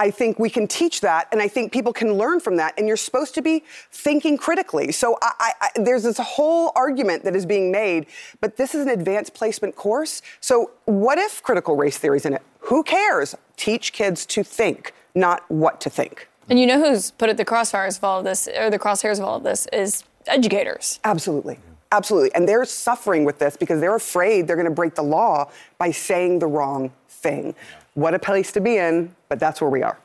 I think we can teach that, and I think people can learn from that. And you're supposed to be thinking critically. So I, I, there's this whole argument that is being made, but this is an advanced placement course. So what if critical race theory is in it? Who cares? Teach kids to think, not what to think. And you know who's put at the crossfires of all of this, or the crosshairs of all of this, is educators. Absolutely. Absolutely. And they're suffering with this because they're afraid they're going to break the law by saying the wrong thing. What a place to be in, but that's where we are.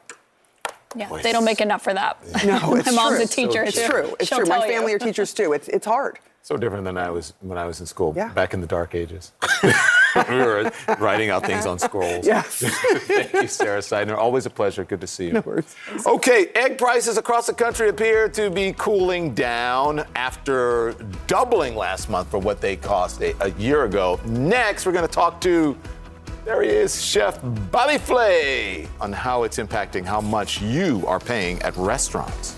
Yeah, they don't make enough for that. (laughs) No, (laughs) My it's mom's true. a teacher. It's too. true. It's She'll true. My family you. are teachers too. It's it's hard. So different than I was when I was in school Yeah. back in the dark ages. (laughs) we were writing out things on uh-huh. scrolls. Yes. Thank you, Sara Sidner. Always a pleasure. Good to see you. No worries. Okay, egg prices across the country appear to be cooling down after doubling last month for what they cost a, a year ago. Next, we're going to talk to there he is, Chef Bobby Flay, on how it's impacting how much you are paying at restaurants.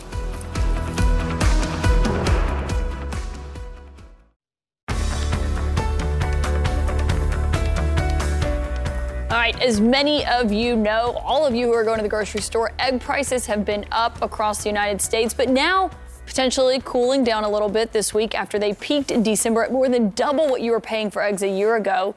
All right, as many of you know, all of you who are going to the grocery store, egg prices have been up across the United States, but now potentially cooling down a little bit this week after they peaked in December at more than double what you were paying for eggs a year ago.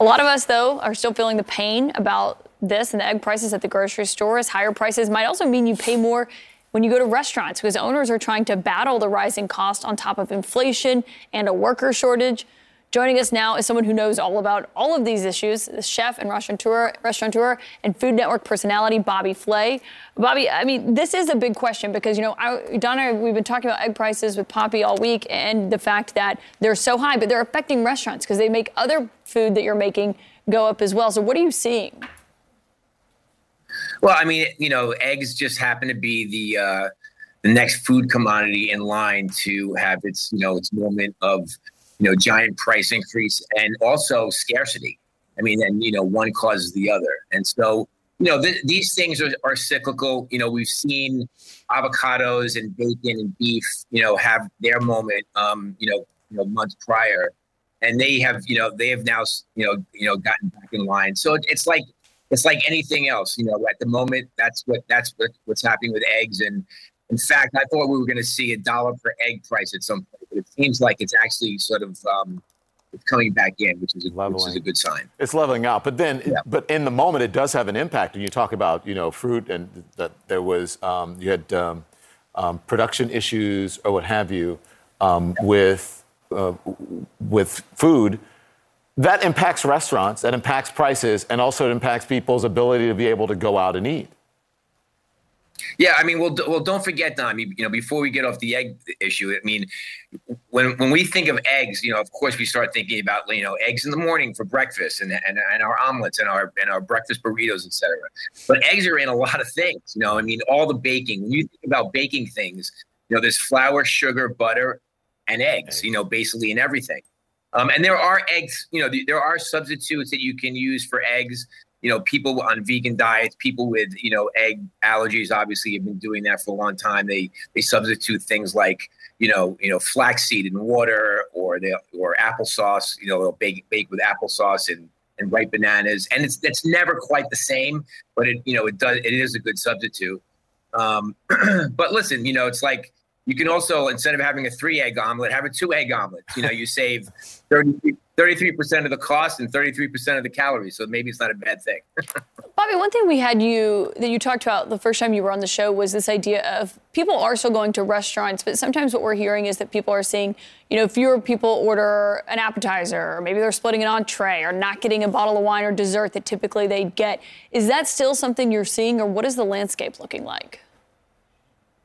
A lot of us, though, are still feeling the pain about this and the egg prices at the grocery store, as higher prices might also mean you pay more when you go to restaurants because owners are trying to battle the rising cost on top of inflation and a worker shortage. Joining us now is someone who knows all about all of these issues, the chef and restaurateur, restaurateur and Food Network personality, Bobby Flay. Bobby, I mean, this is a big question because, you know, I, Donna, we've been talking about egg prices with Poppy all week and the fact that they're so high, but they're affecting restaurants because they make other food that you're making go up as well. So what are you seeing? Well, I mean, you know, eggs just happen to be the uh, the next food commodity in line to have its, you know, its moment of, you know, giant price increase and also scarcity. I mean, and you know, one causes the other, and so you know, th- these things are, are cyclical. You know, we've seen avocados and bacon and beef, you know, have their moment, um, you know, you know, months prior, and they have, you know, they have now, you know, you know, gotten back in line. So it's like it's like anything else. You know, at the moment, that's what that's what, what's happening with eggs. And in fact, I thought we were going to see a dollar per egg price at some point, but it seems like it's actually sort of um, it's coming back in, which is a, which is a good sign. It's leveling out, but then, yeah. but in the moment, it does have an impact. And you talk about, you know, fruit, and that there was, um, you had um, um, production issues or what have you um, with uh, with food. That impacts restaurants, that impacts prices, and also it impacts people's ability to be able to go out and eat. Yeah, I mean, well, well, don't forget, Don. You know, before we get off the egg issue, I mean, when when we think of eggs, you know, of course, we start thinking about you know eggs in the morning for breakfast and and, and our omelets and our and our breakfast burritos, etc. But eggs are in a lot of things. You know, I mean, all the baking. When you think about baking things, you know, there's flour, sugar, butter, and eggs. You know, basically in everything. Um, and there are eggs. You know, there are substitutes that you can use for eggs you know, people on vegan diets, people with, you know, egg allergies, obviously have been doing that for a long time. They they substitute things like, you know, you know, flaxseed and water or they or applesauce, you know, they'll bake bake with applesauce and and ripe bananas. And it's it's never quite the same, but it, you know, it does it is a good substitute. Um, (clears throat) but listen, you know, it's like you can also instead of having a three egg omelet, have a two egg omelet. You know, you save 30 33% of the cost and 33% of the calories. So maybe it's not a bad thing. (laughs) Bobby, one thing we had you that you talked about the first time you were on the show was this idea of people are still going to restaurants, but sometimes what we're hearing is that people are seeing, you know, fewer people order an appetizer, or maybe they're splitting an entree, or not getting a bottle of wine or dessert that typically they'd get. Is that still something you're seeing, or what is the landscape looking like?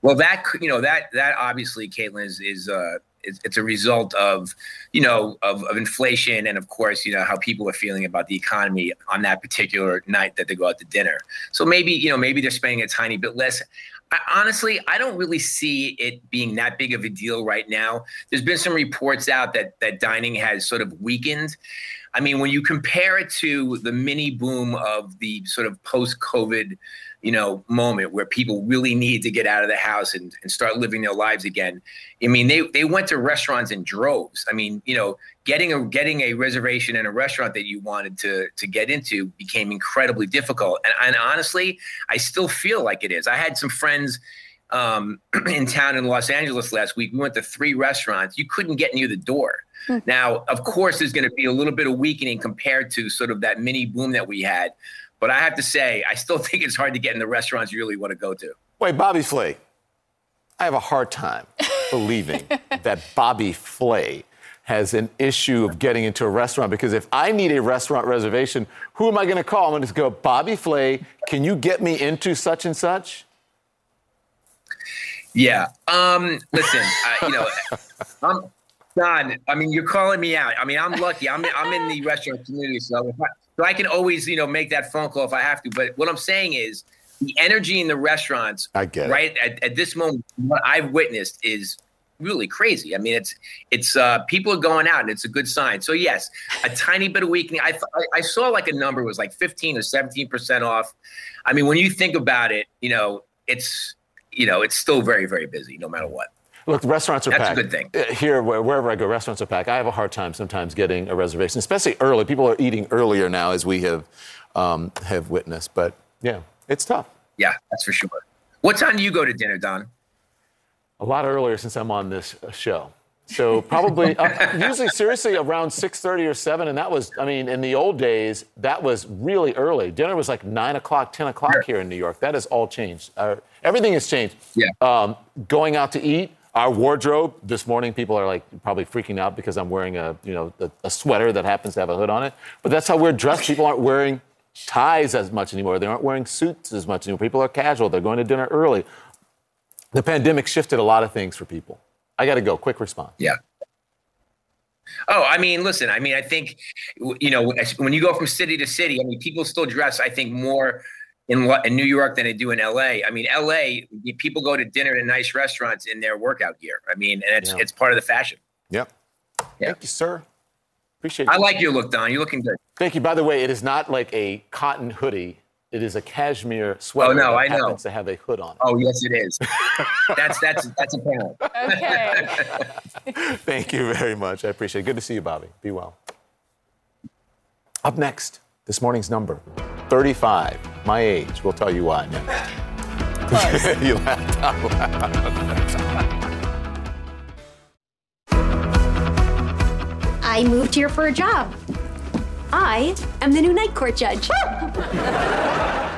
Well, that you know that that obviously, Kaitlan is is uh, it's, it's a result of you know of, of inflation and of course you know how people are feeling about the economy on that particular night that they go out to dinner so maybe you know maybe they're spending a tiny bit less I, honestly, I don't really see it being that big of a deal right now. There's been some reports out that that dining has sort of weakened. I mean, when you compare it to the mini boom of the sort of post-COVID you know, moment where people really need to get out of the house and, and start living their lives again. I mean, they, they went to restaurants in droves. I mean, you know, getting a getting a reservation in a restaurant that you wanted to to get into became incredibly difficult. And, and honestly, I still feel like it is. I had some friends um, (clears throat) in town in Los Angeles last week. We went to three restaurants. You couldn't get near the door. Hmm. Now, of course, there's going to be a little bit of weakening compared to sort of that mini boom that we had. But I have to say, I still (laughs) think it's hard to get in the restaurants you really want to go to. Wait, Bobby Flay. I have a hard time (laughs) believing that Bobby Flay has an issue of getting into a restaurant because if I need a restaurant reservation, who am I going to call? I'm going to go, Bobby Flay, can you get me into such and such? Yeah. Um, listen, I, you know, (laughs) I'm, Don, I mean, you're calling me out. I mean, I'm lucky. I'm, I'm in the restaurant community, so if I, so I can always, you know, make that phone call if I have to. But what I'm saying is the energy in the restaurants, I get right at, at this moment, what I've witnessed is really crazy. I mean, it's it's uh, people are going out, and it's a good sign. So yes, a tiny bit of weakening. I I saw like a number was like 15 or 17 percent off. I mean, when you think about it, you know, it's you know, it's still very very busy no matter what. Look, restaurants are That's packed. That's a good thing. Uh, here, wherever I go, restaurants are packed. I have a hard time sometimes getting a reservation, especially early. People are eating earlier now, as we have um, have witnessed. But yeah, it's tough. Yeah, that's for sure. What time do you go to dinner, Don? A lot earlier since I'm on this uh, show. So probably uh, (laughs) usually seriously around 6:30 or 7, and that was I mean in the old days that was really early. Dinner was like nine o'clock, 10 o'clock sure. here in New York. That has all changed. Uh, everything has changed. Yeah. Um, going out to eat Our wardrobe this morning, people are like probably freaking out because I'm wearing a you know a, a sweater that happens to have a hood on it. But that's how we're dressed. People aren't wearing ties as much anymore. They aren't wearing suits as much anymore. People are casual. They're going to dinner early. The pandemic shifted a lot of things for people. I got to go. Quick response. Yeah. Oh, I mean, listen. I mean, I think you know when you go from city to city. I mean, people still dress. I think more in in New York than they do in L.A. I mean, L.A. people go to dinner in nice restaurants in their workout gear. I mean, and it's Yeah. it's part of the fashion. Yep. Yeah. Thank you, sir. Appreciate. It. I like your look, Don. You're looking good. Thank you. By the way, it is not like a cotton hoodie. It is a cashmere sweater. Oh, no, that I know. happens to have a hood on it. Oh, yes, it is. (laughs) that's that's that's apparent. Okay. (laughs) Thank you very much. I appreciate it. Good to see you, Bobby. Be well. Up next, this morning's number 35. My age. We'll tell you why next. (laughs) you laughed out loud. I moved here for a job. I am the new night court judge. (laughs)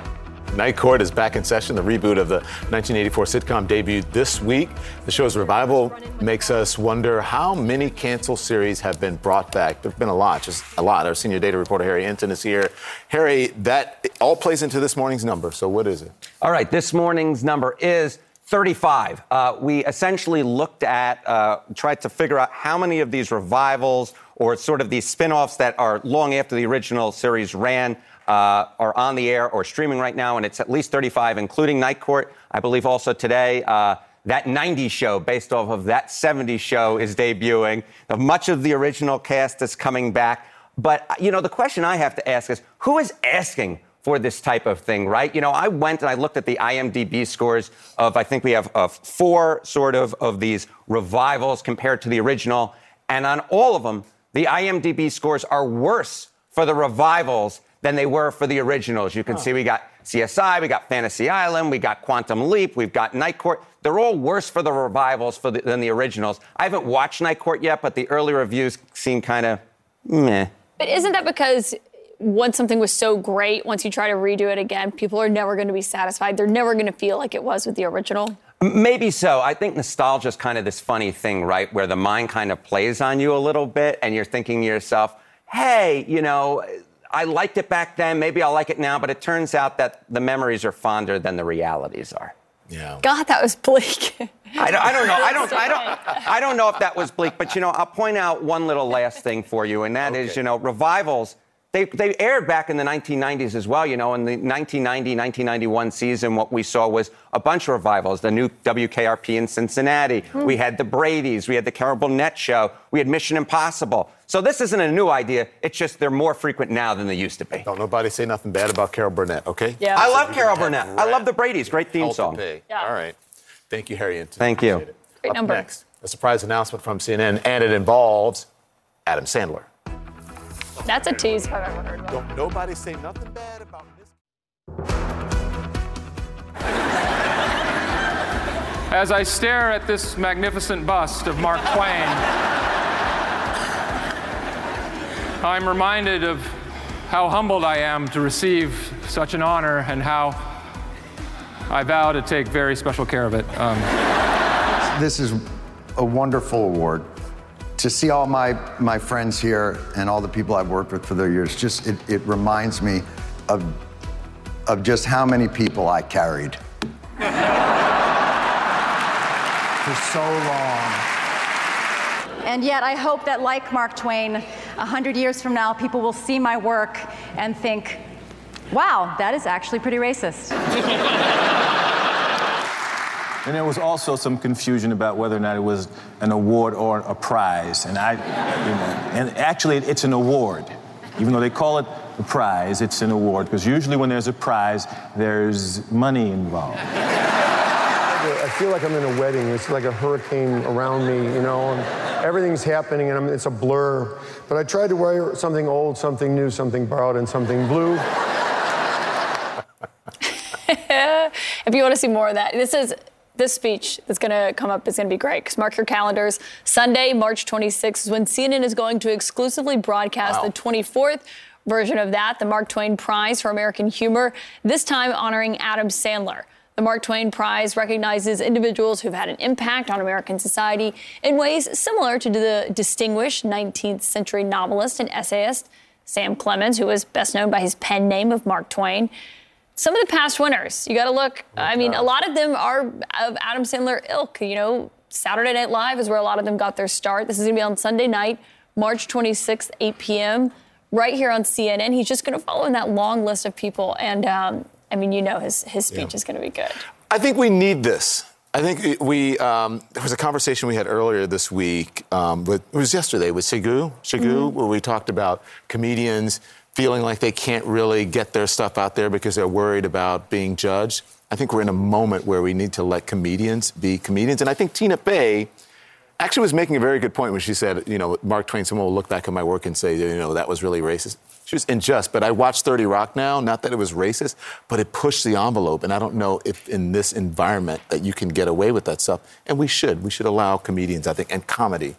Night Court is back in session. The reboot of the 1984 sitcom debuted this week. The show's revival makes us wonder how many canceled series have been brought back. There have been a lot, just a lot. Our senior data reporter Harry Enten is here. Harry, that all plays into this morning's number. So what is it? All right, this morning's number is 35. Uh, we essentially looked at, uh, tried to figure out how many of these revivals or sort of these spin offs that are long after the original series ran. Uh, are on the air or streaming right now, and it's at least 35, including Night Court. I believe also today, uh, that 90s show based off of that 70s show is debuting. Much of the original cast is coming back. But, uh, you know, the question I have to ask is who is asking for this type of thing, right? You know, I went and I looked at the IMDb scores of, I think we have uh, four sort of of these revivals compared to the original. And on all of them, the IMDb scores are worse for the revivals than they were for the originals. You can see we got CSI, we got Fantasy Island, we got Quantum Leap, we've got Night Court. They're all worse for the revivals for the, than the originals. I haven't watched Night Court yet, but the early reviews seem kind of meh. But isn't that because once something was so great, once you try to redo it again, people are never going to be satisfied. They're never going to feel like it was with the original. Maybe so. I think nostalgia is kind of this funny thing, right? Where the mind kind of plays on you a little bit and you're thinking to yourself, hey, you know, I liked it back then. Maybe I'll like it now. But it turns out that the memories are fonder than the realities are. Yeah. God, that was bleak. I don't, I don't know. I don't, (laughs) I don't, I don't know if that was bleak, but you know, I'll point out one little last thing for you, and that is, you know, revivals. They, they aired back in the 1990s as well. You know, in the 1990 1991 season, what we saw was a bunch of revivals. The new WKRP in Cincinnati. Hmm. We had the Brady's. We had the Carol Burnett show. We had Mission Impossible. So this isn't a new idea. It's just they're more frequent now than they used to be. Don't nobody say nothing bad about Carol Burnett, okay? Yeah. I love Carol Burnett. I love the Brady's. Great theme Alton song. Pay. All right. Thank you, Harry. Enten. Thank you. Great Up number. next, a surprise announcement from CNN, and it involves Adam Sandler. That's a tease if I've ever heard one. Don't nobody say nothing bad about this. As I stare at this magnificent bust of Mark Twain, I'm reminded of how humbled I am to receive such an honor and how I vow to take very special care of it. Um, This is a wonderful award. To see all my, my friends here and all the people I've worked with for the years, just it, it reminds me of, of just how many people I carried (laughs) for so long. And yet, I hope that, like Mark Twain, 100 years from now, people will see my work and think, wow, that is actually pretty racist. (laughs) And there was also some confusion about whether or not it was an award or a prize. And I, you know, and actually it's an award. Even though they call it a prize, it's an award. Because usually when there's a prize, there's money involved. I feel like I'm in a wedding. It's like a hurricane around me, you know, and everything's happening and I'm, it's a blur. But I tried to wear something old, something new, something borrowed, and something blue. (laughs) if you want to see more of that, this is this speech that's going to come up is going to be great because mark your calendars. Sunday, March 26th is when CNN is going to exclusively broadcast the 24th version of that, the Mark Twain Prize for American Humor, this time honoring Adam Sandler. The Mark Twain Prize recognizes individuals who've had an impact on American society in ways similar to the distinguished 19th century novelist and essayist Sam Clemens, who was best known by his pen name of Mark Twain. Some of the past winners, you got to look. I mean, a lot of them are of Adam Sandler ilk. You know, Saturday Night Live is where a lot of them got their start. This is going to be on Sunday night, March 26th, 8 p.m., right here on CNN. He's just going to follow in that long list of people. And um, I mean, you know, his, his speech is going to be good. I think we need this. I think we um, there was a conversation we had earlier this week. Um, with, it was yesterday with Shigu, Shigu, Mm-hmm. where we talked about comedians feeling like they can't really get their stuff out there because they're worried about being judged. I think we're in a moment where we need to let comedians be comedians, and I think Tina Fey actually was making a very good point when she said, you know, Mark Twain, someone will look back at my work and say, you know, that was really racist. She was unjust, but I watched 30 Rock now, not that it was racist, but it pushed the envelope. And I don't know if in this environment that you can get away with that stuff. And we should. We should allow comedians, I think, and comedy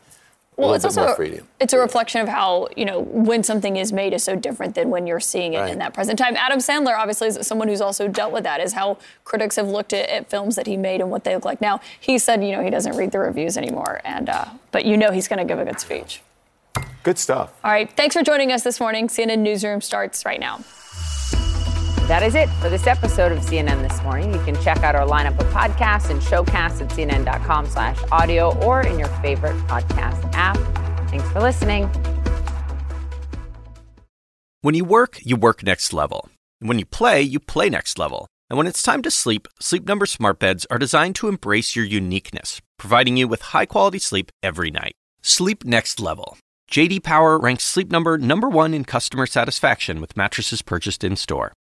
Well, it's also it's a reflection of how you know when something is made is so different than when you're seeing it Right. in that present time. Adam Sandler, obviously, is someone who's also dealt with that. Is how critics have looked at, at films that he made and what they look like now. He said, you know, he doesn't read the reviews anymore, and uh, but you know he's going to give a good speech. Good stuff. All right, thanks for joining us this morning. CNN Newsroom starts right now. That is it for this episode of CNN This Morning. You can check out our lineup of podcasts and showcasts at cnn.com slash audio or in your favorite podcast app. Thanks for listening. When you work, you work next level. And when you play, you play next level. And when it's time to sleep, Sleep Number smart beds are designed to embrace your uniqueness, providing you with high-quality sleep every night. Sleep next level. JD Power ranks Sleep Number number 1 in customer satisfaction with mattresses purchased in-store.